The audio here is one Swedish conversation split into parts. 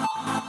Oh.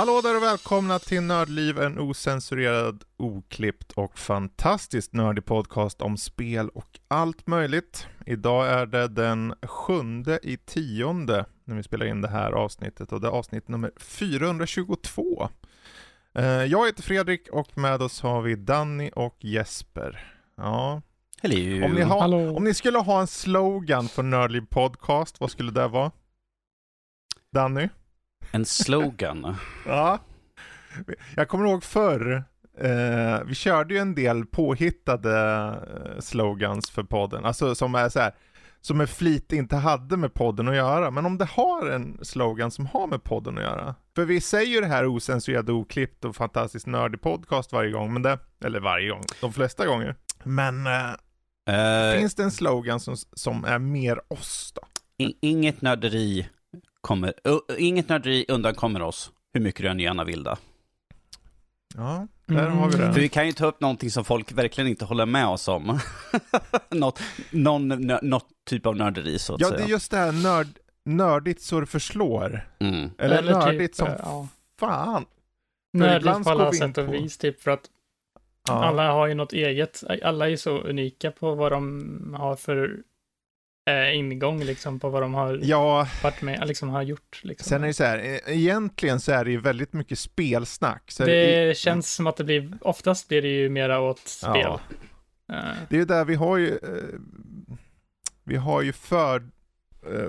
Hallå där och välkomna till Nördliv, en osensurerad, oklippt och fantastiskt nördig podcast om spel och allt möjligt. Idag är det den sjunde i tionde när vi spelar in det här avsnittet och det är avsnitt nummer 422. Eh, Jag heter Fredrik och med oss har vi Danny och Jesper. Ja, Hello. om ni, har, om ni skulle ha en slogan för Nördliv podcast, vad skulle det vara? Danny? En slogan. Ja. Jag kommer ihåg förr, eh, vi körde ju en del påhittade eh, slogans för podden, alltså som är så här, som med flit inte hade med podden att göra. Men om det har en slogan som har med podden att göra. För vi säger ju det här osensurerade, oklippt och fantastiskt nördig podcast varje gång, men det, eller varje gång, de flesta gånger. Men eh, Eh, finns det en slogan som, som är mer oss då? inget nörderi kommer, uh, inget nörderi undankommer oss, hur mycket du än gärna vill det. Ja, där har vi det. För vi kan ju ta upp någonting som folk verkligen inte håller med oss om. något, någon, nö, något typ av nörderi så att Ja, säga. det är just det här nörd, nördigt så det förslår. Mm. Eller, nördigt typ, som eh, ja. fan. Nördigt på alla sätt och på- vis, typ för att Ja. alla har ju något eget. Alla är så unika på vad de har för eh, ingång, liksom, på vad de har ja, varit med, liksom har gjort. Liksom. sen är det så här, eh, egentligen så är det ju väldigt mycket spelsnack. Så det i, känns som att det blir, oftast blir det ju mera åt spel. Ja. Eh, det är ju där vi har ju, eh, vi har ju för,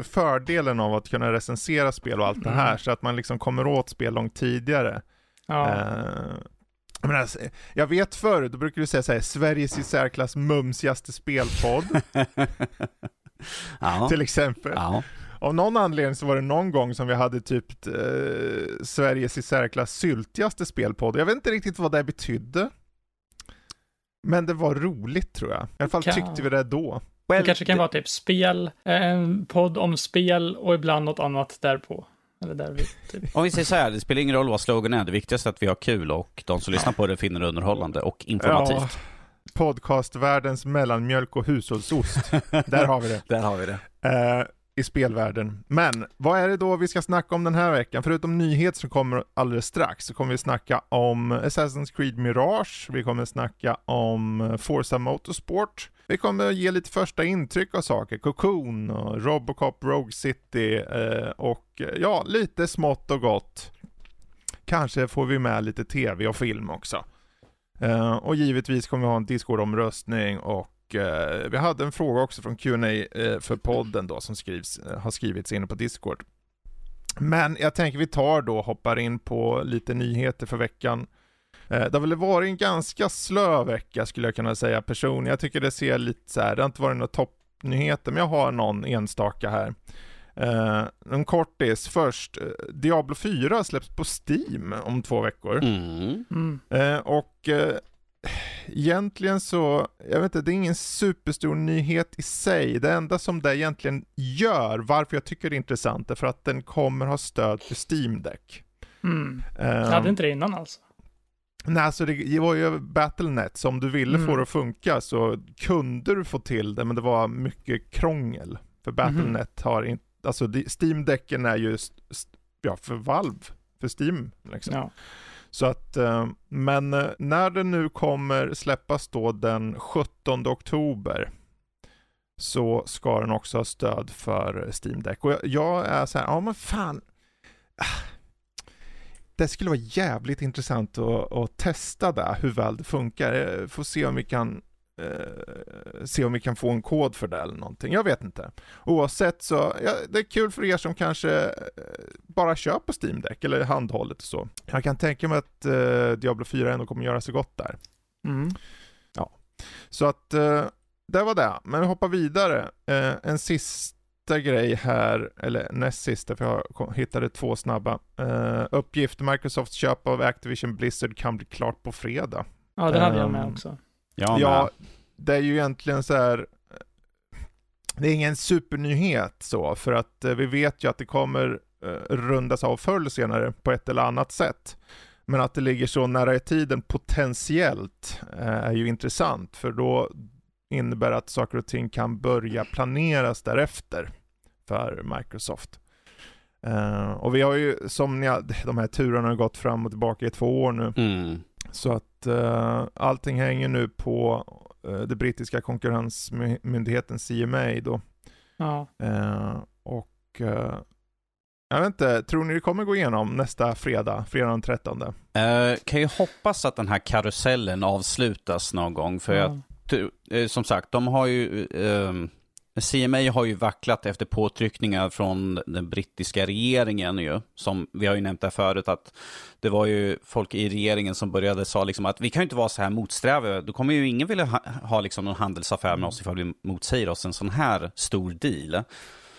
fördelen av att kunna recensera spel och allt det här, Mm. så att man liksom kommer åt spel långt tidigare. ja. Jag, menar, alltså, jag vet förr, då brukar du säga så här, Sveriges i särklass mumsigaste spelpodd, ja. till exempel. ja. Av någon anledning så var det någon gång som vi hade typ eh, Sveriges i särklass syltigaste spelpodd. Jag vet inte riktigt vad det betydde. Men det var roligt tror jag. I alla fall tyckte vi det då. det kanske kan vara typ spel, eh, en podd om spel och ibland något annat därpå. Eller där vi, typ. Om vi säger så här, det spelar ingen roll vad slogan är, det viktigaste är att vi har kul och de som lyssnar på det finner det underhållande och informativt. Podcastvärldens mellanmjölk och hushållsost. Där har vi det. Där har vi det. Eh, I spelvärlden. Men vad är det då vi ska snacka om den här veckan? Förutom nyheter som kommer alldeles strax så kommer vi snacka om Assassin's Creed Mirage. Vi kommer snacka om Forza Motorsport. Vi kommer ge lite första intryck av saker. Cocoon och Robocop Rogue City eh, och eh, ja, lite smått och gott. Kanske får vi med lite tv och film också. Eh, och givetvis kommer vi ha en Discord-omröstning och eh, vi hade en fråga också från Q&A eh, för podden då som skrivs, eh, har skrivits inne på Discord. Men jag tänker vi tar då, hoppar in på lite nyheter för veckan. Eh, det har väl varit en ganska slö vecka skulle jag kunna säga personligen. Jag tycker det ser lite så här, det har inte varit några toppnyheter, men jag har någon enstaka här. Eh, en kortis först. Eh, Diablo 4 släpps på Steam om två veckor. Mm. Mm. Eh, och eh, egentligen så, jag vet inte, det är ingen superstor nyhet i sig. Det enda som det egentligen gör, varför jag tycker det är intressant, är för att den kommer ha stöd för Steam Deck. Mm. Eh, Jag hade inte det innan alltså. Nej, alltså det var ju Battlenet, så om du ville Mm. få det att funka så kunde du få till det, men det var mycket krångel. För Battlenet har inte, alltså Steam-däcken är ju, ja, för Valve, för Steam liksom. Ja. Så att, eh, men eh, när den nu kommer släppas då den 17 oktober så ska den också ha stöd för Steam Deck. Och jag, jag är så här, ja men fan. Ah, Det skulle vara jävligt intressant att, att testa det, hur väl det funkar. Eh, Får se om vi kan eh, se om vi kan få en kod för det eller någonting. Jag vet inte. Oavsett så, ja, det är kul för er som kanske eh, bara på Steam Deck eller handhållet och så. Jag kan tänka mig att eh, Diablo 4 ändå kommer göra sig gott där. Mm. Så att eh, det var det. Men vi hoppar vidare. Eh, en sista grej här, eller näst sista för jag hittade två snabba. Eh, uppgift, Microsofts köp av Activision Blizzard kan bli klart på fredag. Ja, den hade jag med Ehm, också. Ja, Ja, det är ju egentligen så här det är ingen supernyhet så, för att eh, vi vet ju att det kommer eh, rundas av förr senare på ett eller annat sätt. Men att det ligger så nära i tiden potentiellt eh, är ju intressant, för då innebär att saker och ting kan börja planeras därefter för Microsoft. Och vi har ju, som ni, de här turerna har gått fram och tillbaka i två år nu. Mm. Så att uh, allting hänger nu på uh, det brittiska konkurrensmyndigheten CMA då. Ja. och jag vet inte, tror ni det kommer gå igenom nästa fredag, fredag den 13? Uh, kan ju hoppas att den här karusellen avslutas någon gång, för ja. jag, som sagt, de har ju ehm, CMA har ju vacklat efter påtryckningar från den brittiska regeringen ju, som vi har ju nämnt där förut att det var ju folk i regeringen som började sa liksom att vi kan ju inte vara så här motsträviga, då kommer ju ingen vilja ha, ha liksom någon handelsaffär med oss ifall vi motsäger oss en sån här stor deal.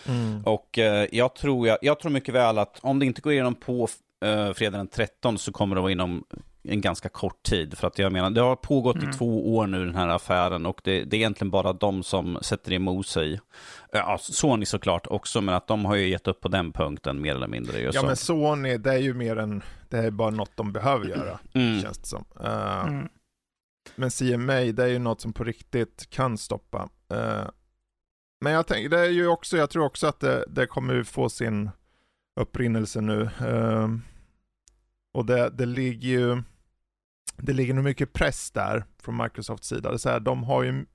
Mm. Och eh, jag, tror, jag, jag tror mycket väl att om det inte går igenom på eh, fredag den 13 så kommer det vara inom en ganska kort tid. För att jag menar, det har pågått mm. i två år nu den här affären och det, det är egentligen bara de som sätter emot sig. Ja, Sony såklart också, men att de har ju gett upp på den punkten mer eller mindre. Ja, så. men Sony, det är ju mer än, det är bara något de behöver göra, mm. känns det som. Uh, mm. Men CMA, det är ju något som på riktigt kan stoppa. Uh, men jag tänker, det är ju också, jag tror också att det, det kommer få sin upprinnelse nu. Uh, och det, det ligger ju, det ligger nog mycket press där från Microsofts sida. Det är så här, de har ju,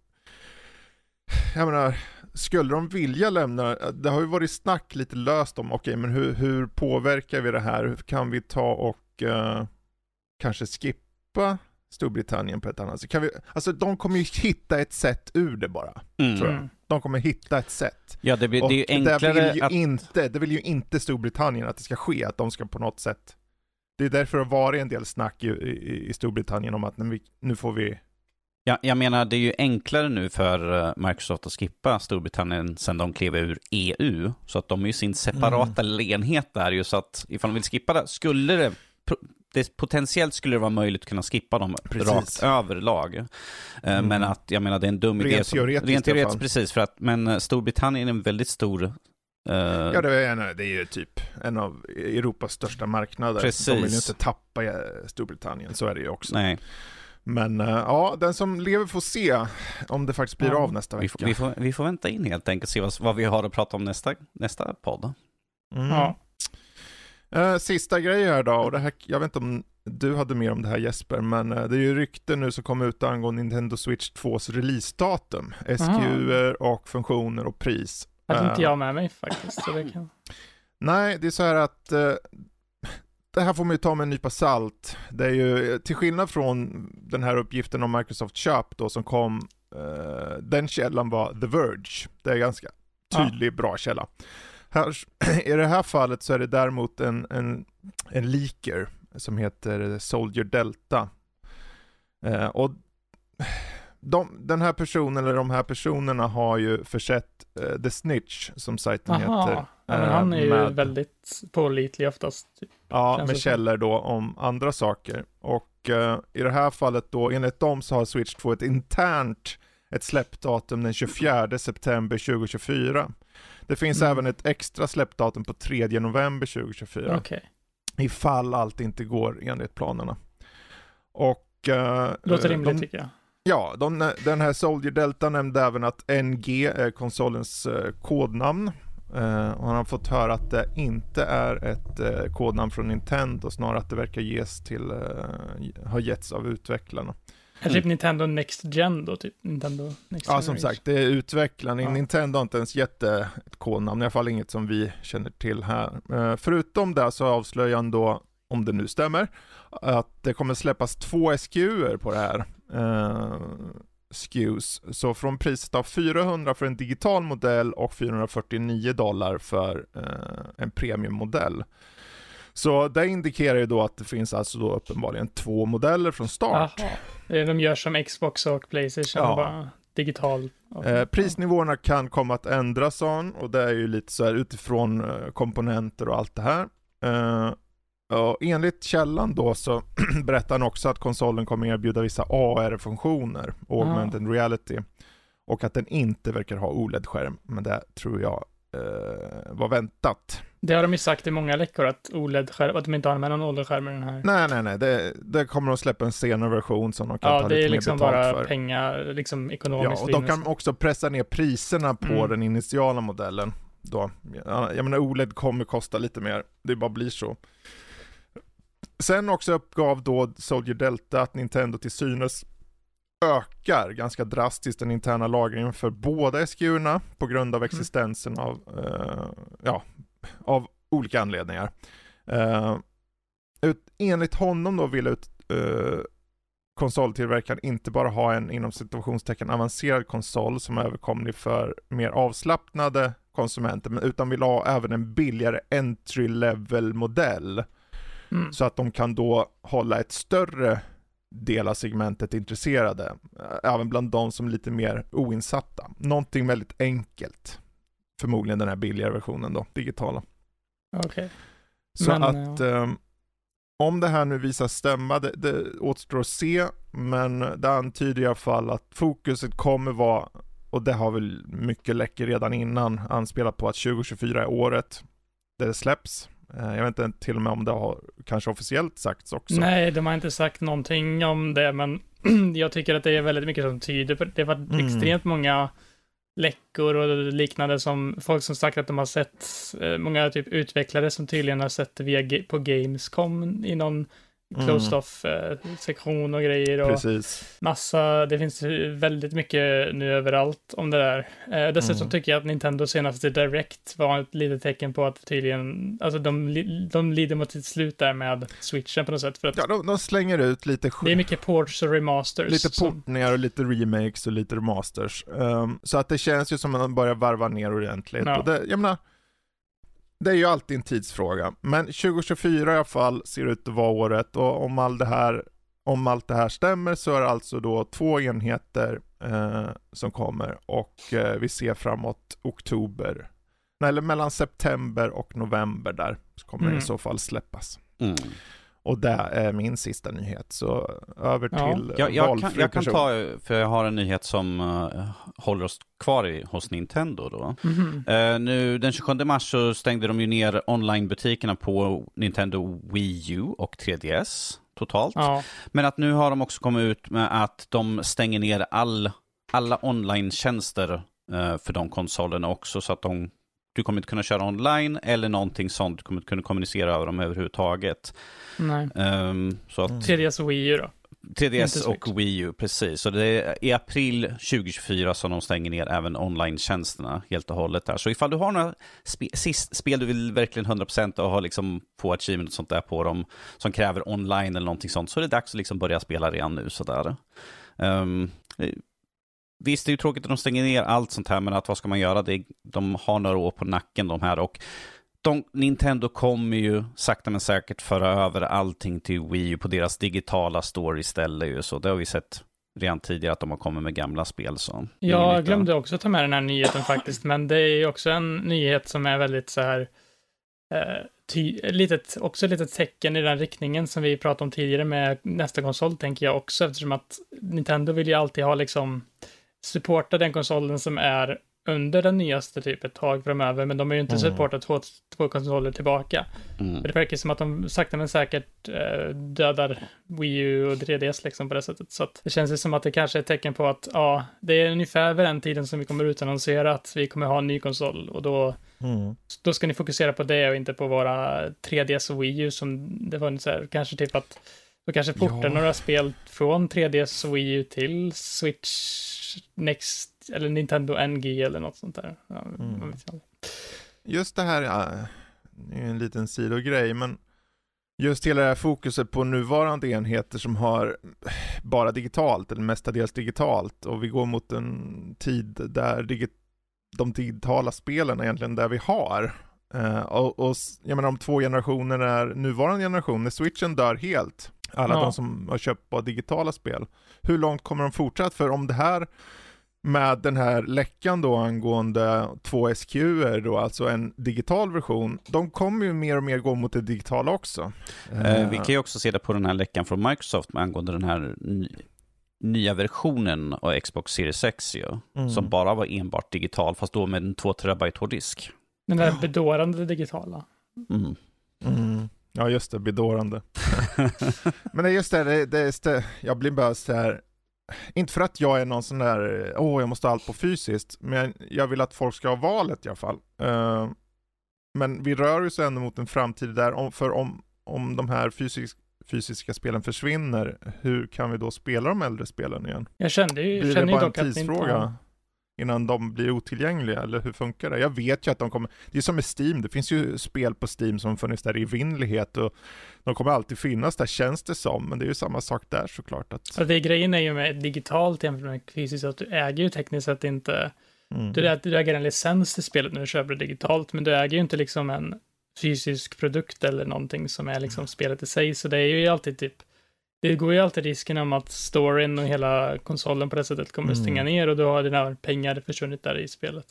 jag menar, skulle de vilja lämna, det har ju varit snack lite löst om, okej okay, men hur, hur påverkar vi det här? Hur kan vi ta och uh, kanske skippa Storbritannien på ett annat sätt? Kan vi, alltså de kommer ju hitta ett sätt ur det bara, mm. tror jag. De kommer hitta ett sätt. Ja, det, blir, det är ju enklare det vill ju att... Inte, det vill ju inte Storbritannien att det ska ske, att de ska på något sätt det är därför det har varit en del snack i, i, i Storbritannien om att nu, nu får vi Ja, jag menar, det är ju enklare nu för eh, Microsoft att skippa Storbritannien sedan de klev ur EU. Så att de är ju sin separata mm. enhet där ju, så att ifall de vill skippa det, skulle det, det potentiellt skulle det vara möjligt att kunna skippa dem precis. rakt överlag. Eh, mm. Men att, jag menar, det är en dum rent idé. Som, rent teoretiskt, precis, för att, men eh, Storbritannien är en väldigt stor ja, det är, en, det är ju typ en av Europas största marknader. Precis. De vill ju inte tappa eh, Storbritannien, så är det ju också. Nej. Men uh, ja, den som lever får se om det faktiskt blir ja, av nästa vecka. Vi får, vi får, vi får vänta in helt enkelt, se vad, vad vi har att prata om nästa, nästa podd. Mm. Ja. Uh, sista grejen här då, och det här, jag vet inte om du hade mer om det här Jesper, men det är ju rykten nu som kommer ut angående Nintendo Switch 2s releasedatum. SQR och funktioner och pris hade inte jag med mig faktiskt. Så det kan... Nej, det är så här att uh, det här får man ju ta med en nypa salt. Det är ju, till skillnad från den här uppgiften om Microsoft köp då som kom, uh, den källan var The Verge. Det är ganska tydlig, ja. bra källa. Här, I det här fallet så är det däremot en, en, en leaker som heter Soldier Delta. Uh, och de, den här personen, eller de här personerna har ju försett uh, The Snitch, som sajten Aha. heter. Ja, men han är ju med, väldigt pålitlig oftast. Typ. Ja, med källor då om andra saker. Och uh, i det här fallet då, enligt dem så har Switch 2 ett internt ett släppdatum den 24 september 2024. Det finns mm. även ett extra släppdatum på 3 november 2024. Okay. Ifall allt inte går enligt planerna. Och... Uh, Låter rimligt de, tycker jag. Ja, de, den här Soldier Delta nämnde även att NG är konsolens eh, kodnamn. Eh, och han har fått höra att det inte är ett eh, kodnamn från Nintendo, snarare att det verkar ges till, eh, har getts av utvecklarna. Är typ Nintendo Next Gen då? Typ Nintendo Next Ja, som sagt, det är utvecklarna. Ja. Nintendo har inte ens gett det ett kodnamn, i alla fall inget som vi känner till här. Förutom det så avslöjar han då, om det nu stämmer, att det kommer släppas två SKUer på det här eh, SKUs. Så från priset av 400 för en digital modell och 449 dollar för eh, en premiummodell. Så det indikerar ju då att det finns alltså då uppenbarligen två modeller från start. Aha. De gör som Xbox och Playstation, ja. bara digital. Eh, prisnivåerna kan komma att ändras och det är ju lite så här utifrån eh, komponenter och allt det här. Eh, Och enligt källan då så berättar han också att konsolen kommer erbjuda vissa AR-funktioner, augmented reality, och att den inte verkar ha OLED-skärm, men det tror jag eh, var väntat. Det har de ju sagt i många läckor att att de inte med någon OLED-skärm i den här. Nej, nej, nej, det, det kommer att släppa en senare version som de kan Ja, ta det lite är liksom mer betalt bara för. pengar, liksom Ja, ekonomiskt. och de kan också pressa ner priserna på Mm. den initiala modellen. Då. Ja, Jag menar OLED kommer kosta lite mer, det bara blir så. Sen också uppgav då Soldier Delta att Nintendo till synes ökar ganska drastiskt den interna lagringen för båda SKU'erna på grund av existensen av, eh, ja, av olika anledningar. Eh, ut, enligt honom då vill ut, eh, konsoltillverkaren inte bara ha en inom situationstecken avancerad konsol som är överkomlig för mer avslappnade konsumenter, men utan vill ha även en billigare entry level modell Mm. så att de kan då hålla ett större del av segmentet intresserade, eh, även bland de som är lite mer oinsatta. Någonting väldigt enkelt. Förmodligen den här billigare versionen då, digitala. Okej. Så Men, att ehm, om det här nu visar stämma, det, det återstår att se, men det antyder i alla fall att fokuset kommer vara, och det har väl mycket läckor redan innan anspelat på att 2024 är året där det släpps. Eh, Jag vet inte till och med om det har kanske officiellt sagts också. Nej, de har inte sagt någonting om det, men jag tycker att det är väldigt mycket som tyder på det. Det har varit Mm. extremt många läckor och liknande som folk som sagt att de har sett, eh, många typ utvecklare som tydligen har sett det via, på Gamescom i någon Mm. closed off eh, och grejer och Precis. massa, det finns väldigt mycket nu överallt om det där. Eh, dessutom Mm. tycker jag att Nintendo senaste Direct var ett litet tecken på att tydligen, alltså de, de lider mot sitt slut där med switchen på något sätt för att Ja, de, de slänger ut lite, det är mycket ports och remasters. lite som- portningar och lite remakes och lite remasters. Ehm, så att det känns ju som att man börjar varva ner ordentligt. Ja. Och det, jag menar, det är ju alltid en tidsfråga. Men 2024 i alla fall ser ut att vara året och om, all det här, om allt det här stämmer så är det alltså då två enheter eh, som kommer och eh, vi ser framåt oktober. Nej, eller mellan september och november där så kommer det Mm. i så fall släppas. Mm. Och det är min sista nyhet, så över Ja. till Jag, jag, kan, jag kan ta, för jag har en nyhet som eh, håller oss kvar i, hos Nintendo då. Mhm. Eh, nu den 27 mars så stängde de ju ner onlinebutikerna på Nintendo Wii U och 3DS totalt. Ja, Men att nu har de också kommit ut med att de stänger ner all, alla online-tjänster eh, för de konsolerna också så att de du kommer inte kunna köra online eller någonting sånt. Du kommer inte kunna kommunicera över dem överhuvudtaget. nej. Ehm, så att Mm. 3DS och Wii U då. 3DS Inte Switch. och Wii U, precis. Så det är i april 2024 som de stänger ner även online-tjänsterna helt och hållet där. Så ifall du har några spe sist, spel du vill verkligen 100% och har liksom få achievement och sånt där på dem som kräver online eller någonting sånt så är det dags att liksom börja spela redan nu sådär. Um, visst, det är ju tråkigt att de stänger ner allt sånt här men att vad ska man göra? Det de har några år på nacken de här och de, Nintendo kommer ju sakta men säkert föra över allting till Wii U på deras digitala store istället ju, så det har vi sett redan tidigare att de har kommit med gamla spel. Så. Jag lite- glömde också ta med den här nyheten faktiskt, men det är ju också en nyhet som är väldigt så här, eh, ty, litet, också ett litet tecken i den riktningen som vi pratade om tidigare med nästa konsol, tänker jag också, eftersom att Nintendo vill ju alltid ha liksom supporta den konsolen som är under den nyaste typ ett tag framöver, men de har ju inte Mm. supportat två, två konsoler tillbaka. Mm. Det verkar som att de sakta men säkert eh, dödar Wii U och 3DS liksom på det sättet. Så att det känns ju som att det kanske är ett tecken på att ja, det är ungefär vid den tiden som vi kommer utannonsera att vi kommer ha en ny konsol och då, Mm. då ska ni fokusera på det och inte på våra 3DS och Wii U som det var så här, kanske typ att då kanske portar Ja. några spel från 3DS och Wii U till Switch Next eller Nintendo NG eller något sånt där. Ja, Mm. Just det här, ja, det är en liten sidogrej, men just hela det här fokuset på nuvarande enheter som har bara digitalt, eller mestadels digitalt, och vi går mot en tid där digi de digitala spelen är egentligen där vi har. Eh, och, och jag menar om två generationer är nuvarande generation, när switchen dör helt, alla Ja. de som har köpt bara digitala spel, hur långt kommer de fortsätta? För om det här med den här läckan då angående två SQer då, alltså en digital version, de kommer ju mer och mer gå mot det digitala också. Eh, vi kan ju också se det på den här läckan från Microsoft angående den här ny, nya versionen av Xbox Series X ju, Mm. som bara var enbart digital, fast då med en 2 terabyte hårddisk. Den där bedårande digitala. Mm. Mm. Ja just det, bedårande. Men det är just det, det, det, det, jag blir bara så här. inte för att jag är någon sån där, åh jag måste ha allt på fysiskt, men jag vill att folk ska ha valet i alla fall. Eh, men vi rör oss ändå mot en framtid där, om, för om, om de här fysisk, fysiska spelen försvinner, hur kan vi då spela de äldre spelen igen? Jag kände ju, Blir det känner ju bara en dock att det inte tidsfråga? Innan de blir otillgängliga, eller hur funkar det? Jag vet ju att de kommer, det är som med Steam, det finns ju spel på Steam som funnits där i evinnerlighet och de kommer alltid finnas där känns det som, men det är ju samma sak där såklart. Att, Alltså det grejen är ju med digitalt jämfört med fysiskt att du äger ju tekniskt sett inte, mm. du, du äger en licens till spelet när du köper det digitalt, men du äger ju inte liksom en fysisk produkt eller någonting som är liksom spelet i sig, så det är ju alltid typ, det går ju alltid risken om att storyn och hela konsolen på det sättet kommer att Mm. stänga ner och då har dina pengar försvunnit där i spelet.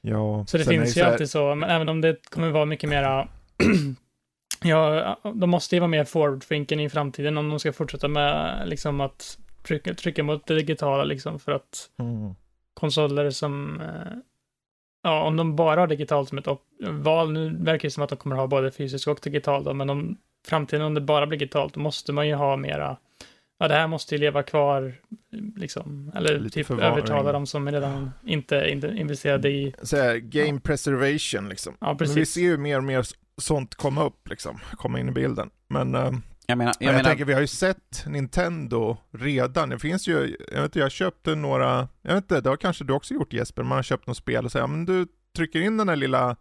ja, Så det finns ju här- alltid så, men även om det kommer vara mycket mera Ja, de måste ju vara mer forward-thinking i framtiden om de ska fortsätta med liksom att trycka, trycka mot det digitala liksom för att Mm. konsoler som eh, Ja, om de bara har digitalt som ett val, nu verkar det som att de kommer ha både fysiskt och digitalt men om framtiden om det bara blir digitalt, då måste man ju ha mera Ja, det här måste ju leva kvar, liksom, eller Lite typ förvaring. övertala de som redan inte, inte investerade i, Så här, game preservation liksom. ja Men vi precis. ser ju mer och mer sånt komma upp liksom, komma in i bilden. Men eh, Jag menar, jag, jag menar tänker, vi har ju sett Nintendo redan. Det finns ju, jag vet inte, jag köpte några, jag vet inte, det har kanske du också gjort Jesper, man har köpt något spel och säger, ja men du trycker in den här lilla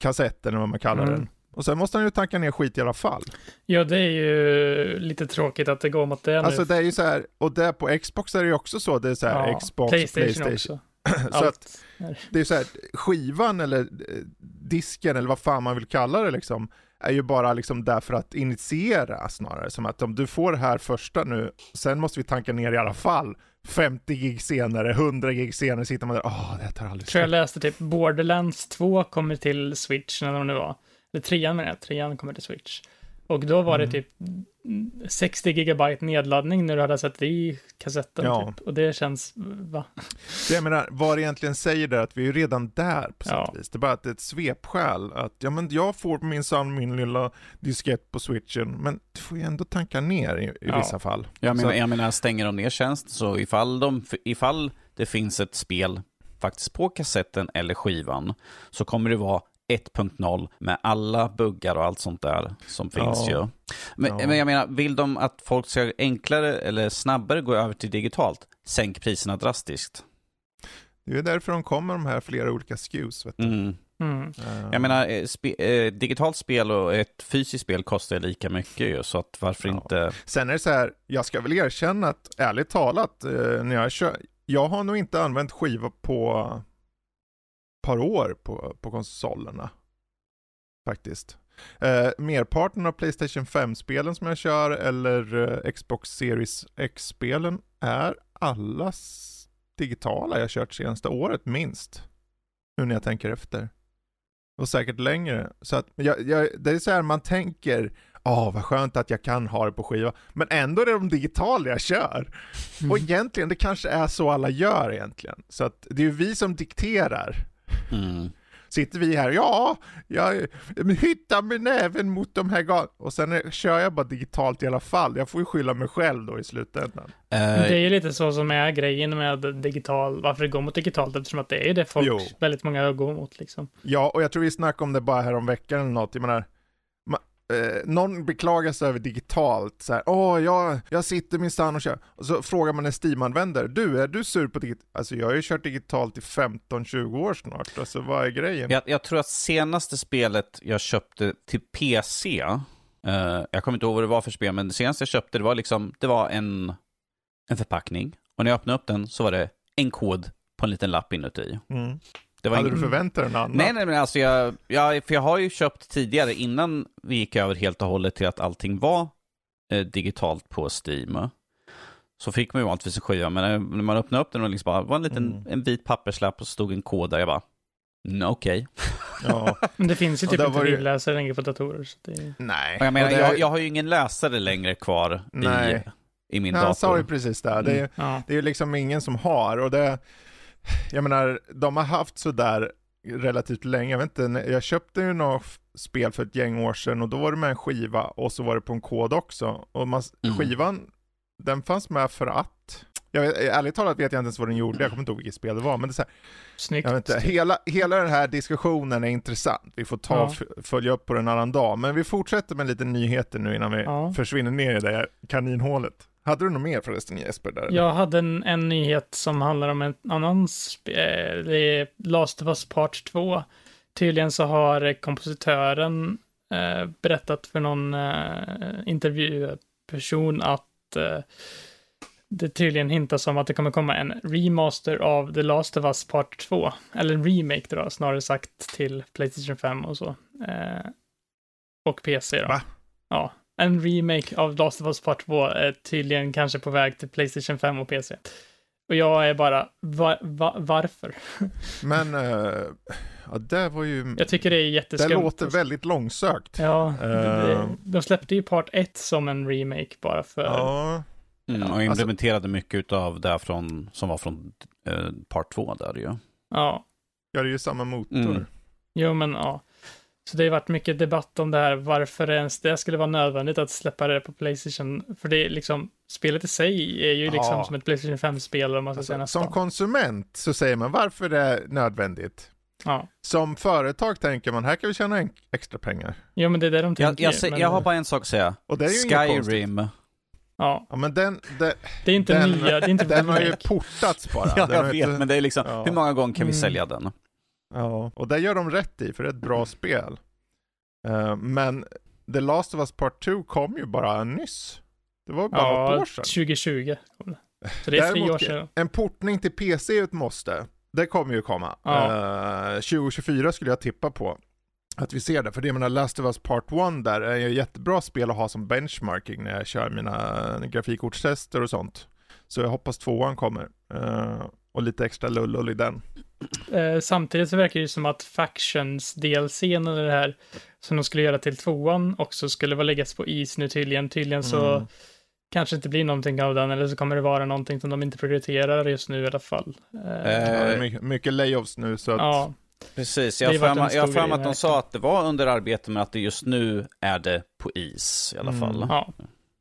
kassetten eller vad man kallar Mm. den. Och sen måste han ju tanka ner skit i alla fall. Ja, det är ju lite tråkigt att det går mot det Alltså nu. det är ju så här, och där på Xbox är det ju också så, det är så här Ja, Xbox, Playstation, Playstation. också. så att det är så här, skivan eller eh, disken eller vad fan man vill kalla det liksom, är ju bara liksom där för att initiera snarare. Som att om du får det här första nu, sen måste vi tanka ner i alla fall. 50 gig senare, 100 gig senare sitter man där, åh det tar aldrig tror jag slut. läste typ Borderlands 2 kommer till Switch, när de nu var. Eller trean menar jag, trean kommer till Switch. Och då var Mm. det typ 60 gigabyte nedladdning när du hade sett i kassetten. Ja. Typ. Och det känns, va? Jag menar, vad det egentligen säger där att vi är ju redan där på sätt Ja. vis. Det är bara att det är ett svepskäl. Att ja men jag får minsann min lilla diskett på switchen, men du får ju ändå tanka ner i, i Ja. vissa fall. Jag menar, jag menar, stänger de ner tjänst så ifall, de, ifall det finns ett spel faktiskt på kassetten eller skivan så kommer det vara 1.0 med alla buggar och allt sånt där som finns Ja. ju. Men, Ja. men jag menar, vill de att folk ska enklare eller snabbare gå över till digitalt, sänk priserna drastiskt. Det är därför de kommer de här flera olika SKUs. Vet du. Mm. Mm. Eh, Jag menar, eh, spe, eh, digitalt spel och ett fysiskt spel kostar lika mycket ju, så att varför Ja. inte... Sen är det så här, jag ska väl erkänna att ärligt talat, eh, när jag kör, jag har nog inte använt skiva på par år på, på konsolerna. Faktiskt. Eh, merparten av Playstation 5-spelen som jag kör eller eh, Xbox Series X-spelen är alla digitala jag kört senaste året minst. Nu när jag tänker efter. Och säkert längre. Så att jag, jag, det är så här man tänker, Åh, vad skönt att jag kan ha det på skiva. Men ändå är det de digitala jag kör. Och egentligen, det kanske är så alla gör egentligen. Så att det är ju vi som dikterar. Mm. Sitter vi här, ja, jag hittar med näven mot de här gat Och sen är, kör jag bara digitalt i alla fall. Jag får ju skylla mig själv då i slutändan. Eh, Det är ju lite så som är grejen med digital, varför det går mot digitalt, eftersom att det är ju det folk, Jo. väldigt många går mot liksom. Ja, och jag tror vi snackade om det bara här om veckan eller något. Jag menar, eh, någon beklagar sig över digitalt, så här, åh, jag, jag sitter minsann och kör. Och så frågar man en Steam-användare, du, är du sur på digitalt? Alltså jag har ju kört digitalt i 15-20 år snart, alltså vad är grejen? Jag, jag tror att senaste spelet jag köpte till PC, eh, jag kommer inte ihåg vad det var för spel, men det senaste jag köpte det var liksom, det var en, en förpackning. Och när jag öppnade upp den så var det en kod på en liten lapp inuti. Mm. Det var Hade ingen... du förväntat dig något annat? Nej, nej, men alltså jag, jag, för jag har ju köpt tidigare innan vi gick över helt och hållet till att allting var eh, digitalt på Steam. så fick man ju vanligtvis en skiva, men när man öppnade upp den och liksom bara, var en liten Mm. en vit papperslapp och så stod en kod där, jag bara, "Mm, okej. Ja, Men det finns ju typ inte var det- brevläsare längre på datorer. Så det är... nej. Jag menar, det- jag, jag har ju ingen läsare längre kvar Nej. i, i min Nej, han sa dator. ju precis det. Det är, Ja. det är ju liksom ingen som har och det, jag menar, de har haft sådär relativt länge. Jag vet inte, jag köpte ju något spel för ett gäng år sedan och då var det med en skiva och så var det på en kod också. Och man, Mm. skivan, den fanns med för att, jag vet, ärligt talat vet jag inte ens vad den gjorde, jag kommer inte ihåg vilket spel det var, men det är så här, Snyggt. jag vet inte, hela, hela den här diskussionen är intressant. Vi får ta Ja. följa upp på den en annan dag, men vi fortsätter med lite nyheter nu innan vi Ja. försvinner ner i det här kaninhålet. Hade du något mer förresten Jesper? Där? Jag hade en, en nyhet som handlar om en annan spe- det är Last of Us Part 2. Tydligen så har kompositören eh, berättat för någon eh, intervjuperson att eh, det tydligen hintas om att det kommer komma en remaster av The Last of Us Part 2. Eller en remake då, snarare sagt, till Playstation 5 och så. Eh, och PC då. Va? Ja, en remake av Last of Us Part 2 är tydligen kanske på väg till Playstation 5 och PC. Och jag är bara, va, va, varför? Men, eh, ja det var ju, Jag tycker det är det jätteskumt. låter väldigt långsökt. Ja, det, det, Eh. de släppte ju Part 1 som en remake bara för... Ja, Mm, och alltså- implementerade mycket av det från, som var från eh, part 2 där ju. ja. ja, det är ju samma motor. Mm. Jo, men ja. Så det har varit mycket debatt om det här, varför ens det skulle vara nödvändigt att släppa det på Playstation. För det är liksom, spelet i sig är ju liksom Ja. som ett Playstation 5-spel om man ska säga Alltså, nästan. som konsument så säger man varför det är nödvändigt. Ja. Som företag tänker man här kan vi tjäna en, extra pengar. Jo, men det är det de Jag, tänker. jag, sä- men, jag har bara en sak att säga. Och det är ju. Skyrim. Ja, Ja men den, den, det är inte Den- nya, det är inte den har ju portats bara. Ja, jag vet, inte- men det är liksom, Ja. hur många gånger kan vi Mm. sälja den? Ja, och det gör de rätt i för det är ett bra spel. Eh, men The Last of Us Part 2 kom ju bara nyss. Det var bara Ja, något år sedan. 2020 kom det. Så det är tre Däremot- år sedan. En portning till PC är ett måste. Det kommer ju komma. Ja. Eh, 2024 skulle jag tippa på att vi ser det. För det jag menar, Last of Us Part 1 där är ju ett jättebra spel att ha som benchmarking när jag kör mina grafikkortstester och sånt. Så jag hoppas tvåan kommer. Eh, och lite extra lullull i den. Eh, samtidigt så verkar det ju som att Factions DLCn eller det här som de skulle göra till tvåan också skulle vara läggas på is nu tydligen. Tydligen så Mm. kanske inte blir någonting av den eller så kommer det vara någonting som de inte prioriterar just nu i alla fall. Eh, Ja, det är mycket, mycket layoffs nu så att... ja, Precis, Det jag har mig- jag att de sa att det var under arbete men att det just nu är det på is i alla Mm. fall. ja.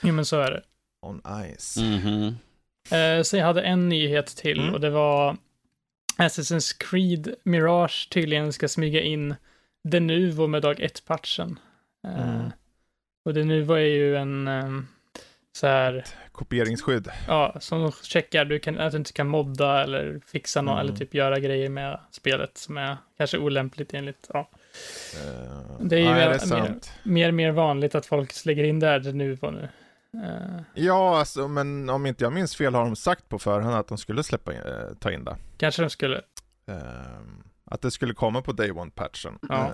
Jo, men så är det. On ice. Mhm. Eh, så jag hade en nyhet till Mm. och det var Assassin's Creed Mirage tydligen ska smyga in Denuvo med dag 1-patchen. Eh, Mm. Och Denuvo är ju en eh, så här, Kopieringsskydd. ja, som checkar du kan, att du inte kan modda eller fixa något Mm. eller typ göra grejer med spelet som är kanske olämpligt enligt, ja. Eh, Det är ju nej, det är mer-. Mer mer vanligt att folk lägger in det här Denuvo nu. Eh, Ja, alltså, men om inte jag minns fel har de sagt på förhand att de skulle släppa in, eh, ta in det. kanske de skulle, Ehm, att det skulle komma på Day One-patchen. Ja. Eh,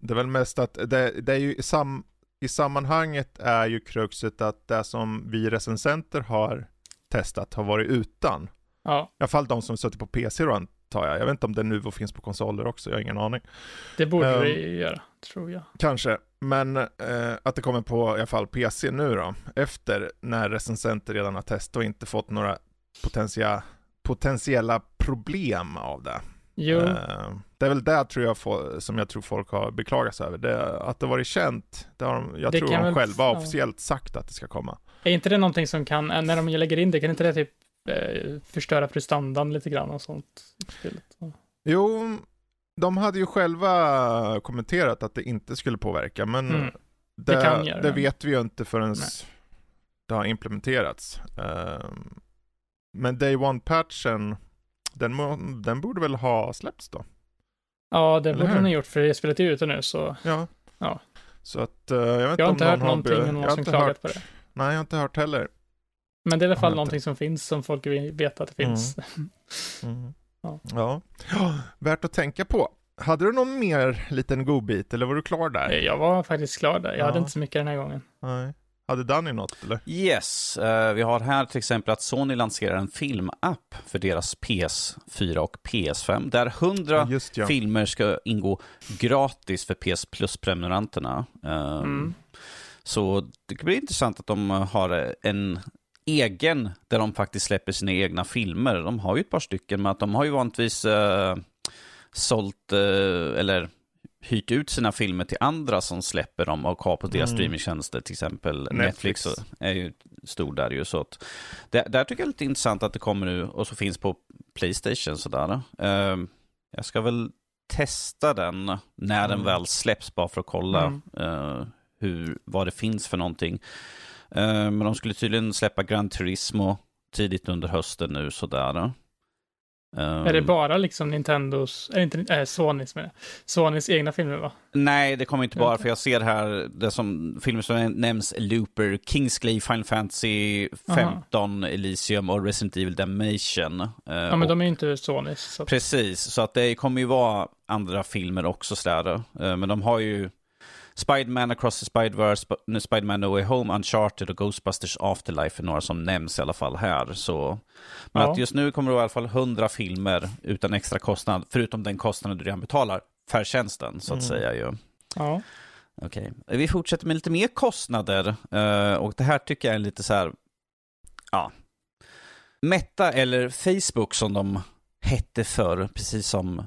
det är väl mest att det, det är ju i, sam, i sammanhanget är ju kruxet att det som vi recensenter har testat har varit utan. ja, I alla fall de som suttit på PC då antar jag. Jag vet inte om det nu finns på konsoler också, jag har ingen aning. det borde Ehm, det göra, tror jag. Kanske, men eh, att det kommer på i alla fall PC nu då, efter när recensenter redan har testat och inte fått några potentia, potentiella problem av det. Jo, Eh, det är väl det tror jag som jag tror folk har beklagat sig över. Det, att det varit känt, det har de, jag Det tror de själva officiellt sagt att det ska komma. är inte det någonting som kan, när de lägger in det, kan inte det typ eh, förstöra prestandan lite grann och sånt. Jo, de hade ju själva kommenterat att det inte skulle påverka, men Mm. det, Det det det. vet vi ju inte förrän Nej. det har implementerats. Ehm, men Day One-patchen, den, den borde väl ha släppts då? Ja, det Eller borde den ha gjort, för det spelet är ute nu, så Ja. Ja. Så att, eh, jag vet inte jag har om inte någon hört någonting be- om jag någon har som inte klagat hört- på det. Nej, jag har inte hört heller. Men det är i alla fall någonting som finns, som folk vill veta att det Mm. finns. Mm. Ja. Ja. ja, värt att tänka på. Hade du någon mer liten godbit eller var du klar där? Jag var faktiskt klar där, jag hade Ja. inte så mycket den här gången. Nej. Hade Danny något eller? Yes, eh, vi har här till exempel att Sony lanserar en filmapp för deras PS4 och PS5 där 100 Ja, just ja. filmer ska ingå gratis för PS Plus-prenumeranterna. Eh, Mm. Så det blir intressant att de har en egen, där de faktiskt släpper sina egna filmer. De har ju ett par stycken, men att de har ju vanligtvis eh, sålt, eh, eller hyrt ut sina filmer till andra som släpper dem och har på deras Mm. streamingtjänster, till exempel Netflix, Netflix. är ju stor där ju. Så att, det, där tycker jag är lite intressant att det kommer nu och så finns på Playstation sådär. Eh, jag ska väl testa den när den Mm. väl släpps bara för att kolla Mm. eh, hur, vad det finns för någonting. Eh, men de skulle tydligen släppa Gran Turismo tidigt under hösten nu sådär. Eh, Är det bara liksom Nintendos, är inte äh, Sonys med Sonys egna filmer va? Nej, det kommer inte bara för jag ser här det som filmer som nämns Looper, Kingsglaive, Final Fantasy 15, Elysium och Resident Evil Damnation. Eh, Ja men och- de är ju inte Sonys. Så Precis, så att det kommer ju vara andra filmer också sådär. Eh, Men de har ju Spiderman Across the Spiderverse, Sp- Spiderman No Way Home, Uncharted och Ghostbusters Afterlife är några som nämns i alla fall här. Så. Men Ja. att just nu kommer det i alla fall 100 filmer utan extra kostnad, förutom den kostnaden du redan betalar för tjänsten, så att Mm. säga ju. ja. Okej, vi fortsätter med lite mer kostnader. eh, och det här tycker jag är lite så här, ja. Meta eller Facebook som de hette förr, precis som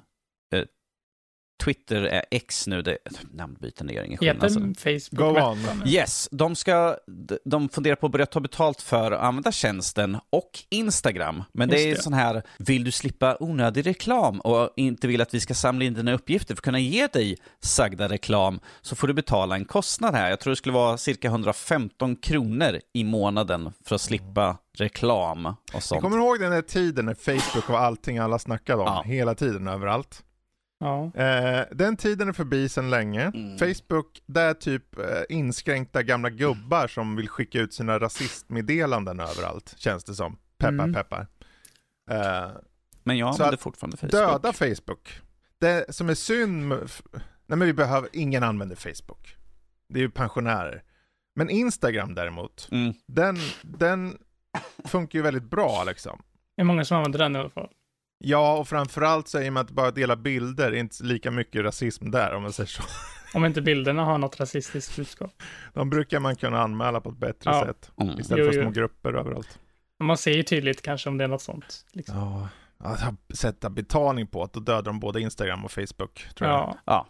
Twitter är X nu, det namnbyten det gör ingen skillnad. Heter alltså. Facebook Go on. Yes, de, ska, de funderar på att börja ta betalt för att använda tjänsten och Instagram. Men det Just är det. sån här, vill du slippa onödig reklam och inte vill att vi ska samla in dina uppgifter för att kunna ge dig sagda reklam så får du betala en kostnad här. Jag tror det skulle vara cirka 115 kronor i månaden för att slippa reklam och Jag sånt. kommer ihåg den där tiden när Facebook var allting alla snackade om, Ja. hela tiden överallt. Ja. Eh, den tiden är förbi sedan länge. Mm. Facebook, det är typ eh, inskränkta gamla gubbar som vill skicka ut sina rasistmeddelanden överallt, känns det som. Peppar, Mm. peppar. Eh, Men jag använder fortfarande Facebook. döda Facebook. Det som är synd med, nej men vi behöver, ingen använder Facebook. Det är ju pensionärer. Men Instagram däremot, Mm. den, den funkar ju väldigt bra liksom. Det är många som använder den i alla fall. Ja, och framförallt så i och med att bara dela bilder, är inte lika mycket rasism där om man säger så. Om inte bilderna har något rasistiskt budskap. De brukar man kunna anmäla på ett bättre Ja. sätt. Mm. Istället Jo, för jo. små grupper överallt. Man ser ju tydligt kanske om det är något sånt. Liksom. Ja, att sätta betalning på att då dödar de både Instagram och Facebook, tror jag. Ja. Ja,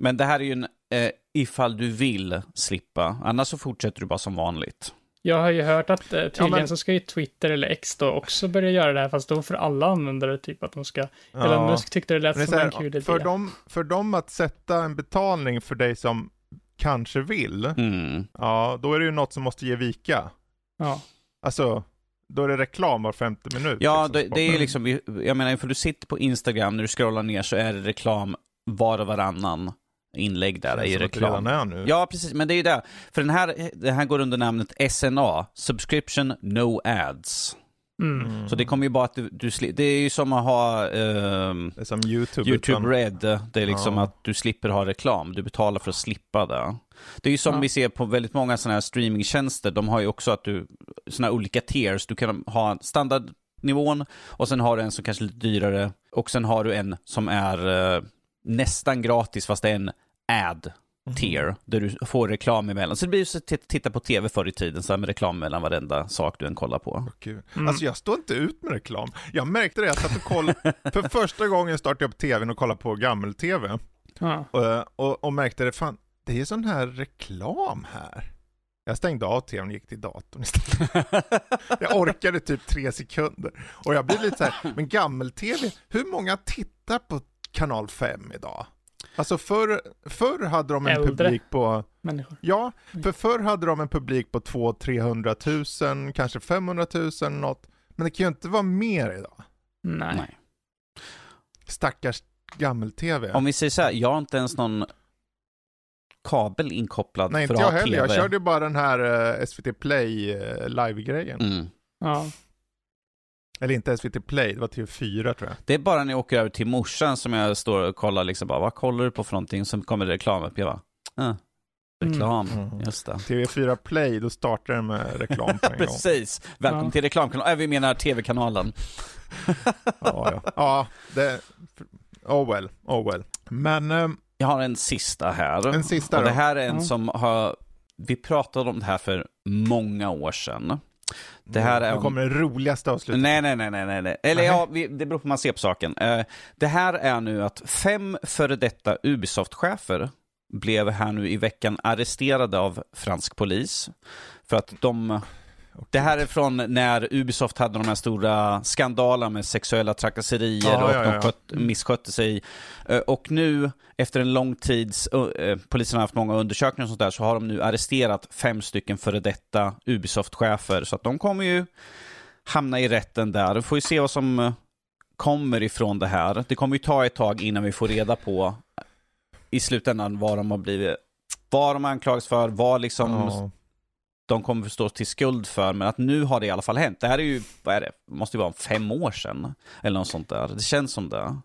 men det här är ju en eh, ifall du vill slippa. Annars så fortsätter du bara som vanligt. Jag har ju hört att eh, tydligen men- så ska ju Twitter eller X då också börja göra det här, fast då för alla användare, typ att de ska... Elon Ja. Musk tyckte det lät det är som en kul idé. för, dem, för dem att sätta en betalning för dig som kanske vill, Mm. ja, då är det ju något som måste ge vika. Ja. Alltså, då är det reklam var femte minut. Ja, liksom, det, det är ju liksom, jag menar, för du sitter på Instagram, när du scrollar ner så är det reklam var och varannan inlägg där det redan reklam. är nu. Ja, precis, men det är ju det. För den här, den här går under namnet SNA, Subscription No Ads. Mm. Så det kommer ju bara att du, du sli- det är ju som att ha Det är som YouTube. YouTube utan- Red, det är liksom Ja. att du slipper ha reklam. Du betalar för att slippa det. Det är ju som Ja. vi ser på väldigt många sådana här streamingtjänster. De har ju också att du, sådana olika tiers. Du kan ha standardnivån och sen har du en som kanske är lite dyrare. Och sen har du en som är eh, nästan gratis fast det är en ad tier där du får reklam emellan. Så det blir ju så att titta på tv förr i tiden, så här med reklam mellan varenda sak du än kollar på. Gud. Mm. Alltså jag står inte ut med reklam. Jag märkte det, jag satt och kollade, för första gången startade jag upp tvn och kollade på gammel-tv. Ja. Och, och, och märkte det, fan, det är sån här reklam här. Jag stängde av tvn och gick till datorn istället. Jag orkade typ tre sekunder. Och jag blir lite så här, men gammel-tv, hur många tittar på kanal 5 idag? Alltså förr, förr hade de en Äldre. publik på, Människor. ja, för förr hade de en publik på 200-300 000, kanske 500 000 något. Men det kan ju inte vara mer idag. Nej. Nej. Stackars gammel-tv. Om vi säger så här, jag har inte ens någon kabel inkopplad Nej, för inte att jag ha heller. TV. Jag körde ju bara den här eh, SVT Play eh, live-grejen. Mm. Ja. Eller inte SVT Play, det var TV4 tror jag. Det är bara när jag åker över till morsan som jag står och kollar liksom bara, vad kollar du på för någonting? Som kommer det reklam upp. Jag bara, ah, Reklam, Mm. just det. TV4 Play, då startar den med reklam på en gång. Precis. Välkommen Ja. till reklamkanalen. Äh, vi menar tv-kanalen. Ja, ja. ja det... Oh well, oh well. Men ehm, Jag har en sista här. en sista Och då. det här är en Ja. som har... Vi pratade om det här för många år sedan. Det här är Nu om- kommer det roligaste avslutet. Nej, nej, nej, nej, nej. Eller Nej. ja, vi, det beror på hur man ser på saken. Eh, det här är nu att fem före detta Ubisoft-chefer blev här nu i veckan arresterade av fransk polis. För att de... Det här är från när Ubisoft hade de här stora skandalerna med sexuella trakasserier Ja, och ja, de ja. skött, misskötte sig. Eh, Och nu, efter en lång tids, eh, polisen har haft många undersökningar och sånt där, så har de nu arresterat fem stycken före detta Ubisoft-chefer. Så att de kommer ju hamna i rätten där. Vi får ju se vad som eh, kommer ifrån det här. Det kommer ju ta ett tag innan vi får reda på i slutändan vad de har blivit, vad de anklagas för, vad liksom Ja. De kommer förstås till skuld för, men att nu har det i alla fall hänt. Det här är ju, vad är det, måste ju vara fem år sedan. Eller något sånt där. Det känns som det.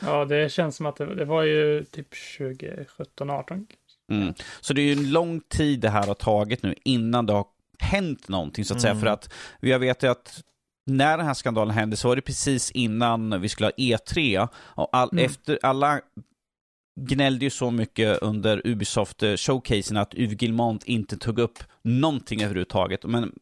Ja, det känns som att det, det var ju typ 2017, 18. Mm. Så det är ju en lång tid det här har tagit nu innan det har hänt någonting så att säga. Mm. För att jag vet ju att när den här skandalen hände så var det precis innan vi skulle ha E3. Och all, Mm. efter, alla gnällde ju så mycket under Ubisoft-showcasen att Yves Guillemot inte tog upp någonting överhuvudtaget. Men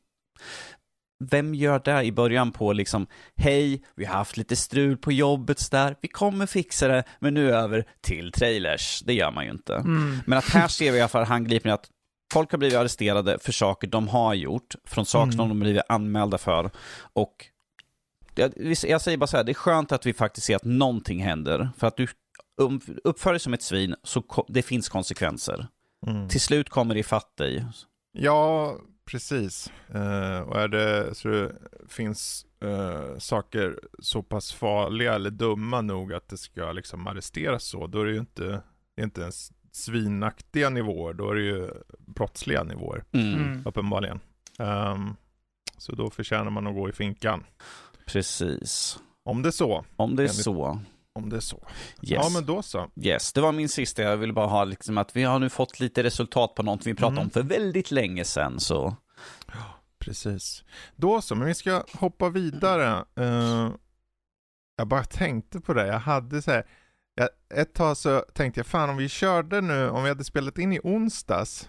vem gör det i början på liksom, hej, vi har haft lite strul på jobbet där, vi kommer fixa det, men nu över till trailers. Det gör man ju inte. Mm. Men att här ser vi i alla fall handgripligen att folk har blivit arresterade för saker de har gjort, från saker Mm. som de blivit anmälda för. Och jag, jag säger bara så här, det är skönt att vi faktiskt ser att någonting händer. För att du uppför dig som ett svin, så det finns konsekvenser. Mm. Till slut kommer det ifatt dig. Ja, precis. Eh, och är det så det finns eh, saker så pass farliga eller dumma nog att det ska liksom arresteras så, då är det ju inte, det är inte ens svinaktiga nivåer, då är det ju brottsliga nivåer, Mm. Mm. uppenbarligen. Ehm, så då förtjänar man att gå i finkan. Precis. Om det är så. Om det är Enligt- så. Om det är så. Yes. Ja, men då så. Yes, det var min sista. Jag ville bara ha liksom att vi har nu fått lite resultat på något vi pratade Mm. om för väldigt länge sedan. Så Precis. Då så, men vi ska hoppa vidare. Eh, jag bara tänkte på det, jag hade så här, jag, ett tag så tänkte jag fan om vi körde nu, om vi hade spelat in i onsdags.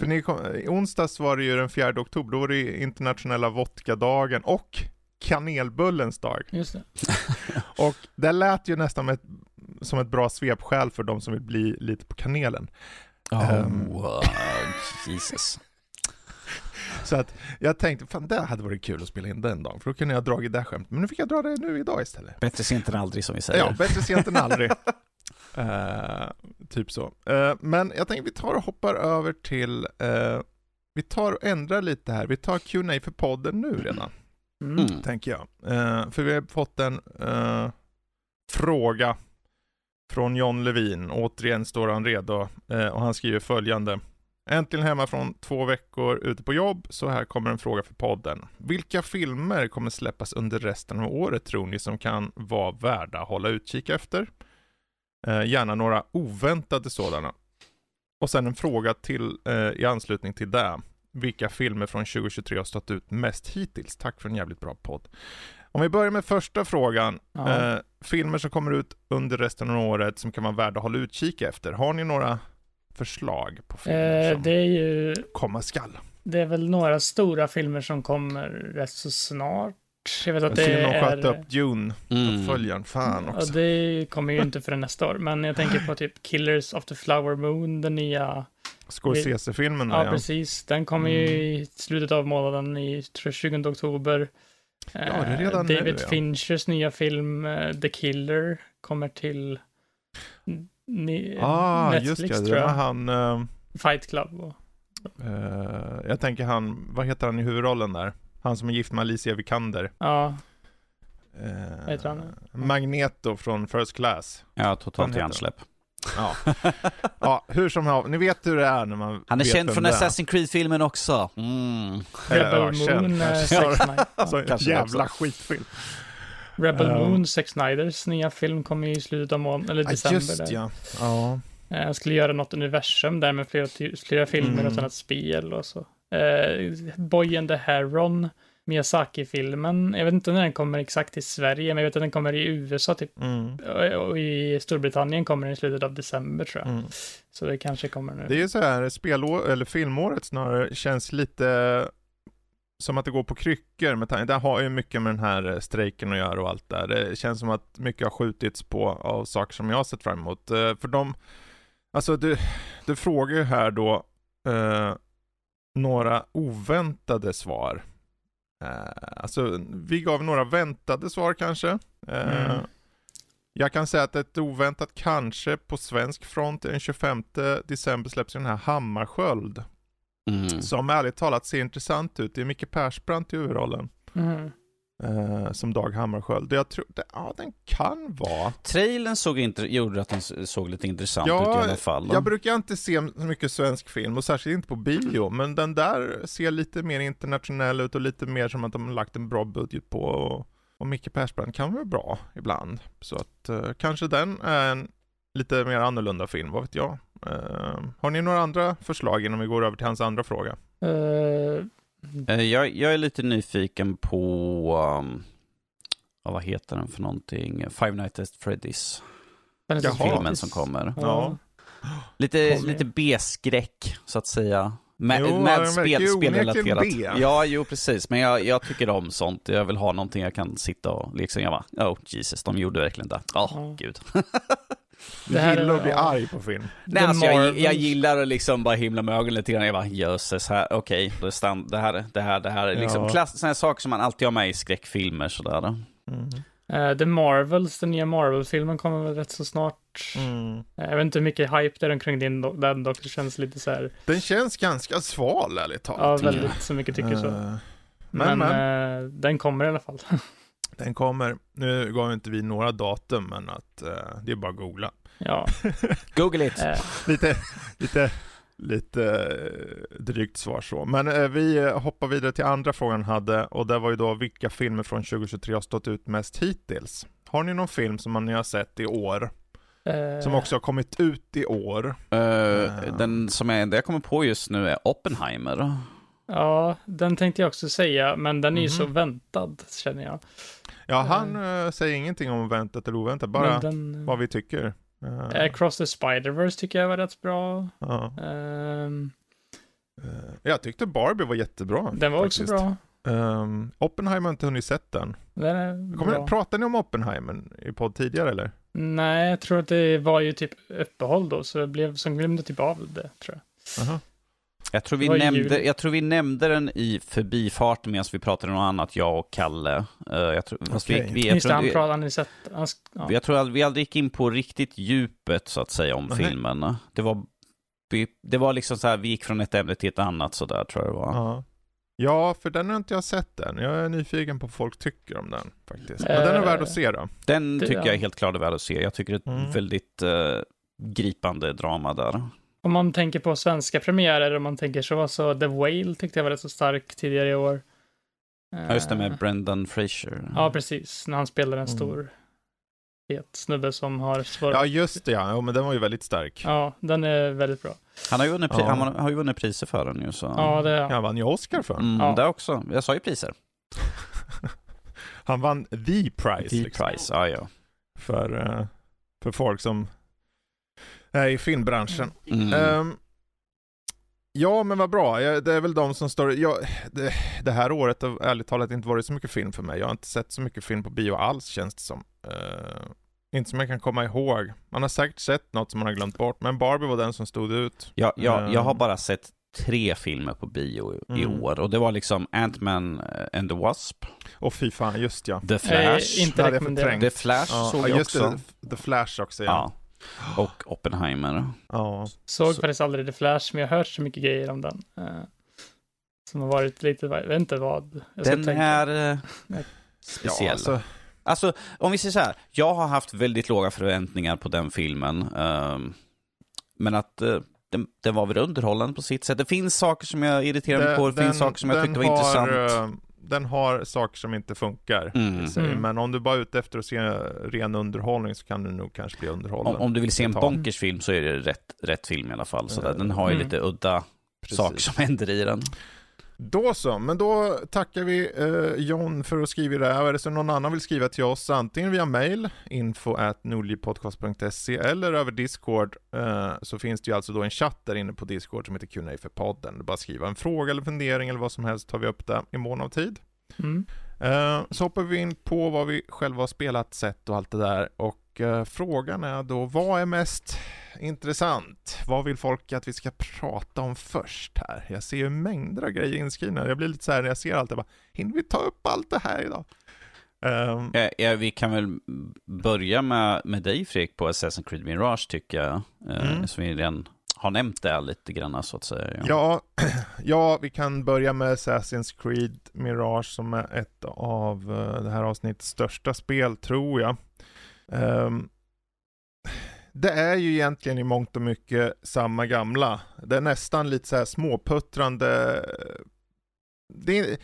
För ni kom, i onsdags var det ju den 4 oktober, då var det internationella vodkadagen och kanelbullens dag. Just det. Och det lät ju nästan ett, som ett bra svepskäl för de som vill bli lite på kanelen. Ehm. Oh, Jesus. Så att jag tänkte, fan det hade varit kul att spela in den dagen, för då kunde jag ha dragit det skämtet. Men nu fick jag dra det nu idag istället. Bättre sent än aldrig som vi säger. Ja, bättre sent än aldrig. Eh, typ så. Eh, men jag tänker vi tar och hoppar över till, eh, vi tar och ändrar lite här. Vi tar Q&A för podden nu redan, Mm. mm. Tänker jag. Uh, för vi har fått en uh, fråga från John Levin. Återigen står han redo uh, och han skriver följande. Äntligen hemma från två veckor ute på jobb, så här kommer en fråga för podden. Vilka filmer kommer släppas under resten av året tror ni som kan vara värda att hålla utkik efter? Eh, gärna några oväntade sådana. Och sen en fråga till eh, i anslutning till det. Vilka filmer från 2023 har stått ut mest hittills? Tack för en jävligt bra podd. Om vi börjar med första frågan. Ja. Eh, filmer som kommer ut under resten av året som kan vara värda att hålla utkik efter. Har ni några förslag på filmer Eh, som det är ju, komma skall? det är väl några stora filmer som kommer rätt så snart. Jag vet att Jag det ser de är... sköt upp Dune, Mm. uppföljaren. Fan Ja, också. det kommer ju inte förrän nästa år, men jag tänker på typ Killers of the Flower Moon, den nya. Scorsese-filmen Ja, ja. precis. Den kommer ju i slutet av månaden, i tror jag, 20 oktober. det är redan Eh, nu, David ja. Finchers nya film eh, The Killer kommer till ni, Ah, Netflix, just det. tror jag. han, eh, Fight Club. Och, eh, jag tänker han, vad heter han i huvudrollen där? Han som är gift med Alicia Vikander. ja, Vad heter han? Magneto från First Class. Ja, totalt hjärnsläpp. Ja. ja, hur som helst, ni vet hur det är när man Han är vet känd vem från det. Assassin's Creed-filmen också. Mm. Eller, Rebel ja, känd, Moon, eh, kanske. Zack Snyder. Alltså jävla också. skitfilm. Rebel Ja. Moon, Zack Snyders nya film kommer ju i slutet av månaden, eller Ja, december. just där. ja. Ja. Eh, Han skulle göra något universum där med flera, flera filmer Mm. och sen ett spel och så. Eh, Boy and the Heron, Miyazaki-filmen. Jag vet inte när den kommer exakt till Sverige, men jag vet att den kommer i USA typ. Mm. Och- Och i Storbritannien kommer den i slutet av december tror jag. Mm. Så det kanske kommer nu. Det är ju så här, spelår, eller filmåret snarare känns lite som att det går på kryckor med tanke, det har ju mycket med den här eh, strejken att göra och allt där. Det känns som att mycket har skjutits på av saker som jag har sett fram emot. Eh, För de, alltså du, du frågar ju här då eh, några oväntade svar. Eh, alltså vi gav några väntade svar kanske. Eh, Mm. Jag kan säga att ett oväntat kanske på svensk front den 25 december släpps den här Hammarsköld. Mm. Som ärligt talat ser intressant ut. Det är Micke Persbrandt i huvudrollen. Mhm. Eh, som Dag Hammarskjöld. Jag tror, det, ja den kan vara. Trailern såg inte, gjorde att den såg lite intressant Ja, ut i alla fall. Jag brukar inte se så mycket svensk film och särskilt inte på bio. Men den där ser lite mer internationell ut och lite mer som att de har lagt en bra budget på. Och, och Micke Persbrandt kan vara bra ibland. Så att eh, kanske den är en lite mer annorlunda film, vad vet jag. Eh, har ni några andra förslag innan vi går över till hans andra fråga? Eh, Jag, jag är lite nyfiken på, um, vad heter den för någonting? Five Nights at Freddy's. Filmen som kommer. Ja. Lite, Kommer. lite B-skräck, så att säga. Med, Jo, med spel, spelrelaterat. Ja, jo precis. Men jag, jag tycker om sånt. Jag vill ha någonting jag kan sitta och liksom, jag bara, oh Jesus, de gjorde verkligen det. Åh, Ja. gud. Du Det här gillar är- att bli ja. arg på film. Nej, The alltså, jag, jag gillar att liksom bara himla med ögonen lite grann. Jag bara, jösses, här, okej, det, är stand- det här, det här, det här är liksom Ja. klass, sådana saker som man alltid har med i skräckfilmer sådär. Mm. Eh, The Marvels, den nya Marvel-filmen kommer väl rätt så snart. Mm. Eh, Jag vet inte hur mycket hype det är omkring din do- den dock. Det känns lite så här, Den känns ganska sval ärligt ja talat. väldigt så mycket tycker så. Eh, Men, men, eh, den kommer i alla fall. Den kommer, nu gav inte vi några datum men att eh, det är bara att googla. ja. Google it. Eh, Lite, lite, lite eh, drygt svar så. Men eh, vi eh, hoppar vidare till andra frågan hade och det var ju då vilka filmer från 2023 har stått ut mest hittills? Har ni någon film som ni har sett i år? Som också har kommit ut i år? Eh, den som är, det jag kommer på just nu är Oppenheimer. Ja, den tänkte jag också säga, men den är ju Mhm. så väntad, känner jag. Ja, han eh, säger ingenting om väntat eller oväntat, bara den, vad vi tycker. Eh, Across the Spider-Verse tycker jag var rätt bra. Eh, jag tyckte Barbie var jättebra. den var faktiskt. också bra. Um, Oppenheimer har inte hunnit sett den. Den är Kommer, bra. pratade ni om Oppenheimer i podd tidigare eller? Nej, jag tror att det var ju typ uppehåll då, så det blev som glömde typ av det, tror jag. Aha. Jag tror, vi nämnde, jag tror vi nämnde den i förbifarten medan vi pratade om något annat, jag och Kalle. Eh, jag tror, Okej. vi, jag, tror, ja. jag tror aldrig, vi aldrig gick in på riktigt djupet så att säga om Nej. filmen. Det var, vi, det var liksom så här, vi gick från ett ämne till ett annat sådär tror jag det var. Ja. ja, för den har inte jag sett än. Jag är nyfiken på vad folk tycker om den faktiskt. Men den är Eh, värd att se då. Den tycker jag är helt klart är värd att se. Jag tycker det är ett Mm. väldigt eh, gripande drama där. Om man tänker på svenska premiärer, om man tänker så, så The Whale tyckte jag var rätt så stark tidigare i år. Ja, just det med Eh, Brendan Fraser. Ja, precis. När han spelar en Mm. stor fet snubbe som har svår... Ja, just det ja. Jo, men den var ju väldigt stark. Ja, den är väldigt bra. Han har ju vunnit, pri- Ja. han har ju vunnit priser för den ju. Så. Ja, det är Han vann ju Oscar för den. Mm, Ja. Det också. Jag sa ju priser. Han vann the prize. The liksom, prize, ja ja. För, eh, för folk som i filmbranschen. Mm. Ehm, ja, men vad bra. Det är väl de som står... Ja, det, det här året har ärligt talat inte varit så mycket film för mig. Jag har inte sett så mycket film på bio alls känns det som. Eh, inte som jag kan komma ihåg. Man har säkert sett något som man har glömt bort, men Barbie var den som stod ut. Jag, jag, jag har Ehm. bara sett tre filmer på bio i Mm. år och det var liksom Ant-Man eh, and the Wasp, Och fy fan, just ja. The Eh, Flash, inte rekommenderat. förträngt. The Flash Ja, såg ja, jag just också. det. The Flash också ja. Ja. Och Oppenheimer. ja. Såg Så- faktiskt aldrig The Flash, men jag har hört så mycket grejer om den. eh, som har varit lite, jag vet inte vad Den tänka. är eh, speciell. Ja, alltså, Alltså, om vi säger så här. Jag har haft väldigt låga förväntningar på den filmen. ehm, men att eh, den, den var väl underhållande på sitt sätt. Det finns saker som jag irriterar mig på, det finns saker som jag tyckte var har, intressant. Den har saker som inte funkar. Mm. i sig. Mm. Men om du bara är ute efter att se ren underhållning så kan du nog kanske bli underhållen. Om, om du vill se en bonkers film så är det rätt, rätt film i alla fall. Så där. Den har ju Mm. lite udda Precis. saker som händer i den. Då så, men då tackar vi eh, John för att skriva det här. Är det så någon annan vill skriva till oss, antingen via mail, info at eller över Discord, eh, så finns det ju alltså då en chatt där inne på Discord som heter Q&A för podden. Bara skriva en fråga eller fundering eller vad som helst, tar vi upp det i mån av tid. Mm. Eh, så hoppar vi in på vad vi själva har spelat, sett och allt det där. Och eh, frågan är då, vad är mest intressant? Vad vill folk att vi ska prata om först här? Jag ser ju mängder av grejer inskrivna. Jag blir lite så här när jag ser allt, jag bara, hinner vi ta upp allt det här idag? Ehm, Ja, ja, vi kan väl börja med, med dig Fredrik på Assassin's Creed Mirage tycker jag. Eh, Mm. Så vi redan har nämnt det lite grann så att säga. Ja, ja, vi kan börja med Assassin's Creed Mirage som är ett av eh, det här avsnittets största spel, tror jag. Um, det är ju egentligen i mångt och mycket samma gamla. Det är nästan lite så här småputtrande. Det,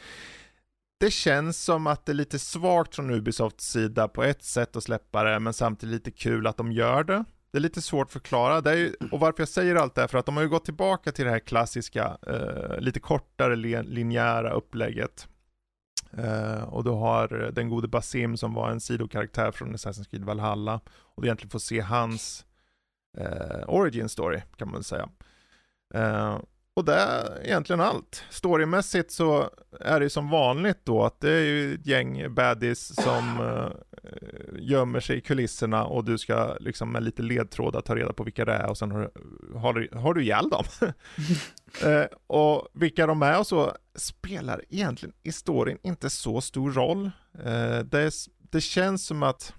det känns som att det är lite svagt från Ubisofts sida på ett sätt att släppa det, men samtidigt lite kul att de gör det. Det är lite svårt att förklara. Det är ju, och varför jag säger allt det här, för att de har ju gått tillbaka till det här klassiska, eh, lite kortare linjära upplägget. Uh, och du har den gode Basim som var en sidokaraktär från Assassin's Creed Valhalla. Och du egentligen får se hans uh, origin story, kan man väl säga. Uh, och det är egentligen allt. Storymässigt så är det som vanligt då att det är ju ett gäng baddies som gömmer sig i kulisserna och du ska liksom med lite ledtrådar ta reda på vilka det är och sen har, har, du, har du ihjäl dem. eh, och vilka de är och så spelar egentligen i storyn inte så stor roll. Eh, det, det känns som att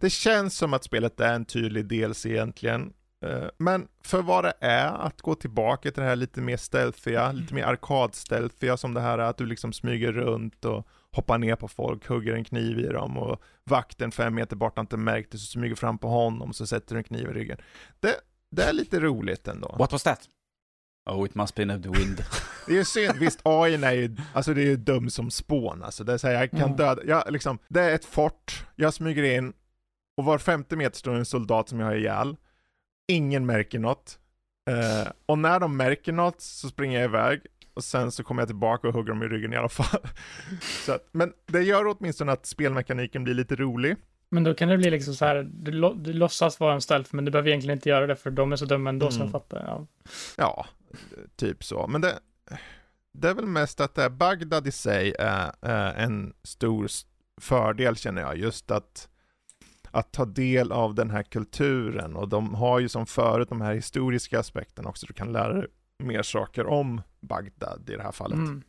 det känns som att spelet är en tydlig DLC egentligen. Eh, Men för vad det är, att gå tillbaka till det här lite mer stealthiga, lite mer arkad-stealthiga som det här är, att du liksom smyger runt och hoppar ner på folk, hugger en kniv i dem och vakten fem meter bort har inte märkt det, så smyger fram på honom så sätter du en kniv i ryggen. Det, det är lite roligt ändå. What was that? Oh, it must be the wind. Det är ju synd, visst AI är ju, alltså det är ju dum som spån alltså. Det är så här, jag kan Mm. döda, jag liksom, det är ett fort, jag smyger in och var 50 meter står en soldat som jag har ihjäl. Ingen märker något. Eh, och när de märker något så springer jag iväg och sen så kommer jag tillbaka och hugger dem i ryggen i alla fall. så att, men det gör åtminstone att spelmekaniken blir lite rolig. Men då kan det bli liksom så här, du, lo- du låtsas vara en stealth, men du behöver egentligen inte göra det, för de är så dumma ändå som Mm. jag fattar. Ja. Ja, typ så. Men det, det är väl mest att det är Bagdad i sig är, är en stor fördel känner jag. Just att, att ta del av den här kulturen och de har ju som förut de här historiska aspekterna också. Du kan lära dig mer saker om Bagdad i det här fallet. Mm.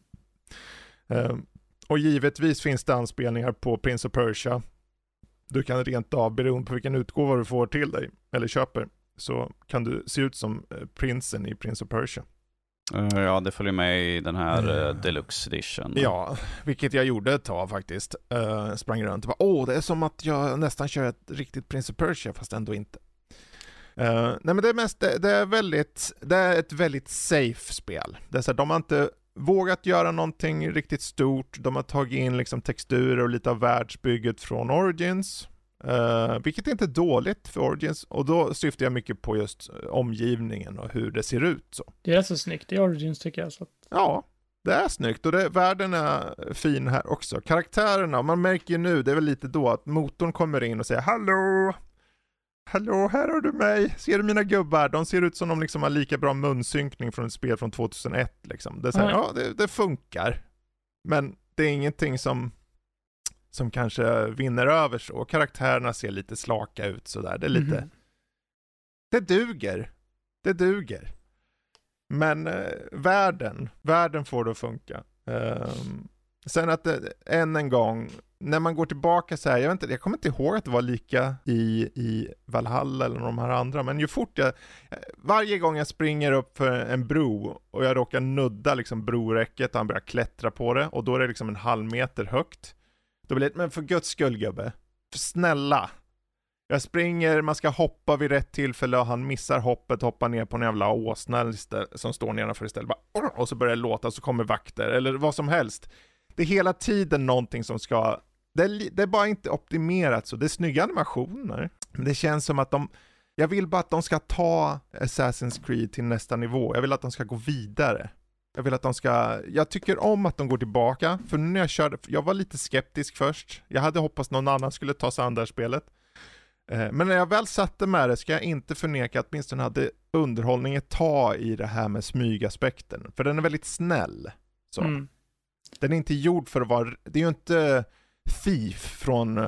Ehm, och givetvis finns det anspelningar på Prince of Persia. Du kan rent av, beroende på vilken utgåva du får till dig, eller köper, så kan du se ut som eh, prinsen i Prince of Persia. Eh, ja, det följer med i den här uh, deluxe edition. Ja, vilket jag gjorde ett tag faktiskt. Uh, sprang runt och bara, åh, det är som att jag nästan kör ett riktigt Prince of Persia, fast ändå inte. Eh, nej men det är mest, det, det är väldigt, det är ett väldigt safe spel. Det är så här, de har inte vågat göra någonting riktigt stort, de har tagit in liksom texturer och lite av världsbygget från Origins. Uh, vilket är inte dåligt för Origins, och då syftar jag mycket på just eh, omgivningen och hur det ser ut. Så. Det är så snyggt i Origins tycker jag. Så att, Ja, det är snyggt och det, världen är fin här också. Karaktärerna, man märker ju nu, det är väl lite då att motorn kommer in och säger Hallå! Hallå, här har du mig! Ser du mina gubbar? De ser ut som de liksom har lika bra munsynkning från ett spel från 2001 liksom. Det är så här, Nej. ja, det, det funkar. Men det är ingenting som, som kanske vinner över så. Karaktärerna ser lite slaka ut sådär. Det är lite, Mhm. det duger. Det duger. Men eh, världen, världen får det att funka. Ehm, sen att det, än en gång, när man går tillbaka så här, jag, vet inte, jag kommer inte ihåg att det var lika i, i Valhalla eller de här andra, men ju fort jag, varje gång jag springer upp för en bro och jag råkar nudda liksom broräcket och han börjar klättra på det och då är det liksom en halv meter högt. Då blir det, men för guds skull gubbe, för snälla, jag springer, man ska hoppa vid rätt tillfälle och han missar hoppet, hoppar ner på en jävla åsna som står nedanför istället. Bara, och så börjar det låta, så kommer vakter, eller vad som helst. det är hela tiden någonting som ska, det är, det är bara inte optimerat så, det är snygga animationer, men det känns som att de, jag vill bara att de ska ta Assassin's Creed till nästa nivå, jag vill att de ska gå vidare. Jag vill att de ska, jag tycker om att de går tillbaka, för nu när jag körde, jag var lite skeptisk först, jag hade hoppats någon annan skulle ta sig an det här spelet. Eh, men när jag väl satte med det ska jag inte förneka att åtminstone hade underhållningen ta i det här med smygaspekten, för den är väldigt snäll. Så. Mm. Den är inte gjord för att vara, det är ju inte Thief från uh,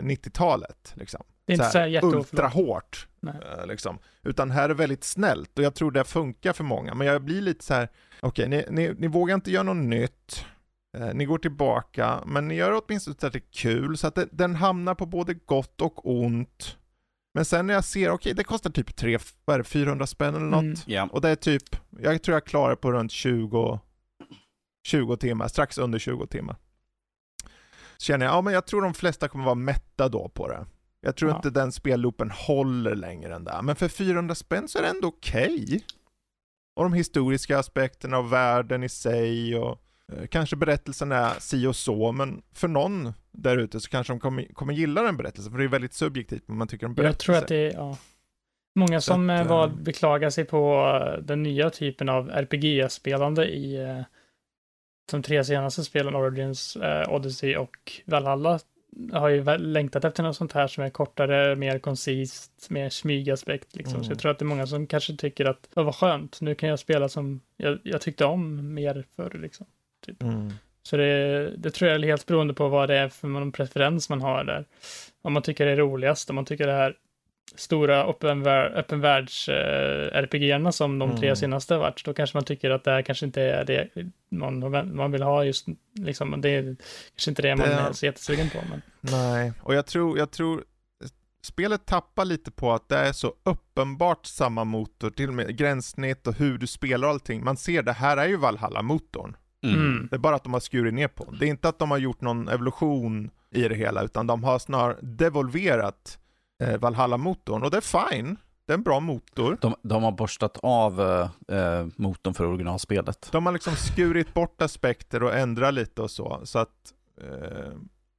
90-talet liksom. Det är inte så här jätteoförlåt. ultra hårt. Nej. Uh, liksom. Utan här är väldigt snällt och jag tror det funkar för många. Men jag blir lite så här, okej, okay, ni, ni, ni vågar inte göra något nytt. Uh, ni går tillbaka, men ni gör åtminstone så att det är kul, så att det, den hamnar på både gott och ont. Men sen när jag ser, okej, okay, det kostar typ 3, vad är det, 400 spänn eller något. Mm. Ja. Och det är typ, jag tror jag klarar på runt 20, 20 timmar, strax under 20 timmar. Så känner jag, ja men jag tror de flesta kommer vara mätta då på det. Jag tror Ja. inte den spelloopen håller längre än det. Men för 400 spänn så är det ändå okej. Och de historiska aspekterna av världen i sig och eh, kanske berättelsen är si och så, men för någon där ute så kanske de kommer, kommer gilla den berättelsen, för det är väldigt subjektivt vad man tycker om Jag berättelser. tror att det är, ja. Många som att, eh, var, eh, beklagar sig på den nya typen av RPG-spelande i de tre senaste spelen, Origins, eh, Odyssey och Valhalla, har ju längtat efter något sånt här som är kortare, mer koncist, mer smygaspekt liksom. Så Mm. jag tror att det är många som kanske tycker att, "Åh, vad skönt, nu kan jag spela som jag, jag tyckte om mer förr liksom. Mm. Så det, det tror jag är helt beroende på vad det är för någon preferens man har där. Om man tycker det är roligast, om man tycker det här stora öppen, vär- öppen världs eh, RPG-erna som de tre Mm. senaste har varit, då kanske man tycker att det här kanske inte är det man, man vill ha just, liksom, det är kanske inte det man Det- är så jättesugen på. Men, Nej, och jag tror, jag tror spelet tappar lite på att det är så uppenbart samma motor, till och med gränssnitt och hur du spelar och allting. Man ser det här är ju Valhalla-motorn. Mm. mm. Det är bara att de har skurit ner på. Det är inte att de har gjort någon evolution i det hela, utan de har snarare devolverat eh, Valhalla-motorn. Och det är fine. Det är en bra motor. De, de har borstat av eh, eh, motorn för originalspelet. De har liksom skurit bort aspekter och ändrat lite och så. så att, eh,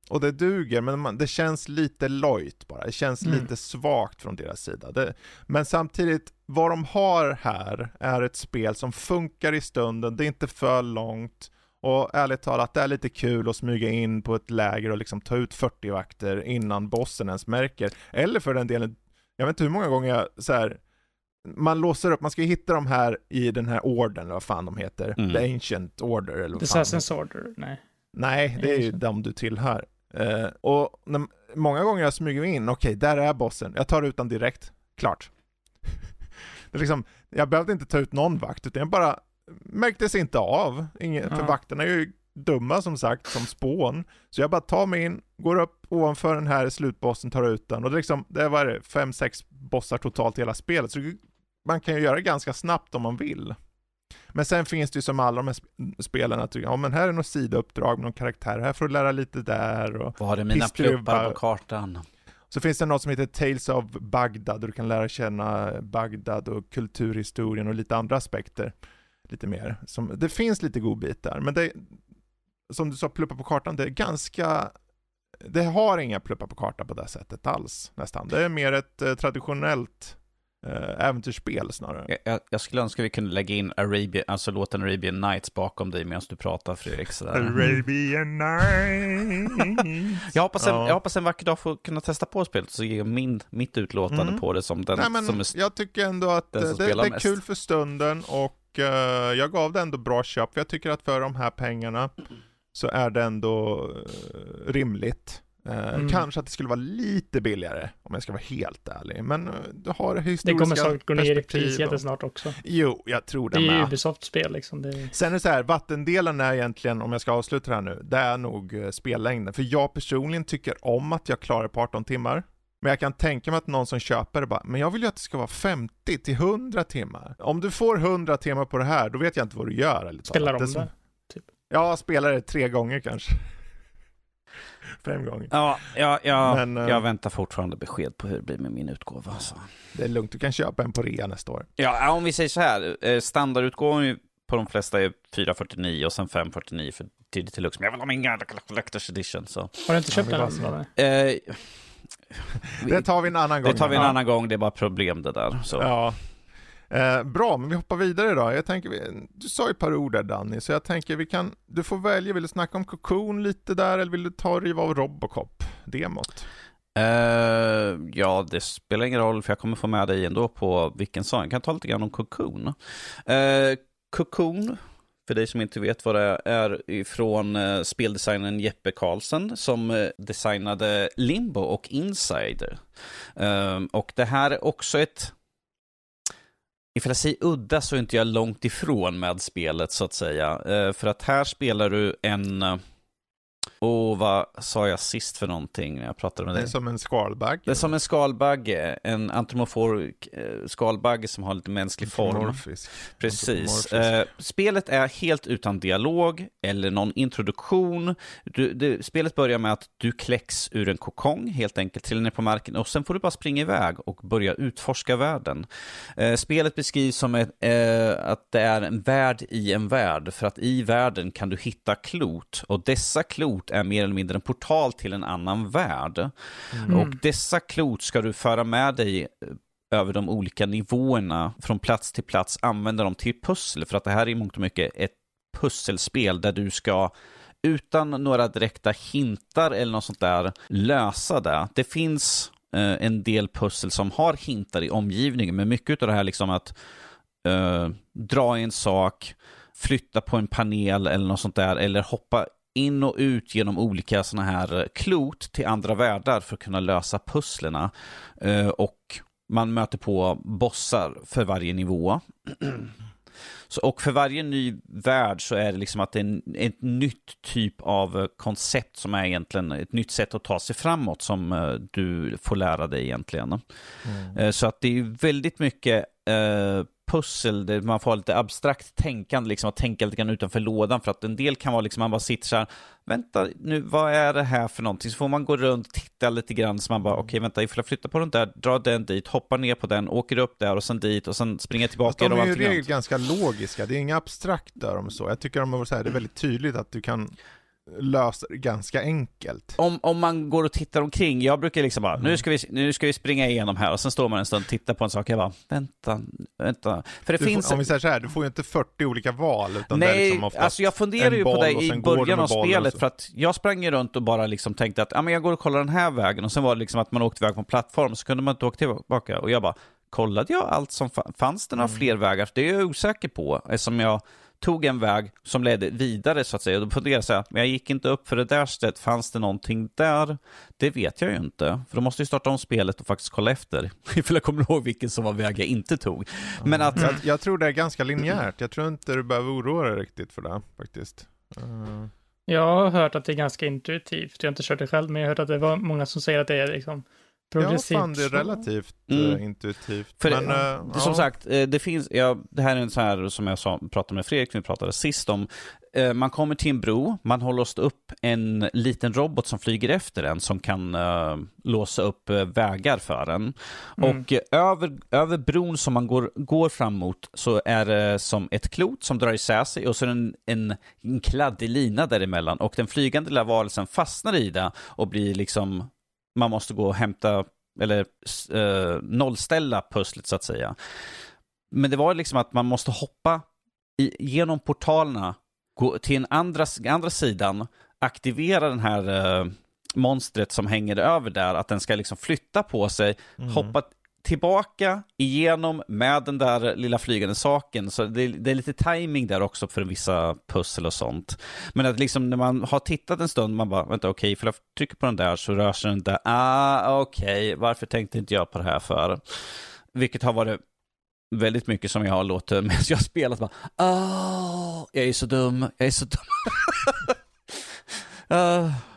och det duger, men man, det känns lite lojt bara. Det känns Mm. lite svagt från deras sida. Det, men samtidigt, vad de har här är ett spel som funkar i stunden, det är inte för långt. Och ärligt talat, det är lite kul att smyga in på ett läger och liksom ta ut 40 vakter innan bossen ens märker. Eller för den delen, jag vet inte hur många gånger jag så här, man låser upp, man ska ju hitta de här i den här orden, eller vad fan de heter. Mm. The Ancient Order, eller vad fan de Assassin's Order, nej. Nej, det är ju de du tillhör. Eh, och när, många gånger jag smyger in, okej, där är bossen. Jag tar ut den direkt. Klart. det är liksom, jag behövde inte ta ut någon vakt, utan jag bara märktes inte av. Ingen, För Ja. vakterna är ju dumma som sagt, som spån. Så jag bara tar mig in, går upp ovanför den här slutbossen, tar ut den. Och det är liksom, det var det, fem, sex bossar totalt i hela spelet. Så man kan ju göra det ganska snabbt om man vill. Men sen finns det ju som alla de här sp- spelen att ja, men här är något sidouppdrag med någon karaktär, här får du lära lite där och Var är mina pluppar på kartan? så finns det något som heter Tales of Bagdad, där du kan lära känna Bagdad och kulturhistorien och lite andra aspekter. Lite mer. Som, det finns lite godbitar, men det, som du sa, pluppar på kartan, det är ganska, det har inga pluppar på kartan på det sättet alls nästan. Det är mer ett eh, traditionellt eh, äventyrsspel snarare. Jag, jag, jag skulle önska vi kunde lägga in Arabia, alltså låten Arabian Nights bakom dig medan du pratar Fredrik. Sådär. Arabian Nights. Jag hoppas, en, Ja. jag hoppas en vacker dag få kunna testa på spelet så ge min, mitt utlåtande Mm. på det som den Nej, men som är jag tycker ändå att eh, det, det är mest. kul för stunden och eh, jag gav det ändå bra köp. För jag tycker att för de här pengarna så är det ändå eh, rimligt. Eh, Mm. Kanske att det skulle vara lite billigare om jag ska vara helt ärlig. Men uh, du har Det historiska kommer säkert gå ner i pris jättesnart också. Jo, jag tror Det det är ju. Ubisoft-spel liksom. Det. Sen är det så här, vattendelen är egentligen, om jag ska avsluta det här nu, det är nog spellängden. För jag personligen tycker om att jag klarar på 18 timmar. Men jag kan tänka mig att någon som köper det bara, men jag vill ju att det ska vara 50 till 100 timmar. Om du får 100 timmar på det här, då vet jag inte vad du gör. Eller Spelar om är som- det. typ. Ja, spelar det tre gånger kanske. Fem gånger. Ja, ja, ja Men, eh, jag väntar fortfarande besked på hur det blir med min utgåva. Så. Det är lugnt, du kan köpa en på rea nästa år. Ja, om vi säger så här, eh, standardutgåvan på de flesta är 449 och sen 549 för 3D Deluxe, men jag vill ha min Collector's Edition. Så. Har du inte köpt den? Eh, Det tar vi en annan gång. det tar vi en annan gång, det är bara problem det där. Så. Ja. Eh, bra, men vi hoppar vidare då. Jag tänker, du sa ju ett par ord där Danny, så jag tänker vi kan, du får välja, vill du snacka om Cocoon lite där eller vill du ta och riva av Robocop, demot? Eh, ja, det spelar ingen roll för jag kommer få med dig ändå på vilken sång. Jag kan ta lite grann om Cocoon. Uh, Cocoon, för dig som inte vet vad det är, ifrån eh, speldesignern Jeppe Karlsson som eh, designade Limbo och Inside. Ehm, och det här är också ett Ifall jag säger udda så är inte jag långt ifrån med spelet så att säga. Eh, för att här spelar du en... Åh, vad sa jag sist för någonting när jag pratade med Det dig? är som en skalbagge. Det är som en skalbagge, en antropomorf eh, skalbagge som har lite mänsklig form. Precis. Eh, spelet är helt utan dialog eller någon introduktion. Du, det, spelet börjar med att du kläcks ur en kokong, helt enkelt, trillar ner på marken och sen får du bara springa iväg och börja utforska världen. Eh, spelet beskrivs som ett, eh, att det är en värld i en värld, för att i världen kan du hitta klot och dessa klot är mer eller mindre en portal till en annan värld. Mm. Och dessa klot ska du föra med dig eh, över de olika nivåerna från plats till plats, använda dem till pussel, för att det här är i mångt och mycket ett pusselspel där du ska utan några direkta hintar eller något sånt där lösa det. Det finns eh, en del pussel som har hintar i omgivningen, men mycket av det här liksom att eh, dra i en sak, flytta på en panel eller något sånt där, eller hoppa in och ut genom olika sådana här klot till andra världar för att kunna lösa pusslerna. Eh, och man möter på bossar för varje nivå. Så, och för varje ny värld så är det liksom att det är en, ett nytt typ av eh, koncept som är egentligen ett nytt sätt att ta sig framåt som eh, du får lära dig egentligen. Mm. Eh, Så att det är väldigt mycket eh, pussel, där man får lite abstrakt tänkande, liksom att tänka lite grann utanför lådan, för att en del kan vara liksom, man bara sitter så här, vänta nu, vad är det här för någonting? Så får man gå runt, titta lite grann, så man bara, okej, vänta, ifall jag flyttar på den där, drar den dit, hoppar ner på den, åker upp där och sen dit och sen springer jag Fast tillbaka. de är ju i regel ganska logiska, det är inga abstrakta de så. Jag tycker de är så här, det är väldigt tydligt att du kan lösa det ganska enkelt. om, om man går och tittar omkring, jag brukar liksom bara, Mm. nu, ska vi, nu ska vi springa igenom här och sen står man en stund och tittar på en sak och jag bara, vänta, vänta. För det Du finns... får, om vi säger så här, du får ju inte 40 olika val, utan det är Nej, liksom alltså jag funderar ju på det i början av spelet för att jag sprang ju runt och bara liksom tänkte att ja, men jag går och kollar den här vägen och sen var det liksom att man åkte iväg på en plattform så kunde man inte åka tillbaka och jag bara kollade jag allt som fa- fanns det några Mm. fler vägar? Det är jag osäker på eftersom jag tog en väg som ledde vidare så att säga. Och då funderade jag så här, men jag gick inte upp för det där stället, fanns det någonting där? Det vet jag ju inte, för då måste jag starta om spelet och faktiskt kolla efter ifall jag kommer ihåg vilken som var väg jag inte tog. Men att jag, jag tror det är ganska linjärt, jag tror inte du behöver oroa dig riktigt för det faktiskt. Eh, Jag har hört att det är ganska intuitivt. Jag har inte kört det själv, men jag har hört att det var många som säger att det är liksom ja, progressivt. fan det är relativt Mm. eh, intuitivt. För Men, det- eh, Som ja. sagt, eh, det finns, ja, det här är en sån här som jag sa, pratade med Fredrik, vi pratade sist om. Eh, Man kommer till en bro, man har låst upp en liten robot som flyger efter en som kan eh, låsa upp eh, vägar för en. Mm. Och över, över bron som man går, går fram mot så är det som ett klot som drar isär sig och så är det en, en, en kladdig lina däremellan och den flygande lilla varelsen fastnar i det och blir liksom, man måste gå och hämta eller eh, nollställa pusslet så att säga. Men det var liksom att man måste hoppa i, genom portalerna, gå till en andra, andra sidan, aktivera den här eh, monstret som hänger över där, att den ska liksom flytta på sig, Mm. hoppa tillbaka igenom med den där lilla flygande saken. Så det, det är lite timing där också för vissa pussel och sånt. Men att liksom när man har tittat en stund, man bara, vänta okej, för jag trycker på den där så rör sig den där. Ah, okej, varför tänkte inte jag på det här för? Vilket har varit väldigt mycket som jag har låtit medan jag har spelat. Bara, ah, jag är så dum, jag är så dum. uh,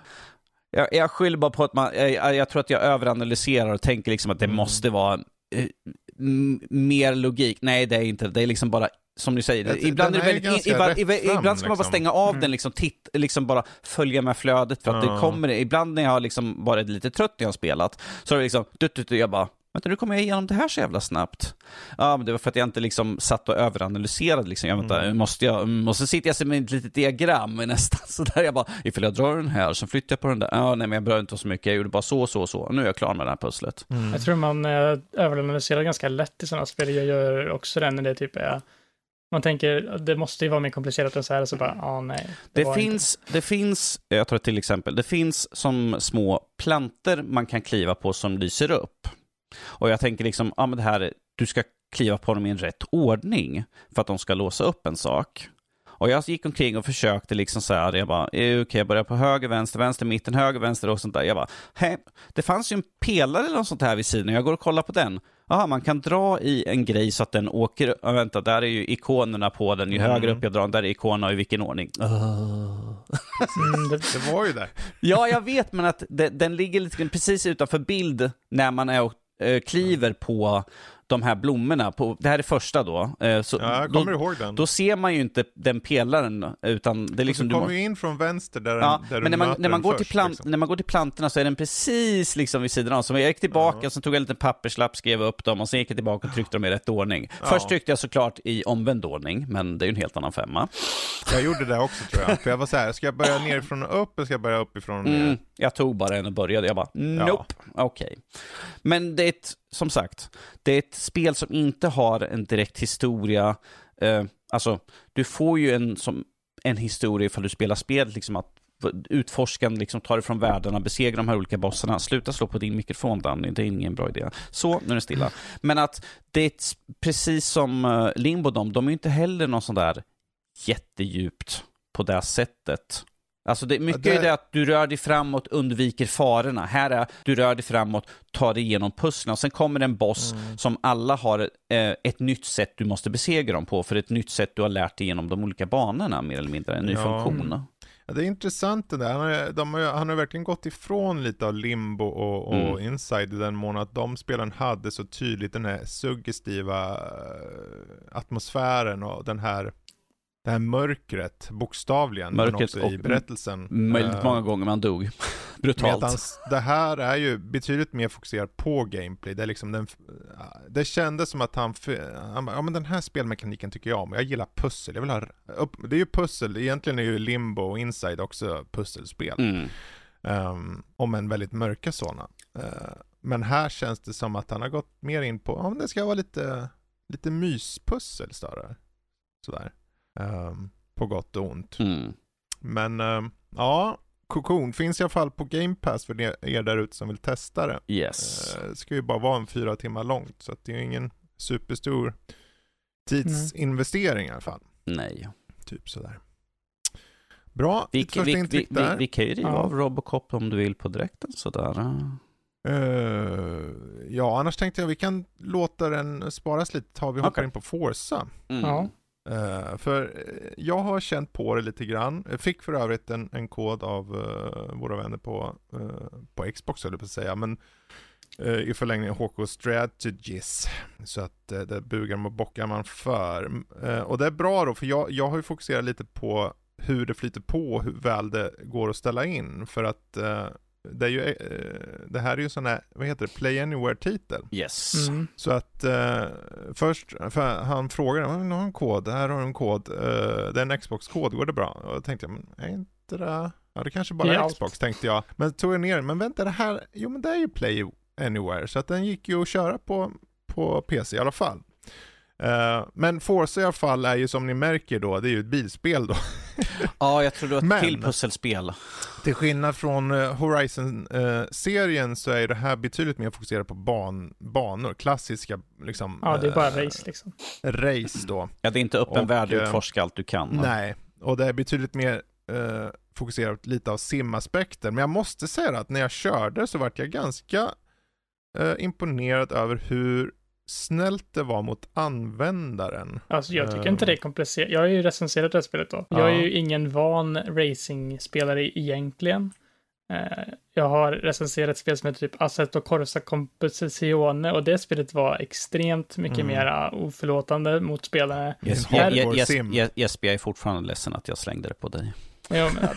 Jag, jag skyller bara på att man, jag, jag tror att jag överanalyserar och tänker liksom att det Mm. måste vara eh, m- mer logik. Nej, det är inte det. Det är liksom bara, som du säger, ty- ibland, är det väldigt, ganska ibland, ibland, ska man bara liksom. stänga av Mm. den, liksom, titt, liksom bara följa med flödet för att Ja. det kommer, ibland när jag har liksom varit lite trött när jag har spelat, så har det liksom, du, du, du, jag bara, Vänta, nu kommer jag igenom det här så jävla snabbt. Ja, men det var för att jag inte liksom satt och överanalyserade. Liksom. Jag, vänta, Mm. måste jag, måste sitta jag med ett litet diagram nästan sådär. Jag bara, ifall jag drar den här, så flyttar jag på den där. Ja, nej, men jag behöver inte så mycket. Jag gjorde bara så, så, så. Nu är jag klar med det här pusslet. Mm. Jag tror man eh, överanalyserar ganska lätt i sådana spel. Jag gör också det när det typ är... Man tänker, det måste ju vara mer komplicerat än så här, och så bara, ja ah, nej. Det inte finns, det finns, jag tar ett till exempel, det finns som små planter man kan kliva på som lyser upp. Och jag tänker liksom, ja men det här, du ska kliva på dem i en rätt ordning för att de ska låsa upp en sak. Och jag gick omkring och försökte liksom så här, jag bara, eh, okej, jag börjar på höger, vänster, vänster, mitten, höger, vänster och sånt där. Jag bara, hej, det fanns ju en pelare eller något sånt här vid sidan, jag går och kollar på den. Jaha, man kan dra i en grej så att den åker, ja, vänta, där är ju ikonerna på den, ju Mm. högre upp jag drar, där är ikonerna i vilken ordning. Mm, det, Det var ju det. Ja, jag vet, men att det, den ligger lite precis utanför bild när man är och Eh, kliver på de här blommorna. På, det här är första då. Eh, så Ja, jag kommer då, ihåg den. då ser man ju inte den pelaren, utan det är liksom... du kommer må- ju in från vänster där, den, Ja, där men när man, när, man den går till först, plant, liksom. när man går till plantorna så är den precis liksom vid sidan av. Så jag gick tillbaka, Ja. så tog jag en liten papperslapp, skrev upp dem och sen gick jag tillbaka och tryckte dem i rätt ordning. Ja. Först tryckte jag såklart i omvänd ordning, men det är ju en helt annan femma. Jag gjorde det också tror jag. För jag var så här, ska jag börja nerifrån och upp eller ska jag börja uppifrån och ner? Mm, jag tog bara en och började. Jag bara, nope, okej. Men det är ett, som sagt, det är ett spel som inte har en direkt historia. Eh, alltså, du får ju en, som, en historia ifall du spelar spelet, liksom att utforskan, liksom ta dig från världarna, besegra de här olika bossarna. Sluta slå på din mikrofon Danny, det är ingen bra idé. Så, nu är det stilla. Men att det är ett, precis som eh, Limbo, de, de är ju inte heller någon sån där jättedjupt på det sättet. Alltså det, mycket det- är det att du rör dig framåt, undviker farorna. Här är du rör dig framåt, tar dig igenom pusslen och sen kommer en boss Mm. som alla har eh, ett nytt sätt du måste besegra dem på, för ett nytt sätt du har lärt dig genom de olika banorna, mer eller mindre, en ny Ja. funktion. Ja, det är intressant det där. Han har, de har, han har verkligen gått ifrån lite av Limbo och, och Mm. Inside i den mån att de spelen hade så tydligt den här suggestiva eh, atmosfären och den här det här mörkret, bokstavligen, men Mörkret också i och- berättelsen. Väldigt Eh, många gånger man dog. Brutalt. Medan det här är ju betydligt mer fokuserat på gameplay. Det, är liksom den, det kändes som att han, han bara, ja men den här spelmekaniken tycker jag om. Jag gillar pussel. Jag vill ha, upp, det är ju pussel, egentligen är ju Limbo och Inside också pusselspel. Mm. Um, om en väldigt mörka sådana. Uh, men här känns det som att han har gått mer in på, ja men det ska vara lite, lite myspussel snarare. Sådär. Um, på gott och ont. Mm. Men um, ja, Cocoon finns i alla fall på Game Pass för er- där ute som vill testa det. Yes. Eh, Det ska ju bara vara en fyra timmar långt så att det är ju ingen superstor tidsinvestering i alla fall. Nej. Typ sådär. Bra, Vi, ditt första vi, vi, intryck vi, där. vi kan ju riva Ja. av Robocop om du vill på direkten sådär. Eh, ja, annars tänkte jag vi kan låta den sparas lite, ta vi hoppar in på Forza. Mm. Ja. Uh, för eh, jag har känt på det lite grann. Jag fick för övrigt en, en kod av uh, våra vänner på, uh, på Xbox höll jag på att säga, men i förlängningen HK Strategies. Så att det bugar man och bockar man för. Och det är bra då, för jag, jag har ju fokuserat lite på hur det flyter på och hur väl det går att ställa in. För att det, är ju, eh, det här är ju sån här, vad heter det, Play Anywhere-titel. Yes. Mm. Så att eh, först, för han frågade, "Ja, nu har en kod, här har du en kod, eh, det är en Xbox-kod, går det bra? Och då tänkte jag, men är inte det, ja det kanske bara är. Xbox, tänkte jag. Men tog jag ner men vänta det här, jo men det är ju Play Anywhere, så att den gick ju att köra på, på PC i alla fall. Eh, men Forza i alla fall är ju som ni märker då, det är ju ett bilspel då. Ja, jag tror det var ett Men- till pusselspel. Till skillnad från eh, Horizon-serien så är det här betydligt mer fokuserat på ban, banor, klassiska liksom, ja, det är bara eh, race liksom. race då. Ja, det är inte öppen Och, värld, eh, utforska allt du kan. va? Nej, och det är betydligt mer eh, fokuserat lite av simaspekten. Men jag måste säga att när jag körde så vart jag ganska eh, imponerad över hur snällt det var mot användaren. Alltså jag tycker Eh. inte det är komplicerat. Jag har ju recenserat det här spelet då. Ja. Jag är ju ingen van racingspelare egentligen. Eh, Jag har recenserat ett spel som heter typ Assetto Corsa Competizione och det spelet var extremt mycket Mm. mera oförlåtande mot spelarna. Yes, Je- hardcore Je- Jes- sim. Je- Jesper, jag är fortfarande ledsen att jag slängde det på dig. Jo, men,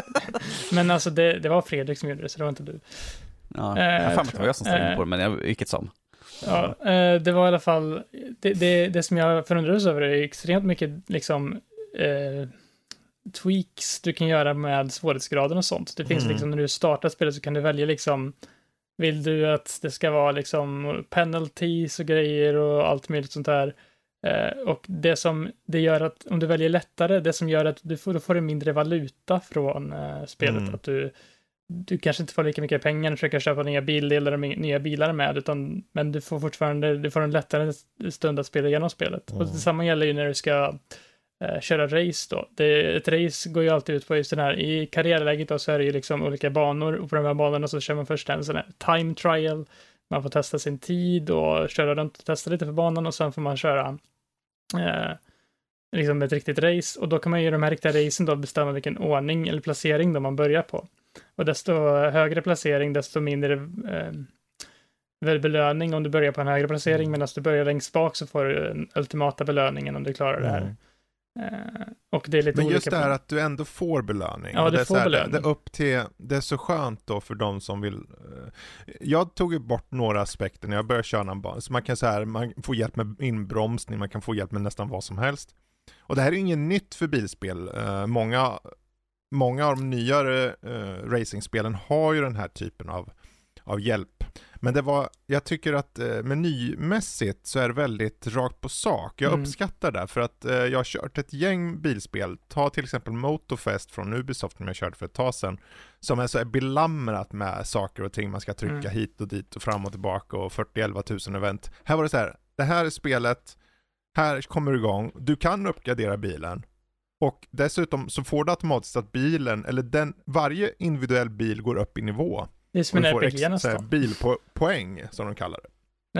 men alltså det, det var Fredrik som gjorde det, så det var inte du. Ja, Eh, jag att det var jag som slängde jag. på det, men jag, vilket som. Ja, eh, det var i alla fall, det, det, det som jag förundrades över är extremt mycket liksom eh, tweaks du kan göra med svårighetsgraden och sånt. Det finns Mm. liksom när du startar spelet så kan du välja liksom vill du att det ska vara liksom penalties och grejer och allt möjligt sånt där. Eh, och det som det gör att om du väljer lättare, det som gör att du får, då får du mindre valuta från eh, spelet. Mm. Att du, du kanske inte får lika mycket pengar när du försöker köpa nya bildelar och nya bilar med, utan, men du får fortfarande, du får en lättare stund att spela igenom spelet. Mm. Och detsamma gäller ju när du ska eh, köra race då. Det, ett race går ju alltid ut på just den här, i karriärläget då så är det ju liksom olika banor och på de här banorna så kör man först en sån här time trial. Man får testa sin tid och köra runt och testa lite för banan och sen får man köra eh, liksom ett riktigt race och då kan man ju i de här riktiga racen då bestämma vilken ordning eller placering då man börjar på. Och desto högre placering, desto mindre eh, belöning om du börjar på en högre placering, Mm. medan du börjar längst bak så får du den ultimata belöningen om du klarar det här. Mm. Eh, och det är lite Men olika. just det här att du ändå får belöning. Ja, du det är får så här, belöning. Det, det, upp till, det är så skönt då för de som vill. eh, Jag tog ju bort några aspekter när jag började köra en bana. Så man kan så här, man får hjälp med inbromsning, man kan få hjälp med nästan vad som helst. Och det här är inget nytt för bilspel. Eh, många, många av de nyare uh, racingspelen har ju den här typen av, av hjälp. Men det var, jag tycker att eh, menymässigt så är det väldigt rakt på sak. Jag Mm. uppskattar det för att eh, jag har kört ett gäng bilspel. Ta till exempel Motorfest från Ubisoft som jag körde för ett tag sedan. Som är så är belamrat med saker och ting man ska trycka Mm. hit och dit och fram och tillbaka och 40-11 000 event. Här var det så här, det här är spelet, här kommer du igång, du kan uppgradera bilen. Och dessutom så får du automatiskt att bilen, eller den, varje individuell bil går upp i nivå. det är som en RPG nästan. bilpoäng som de kallar det.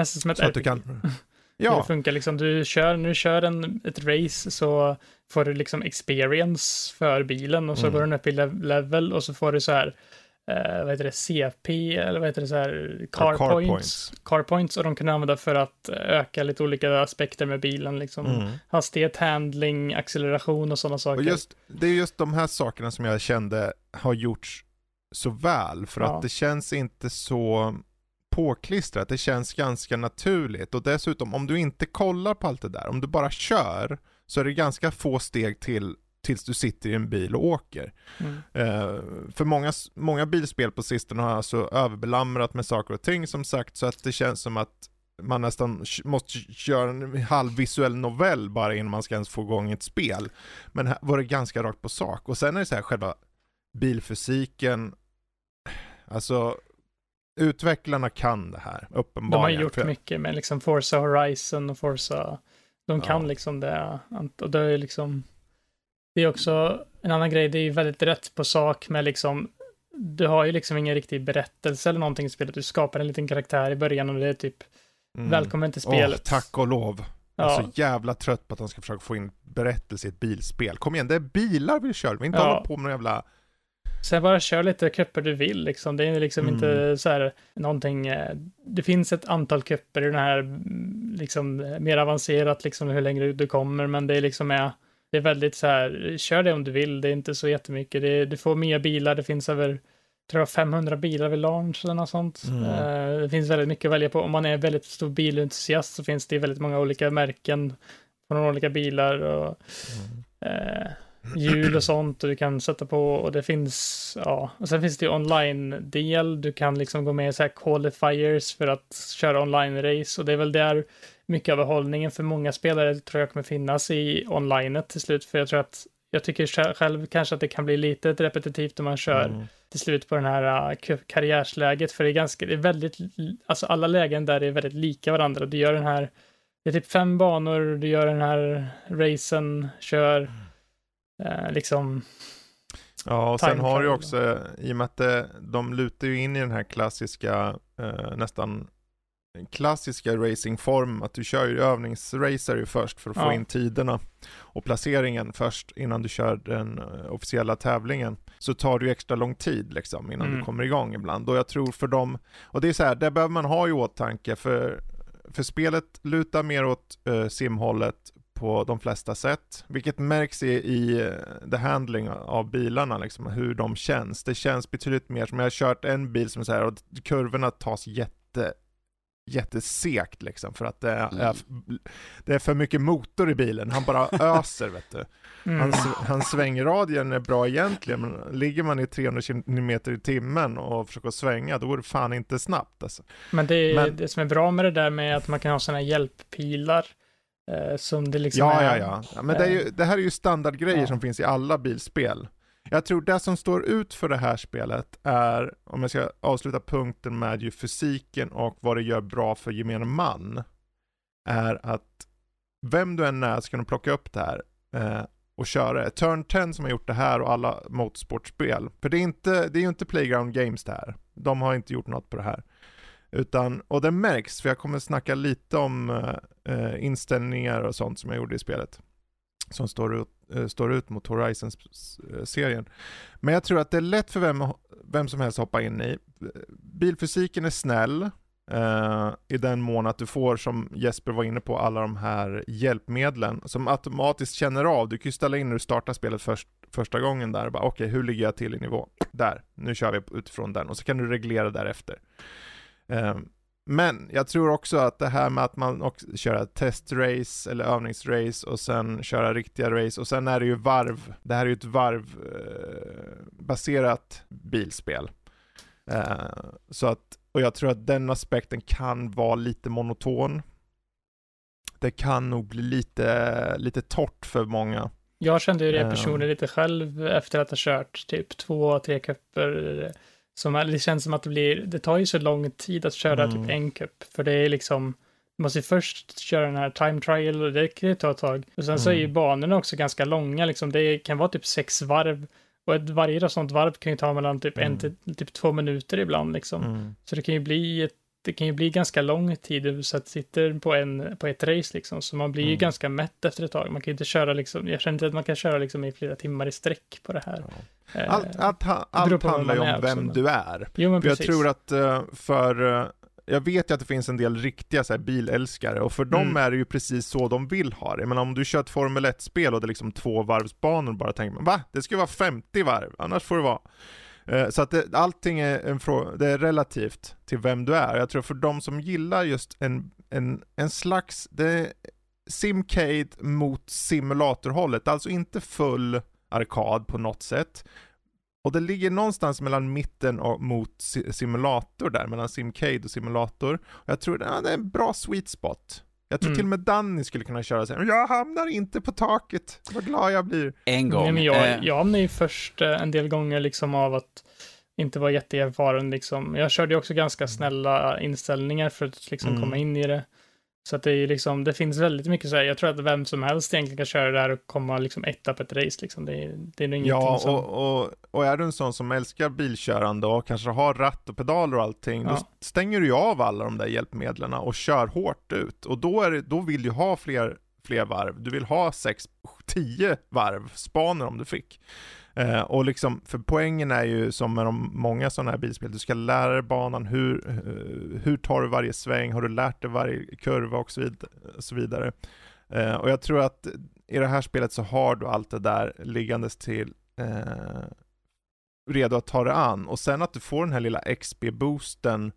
Nästan som ett Så RPG. kan... Det Ja, funkar liksom, du kör, du kör en, ett race så får du liksom experience för bilen och så Mm. går den upp i lev- level och så får du så här, eh, vad heter det, CP eller vad heter det så här, car, car points. points. Car points och de kan du använda för att öka lite olika aspekter med bilen, liksom mm. hastighet, handling, acceleration och sådana saker. Och just, det är just de här sakerna som jag kände har gjorts så väl, för Ja. att det känns inte så påklistrat, det känns ganska naturligt och dessutom om du inte kollar på allt det där, om du bara kör så är det ganska få steg till tills du sitter i en bil och åker. Mm. Eh, för många, många bilspel på sistone har alltså överbelamrat med saker och ting som sagt så att det känns som att man nästan måste köra en halvvisuell novell bara innan man ska ens få igång ett spel. Men här var det ganska rakt på sak. Och sen är det så här själva bilfysiken, alltså utvecklarna kan det här, De har uppenbarligen. gjort För- mycket med liksom Forza Horizon och Forza. De kan Ja. liksom det. Och det är liksom. Det är också en annan grej. Det är ju väldigt rätt på sak med liksom. Du har ju liksom ingen riktig berättelse eller någonting i spelet. Du skapar en liten karaktär i början och det är typ Mm. välkommen till spelet. tack och lov. Jag Ja, är så jävla trött på att de ska försöka få in berättelse i ett bilspel. Kom igen, det är bilar vi kör, vi inte Ja. hålla på med någon jävla... Sen bara kör lite kupper du vill liksom. Det är liksom Mm. inte så här någonting. eh, Det finns ett antal kupper i den här mm, liksom mer avancerat liksom hur längre du kommer, men det är liksom är det är väldigt så här, kör det om du vill, det är inte så jättemycket. Det du får nya bilar, det finns över, tror jag, 500 bilar vid launch eller något sånt. Mm. Eh, det finns väldigt mycket att välja på. Om man är väldigt stor bilentusiast så finns det väldigt många olika märken på de olika bilar och eh, hjul och sånt och du kan sätta på och det finns, ja, och sen finns det ju online-del, du kan liksom gå med i så här qualifiers för att köra online-race och det är väl där mycket av behållningen för många spelare tror jag kommer finnas i onlinet till slut, för jag tror att jag tycker sj- själv kanske att det kan bli lite repetitivt om man kör Mm. till slut på den här k- karriärsläget, för det är ganska, det är väldigt, alltså alla lägen där är väldigt lika varandra. Du gör den här, det är typ fem banor, du gör den här racen, kör, eh, liksom, Ja, och sen har du också, i och med att de lutar ju in i den här klassiska, eh, nästan klassiska racingform, att du kör ju övningsracer först för att få Ja. in tiderna och placeringen först innan du kör den eh, officiella tävlingen. Så tar det ju extra lång tid liksom innan Mm. du kommer igång ibland. Och jag tror för dem, och det är så här, det behöver man ha i åtanke för, för spelet lutar mer åt uh, simhållet på de flesta sätt, vilket märks i, i eh, the handling av bilarna, liksom, hur de känns. Det känns betydligt mer som, jag har kört en bil som är så här, och kurvorna tas jätte jättesekt liksom för att det är, Mm. det är för mycket motor i bilen. Han bara öser vet du. Mm. Hans, hans svängradien är bra egentligen, men ligger man i 300 km i timmen och försöker svänga, då går det fan inte snabbt alltså. Men det, är- Men- det som är bra med det där med att man kan ha sådana hjälppilar eh, som det liksom Ja, är. ja, ja. ja men det, är ju, det här är ju standardgrejer Ja. som finns i alla bilspel. Jag tror det som står ut för det här spelet är, om jag ska avsluta punkten med ju fysiken och vad det gör bra för gemene man, är att vem du än är så kan du plocka upp det här eh, och köra det. Turn 10 som har gjort det här och alla motorsportspel. För det är, inte, det är ju inte Playground Games det här. De har inte gjort något på det här. Utan, och det märks, för jag kommer snacka lite om eh, inställningar och sånt som jag gjorde i spelet. Som står ut, Eh, står ut mot Horizons-serien. Eh, Men jag tror att det är lätt för vem, vem som helst att hoppa in i. Eh, bilfysiken är snäll. eh, I den mån att du får, som Jesper var inne på, alla de här hjälpmedlen som automatiskt känner av. Du kan ju ställa in när du startar spelet först, första gången där. bara, Okej, hur ligger jag till i nivå? Där, nu kör vi utifrån den. Och så kan du reglera därefter. Eh, men jag tror också att det här med att man också köra testrace eller övningsrace och sen köra riktiga race och sen är det ju varv. Det här är ju ett varvbaserat bilspel. Eh, så att, och jag tror att den aspekten kan vara lite monoton. Det kan nog bli lite, lite torrt för många. Jag kände ju det Ehm. personligen lite själv efter att ha kört typ två, tre cuper. Som det känns som att det blir, det tar ju så lång tid att köra Mm. typ en cup. För det är liksom, du måste ju först köra den här time trial och det kan ju ta ett tag. Och sen så är ju Mm. banorna också ganska långa liksom. Det kan vara typ sex varv. Och ett, varje sånt varv kan ju ta mellan typ en Mm. till typ två minuter ibland liksom. Så det kan ju bli ett, det kan ju bli ganska lång tid så att sitter på, en, på ett race liksom. Så man blir ju Mm. ganska mätt efter ett tag. Man kan ju inte köra liksom, jag känner inte att man kan köra liksom i flera timmar i sträck på det här. Eh, Allt, allt, allt handlar ju om också, vem men- du är. jo men jag tror att eh, för, eh, jag vet ju att det finns en del riktiga så här, bilälskare och för dem Mm. är det ju precis så de vill ha det. Men om du kör ett Formel 1-spel och det är liksom två varvsbanor bara tänker man va? Det ska vara 50 varv, annars får det vara. Eh, så att det, allting är, en fråga, det är relativt till vem du är. Jag tror för de som gillar just en, en, en slags, det är Simcade mot simulatorhållet, alltså inte full arkad på något sätt. Och det ligger någonstans mellan mitten och mot simulator där, mellan Simcade och simulator. Jag tror det är en bra sweet spot. Jag tror Mm. till och med Danny skulle kunna köra så här, jag hamnar inte på taket, vad glad jag blir. En gång. Nej, men jag, eh, jag hamnade ju först eh, en del gånger liksom av att inte vara jätteerfaren liksom. Jag körde ju också ganska snälla inställningar för att liksom Mm. komma in i det. Så att det är liksom, det finns väldigt mycket så här, jag tror att vem som helst egentligen kan köra det här och komma liksom etta på ett race liksom. Det, är- det är nog ingenting Ja, som... och, och, och är du en sån som älskar bilkörande och kanske har ratt och pedaler och allting, då Ja. stänger du ju av alla de där hjälpmedlen och kör hårt ut. Och då, är det, då vill du ha fler, fler varv. Du vill ha 6-10 varv spanor om du fick. Eh, och liksom, för poängen är ju som med de många sådana här bilspel, du ska lära dig banan, hur, eh, hur tar du varje sväng, har du lärt dig varje kurva och så vidare. Så vidare. Eh, och jag tror att i det här spelet så har du allt det där liggandes till eh, redo att ta det an. Och sen att du får den här lilla XP-boosten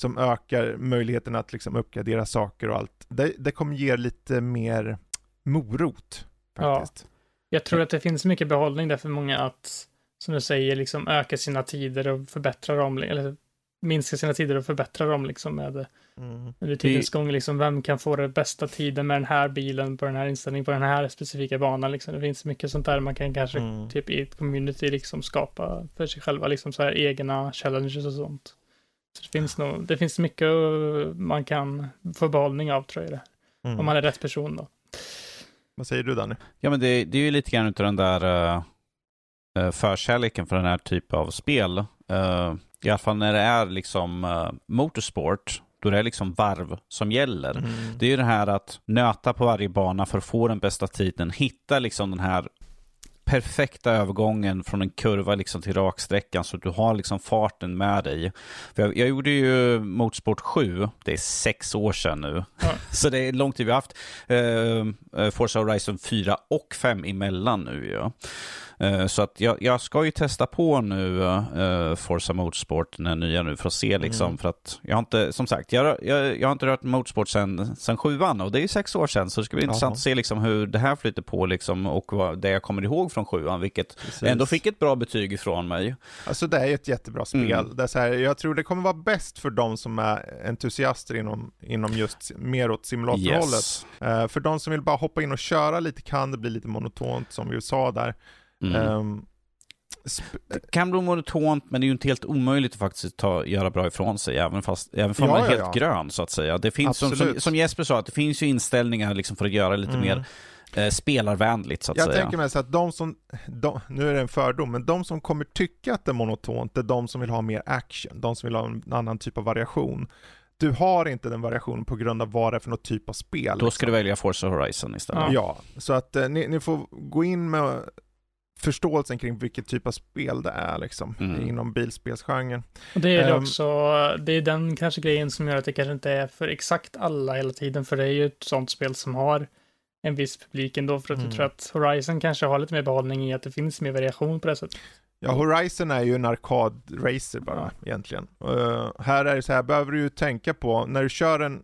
som ökar möjligheten att liksom uppgradera saker och allt. Det, det kommer ge lite mer morot faktiskt. Jag tror att det finns mycket behållning där för många att, som du säger, liksom öka sina tider och förbättra dem, eller minska sina tider och förbättra dem liksom med Mm. under tidens gång, liksom vem kan få den bästa tiden med den här bilen på den här inställningen på den här specifika banan liksom. Det finns mycket sånt där man kan kanske Mm. typ i ett community liksom skapa för sig själva liksom så här egna challenges och sånt. Så det finns nog, det finns mycket uh, man kan få behållning av tror jag det. Mm. Om man är rätt person då. Vad säger du Danny? Ja, men det, det är ju lite grann utav den där uh, förkärleken för den här typen av spel. Uh, I alla fall när det är liksom uh, motorsport, då det är liksom varv som gäller. Mm. Det är ju det här att nöta på varje bana för att få den bästa tiden, hitta liksom den här perfekta övergången från en kurva liksom till raksträckan så att du har liksom farten med dig. För jag, jag gjorde ju Motorsport 7, det är sex år sedan nu, Ja. så det är lång tid vi har haft. Uh, Forza Horizon 4 och 5 emellan nu ja. Eh, så att jag, jag ska ju testa på nu uh, Forza Motorsport, den nya nu, för att se liksom. Mm. För att jag har inte, som sagt, jag, jag, jag har inte rört Motorsport sedan, sedan sjuan och det är ju sex år sedan. Så det ska bli Aha. intressant att se liksom hur det här flyter på liksom och vad, det jag kommer ihåg från sjuan, vilket Precis. ändå fick ett bra betyg ifrån mig. Alltså det är ett jättebra spel. Mm. Det är så här, jag tror det kommer vara bäst för de som är entusiaster inom, inom just mer åt simulatorhållet. Yes. Uh, för de som vill bara hoppa in och köra lite kan det bli lite monotont som vi sa där. Mm. Um, det kan bli monotont, men det är ju inte helt omöjligt att faktiskt ta, göra bra ifrån sig, även fast även om ja, man är helt ja. grön så att säga. Det finns, som, som, som, Jesper sa, att det finns ju inställningar liksom för att göra lite mm. mer eh, spelarvänligt så att jag säga. Jag tänker mig så att de som, de, nu är det en fördom, men de som kommer tycka att det är monotont, det är de som vill ha mer action, de som vill ha en annan typ av variation. Du har inte den variationen på grund av vad det är för något typ av spel. Då ska liksom. du välja Forza Horizon istället. Ja, så att eh, ni, ni, får gå in med förståelsen kring vilket typ av spel det är liksom, mm. inom bilspelsgenren. Och det är det um, också, det är den kanske grejen som gör att det kanske inte är för exakt alla hela tiden, för det är ju ett sånt spel som har en viss publik ändå, för att mm. jag tror att Horizon kanske har lite mer behållning i att det finns mer variation på det sättet. Ja, Horizon är ju en arkadracer bara ja. egentligen. Uh, här är det så här, behöver du ju tänka på, när du kör en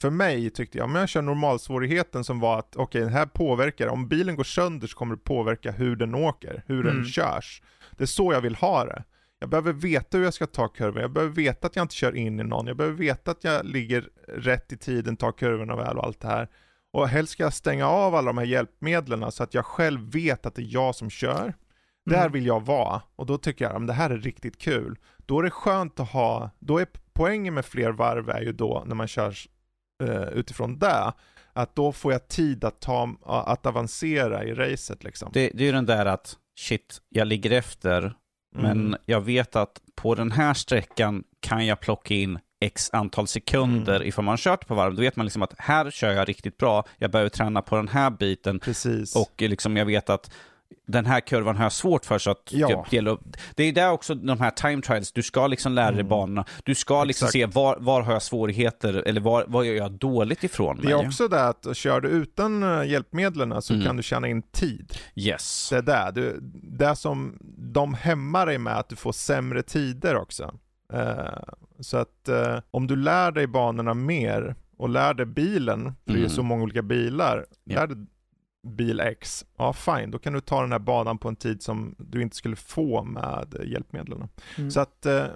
för mig tyckte jag, men jag kör normalsvårigheten som var att, okej, okay, här påverkar, om bilen går sönder så kommer det påverka hur den åker, hur mm. den körs. Det är så jag vill ha det. Jag behöver veta hur jag ska ta kurvan, jag behöver veta att jag inte kör in i någon, jag behöver veta att jag ligger rätt i tiden, tar kurvorna väl och allt det här. Och helst ska jag stänga av alla de här hjälpmedlen så att jag själv vet att det är jag som kör. Mm. Där vill jag vara, och då tycker jag att det här är riktigt kul. Då är det skönt att ha, då är poängen med fler varv är ju då när man kör utifrån det, att då får jag tid att, ta, att avancera i racet liksom. Det, det är ju den där att, shit, jag ligger efter, mm. men jag vet att på den här sträckan kan jag plocka in x antal sekunder mm. ifall man kört på varv. Då vet man liksom att här kör jag riktigt bra, jag behöver träna på den här biten. Precis. Och liksom jag vet att den här kurvan har jag svårt för. Så att ja. det, det är där också de här time trials, du ska liksom lära dig mm. banorna. Du ska liksom Exakt. se var, var har jag svårigheter eller var, var gör jag dåligt ifrån mig. Det är också det att kör du utan eh, hjälpmedlen så mm. kan du tjäna in tid. Yes. Det är det. Du, det som de hämmar dig med att du får sämre tider också. Uh, så att uh, om du lär dig banorna mer och lär dig bilen, för mm. det är så många olika bilar, yeah. lär dig bil X, ja fine, då kan du ta den här banan på en tid som du inte skulle få med hjälpmedlen. Mm. Så att, eh,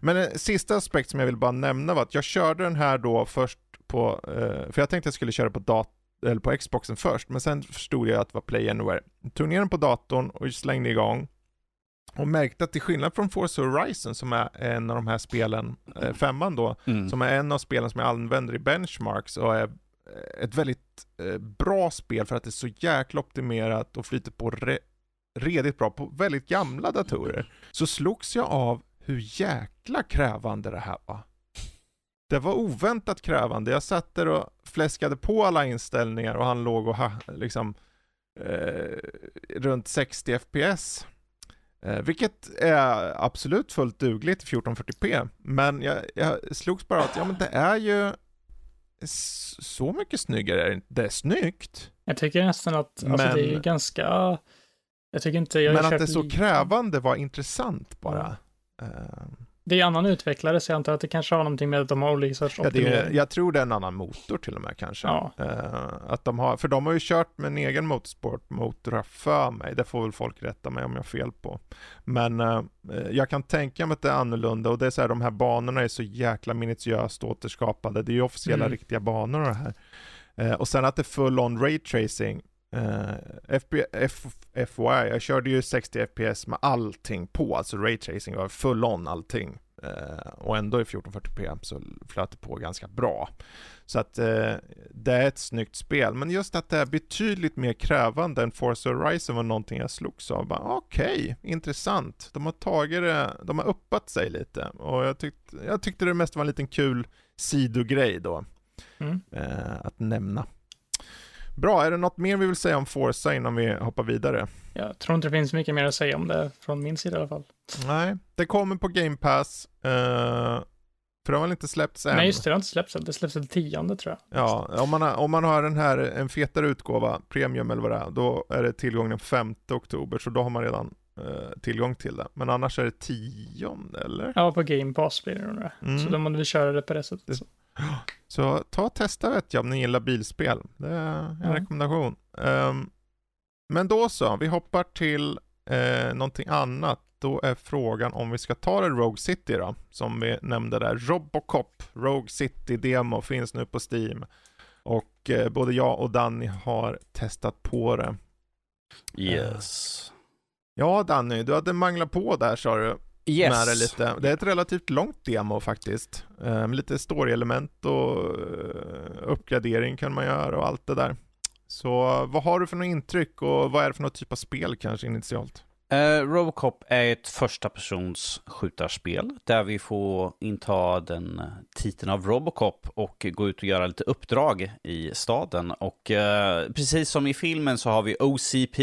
men en sista aspekt som jag vill bara nämna var att jag körde den här då först på, eh, för jag tänkte att jag skulle köra på dat eller på Xboxen först, men sen förstod jag att det var Play Anywhere. Jag tog ner den på datorn och slängde igång och märkte att till skillnad från Forza Horizon som är en av de här spelen, eh, femman då, mm. som är en av spelen som jag använder i benchmarks och är Eh, Eh, ett väldigt eh, bra spel för att det är så jäkla optimerat och flyter på re redigt bra på väldigt gamla datorer. Så slogs jag av hur jäkla krävande det här var. Det var oväntat krävande. Jag satt där och fläskade på alla inställningar och han låg och ha, liksom eh, runt 60 FPS. Eh, vilket är absolut fullt dugligt i 1440p. Men jag, jag slogs bara att ja men det är ju så mycket snyggare är det inte. Det är snyggt. Jag tycker nästan att, men, alltså det är ganska, jag tycker inte jag Men att det är så krävande var intressant bara. Ja. Uh, det är annan utvecklare, så jag antar att det kanske har någonting med att de har olika sorts ja, är, Jag tror det är en annan motor till och med kanske. Ja. Uh, att de har, för de har ju kört med en egen motorsportmotor för mig. Det får väl folk rätta mig om jag har fel på. Men uh, jag kan tänka mig att det är annorlunda och det är så här, de här banorna är så jäkla minutiöst återskapade. Det är ju officiella mm. riktiga banor det här. Uh, och sen att det är full on raytracing. Uh, FB, F, FOI, jag körde ju 60 FPS med allting på, alltså raytracing var full on allting. Uh, och ändå i 1440p så flöt det på ganska bra. Så att uh, det är ett snyggt spel, men just att det är betydligt mer krävande än Forza Horizon var någonting jag slogs av. Okej, okay, intressant. De har tagit det, de har uppat sig lite och jag, tyckte, jag tyckte det mest var en liten kul sidogrej då. Mm. att nämna. Bra, är det något mer vi vill säga om Forza innan vi hoppar vidare? Jag tror inte det finns mycket mer att säga om det från min sida i alla fall. Nej, det kommer på Game Pass. Uh, För det har väl inte släppts än? Nej, just det, det har inte släppts än. Det släpps den tionde tror jag. Ja, om man, har, om man har den här, en fetare utgåva, premium eller vad det är, då är det tillgång den 5 oktober, så då har man redan eh, tillgång till det. Men annars är det 10 eller? Ja, på Game Pass blir det nog. Mm. Så då måste vi köra det på det sättet. Så ta och testa vet jag om ni gillar bilspel. Det är en Ja. rekommendation. Ehm, men då så, vi hoppar till uh, någonting annat. Då är frågan om vi ska ta det Rogue City då, som vi nämnde där. Robocop, Rogue City Demo finns nu på Steam. Och eh, både jag och Danny har testat på det. Yes. Ja Danny, du hade manglat på där sa du. Yes. med det lite. Det är ett relativt långt demo faktiskt. Med lite story-element och eh, uppgradering kan man göra och allt det där. Så vad har du för något intryck och vad är det för något typ av spel kanske initialt? Uh, Robocop är ett första persons skjutarspel där vi får inta den eh, titeln av Robocop och gå ut och göra lite uppdrag i staden. Och uh, precis som i filmen så har vi OCP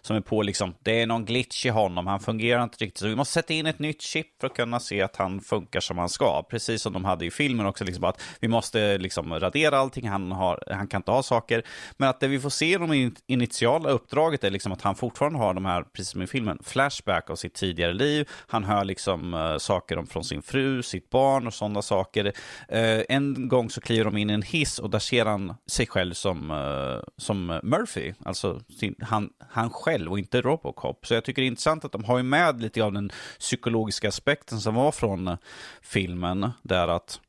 som är på liksom, det är någon glitch i honom, han fungerar inte riktigt. Så vi måste sätta in ett nytt chip för att kunna se att han funkar som han ska. Precis som de hade i filmen också, liksom att vi måste liksom radera allting, han, har, han kan inte ha saker. Men att det vi får se i de initiala uppdraget är liksom att han fortfarande har de här, precis som i filmen, flashback av sitt tidigare liv. Han hör liksom uh, saker om från sin fru, sitt barn och sådana saker. Uh, en gång så kliver de in i en hiss och där ser han sig själv som, uh, som Murphy, alltså sin, han, han själv och inte Robocop. Så jag tycker det är intressant att de har ju med lite av den psykologiska aspekten som var från filmen, där att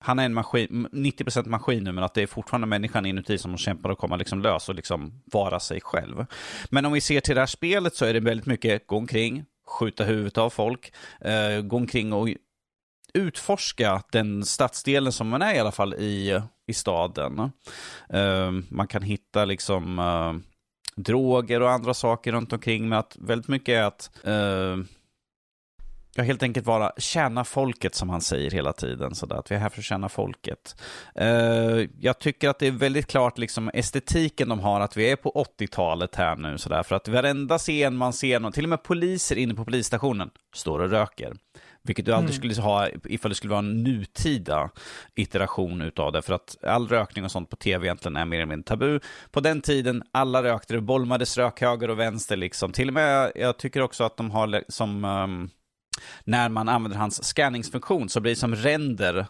han är en maskin, 90% maskin nu, men att det är fortfarande människan inuti som kämpar och komma liksom lös och liksom vara sig själv. Men om vi ser till det här spelet så är det väldigt mycket gå omkring, skjuta huvudet av folk, eh, gå omkring och utforska den stadsdelen som man är i alla fall i, i staden. Eh, man kan hitta liksom eh, droger och andra saker runt omkring, men att väldigt mycket är att eh, Ja, helt enkelt vara tjäna folket som han säger hela tiden. Så att vi är här för att tjäna folket. Uh, jag tycker att det är väldigt klart liksom estetiken de har, att vi är på 80-talet här nu. Så där, för att varenda scen man ser, någon, till och med poliser inne på polisstationen, står och röker. Vilket du aldrig mm. skulle ha ifall det skulle vara en nutida iteration utav det. För att all rökning och sånt på tv egentligen är mer eller mindre tabu. På den tiden, alla rökte, det bolmades rök höger och vänster liksom. Till och med, jag tycker också att de har som... Um, när man använder hans scanningsfunktion så blir det som render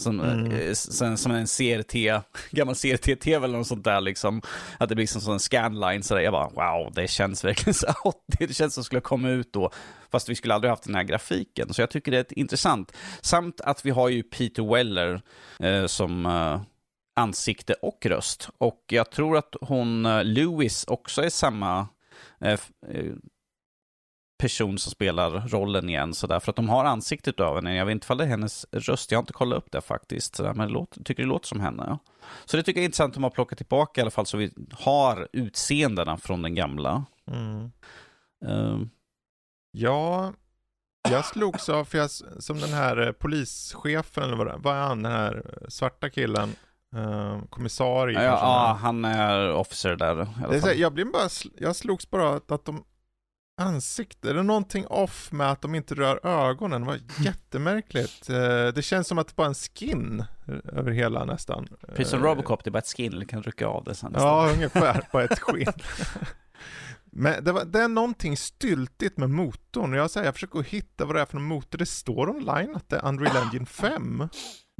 som, mm. som, som, en CRT, gammal CRT-TV eller något sånt där liksom. Att det blir som en scanline sådär. Jag bara wow, det känns verkligen så 80, det känns som skulle komma ut då. Fast vi skulle aldrig haft den här grafiken. Så jag tycker det är intressant. Samt att vi har ju Peter Weller eh, som eh, ansikte och röst. Och jag tror att hon, eh, Lewis, också är samma eh, person som spelar rollen igen sådär. För att de har ansiktet av henne. Jag vet inte ifall det är hennes röst. Jag har inte kollat upp det faktiskt. Sådär. Men det låter, tycker det låter som henne. Ja. Så det tycker jag är intressant att de har plockat tillbaka i alla fall. Så vi har utseendena från den gamla. Mm. Uh. Ja, jag slogs av, för jag, som den här polischefen eller vad det är. Vad är han, den här svarta killen? Uh, kommissarie. Ja, ja, han är officer där. Det är så, jag, blir bara, jag slogs bara att, att de ansikte, är det någonting off med att de inte rör ögonen? Det var jättemärkligt. Det känns som att det bara är en skin över hela nästan. Precis som Robocop, det är bara ett skin, du kan rycka av det sen. Ja, ungefär, bara ett skinn. Men det, var, det är någonting styltigt med motorn. Jag, säger, jag försöker hitta vad det är för motor. Det står online att det är Unreal Engine 5.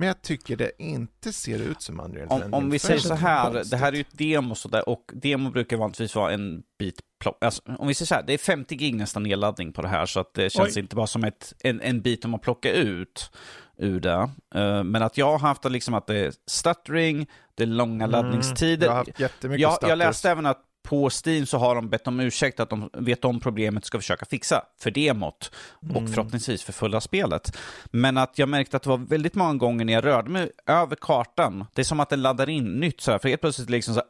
Men jag tycker det inte ser ut som Unreal om, Engine Om vi 5. säger så här, det här är ju ett demo sådär, och demo brukar vanligtvis vara en bit Alltså, om vi säger så här, det är 50 gig nästan nedladdning på det här, så att det känns Oj. inte bara som ett, en, en bit om att plocka ut ur det. Uh, men att jag har haft det liksom att det är stuttering, det är långa mm, laddningstider. Jag har haft jättemycket jag, jag läste även att på Steam så har de bett om ursäkt att de vet om problemet ska försöka fixa för demot och mm. förhoppningsvis för fulla spelet. Men att jag märkte att det var väldigt många gånger när jag rörde mig över kartan, det är som att den laddar in nytt så här, för helt plötsligt liksom så här,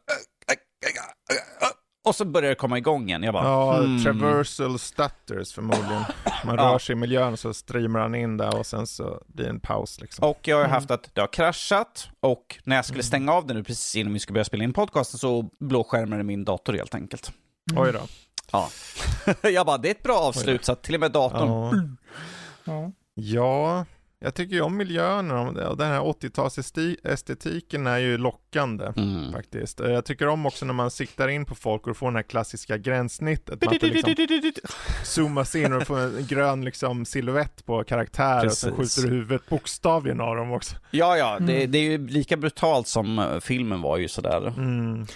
och så börjar det komma igång igen. Jag bara, ja, hmm. traversal stutters förmodligen. Man rör sig i miljön så streamar han in där och sen så blir det en paus. Liksom. Och jag har haft att det har kraschat och när jag skulle stänga av det nu precis innan vi skulle börja spela in podcasten så blåskärmade min dator helt enkelt. Mm. Oj då. Ja. jag bara, det är ett bra avslut så att till och med datorn... Ja. ja. Jag tycker ju om miljöerna och den här 80-talsestetiken är ju lockande. Mm. Faktiskt. Jag tycker om också när man siktar in på folk och får den här klassiska gränssnittet. Man det liksom zoomas in och får en grön liksom silhuett på karaktärer och sen skjuter du huvudet bokstavligen av dem också. Ja, ja, det, Mm. det är ju lika brutalt som eh, filmen var ju sådär. Mm.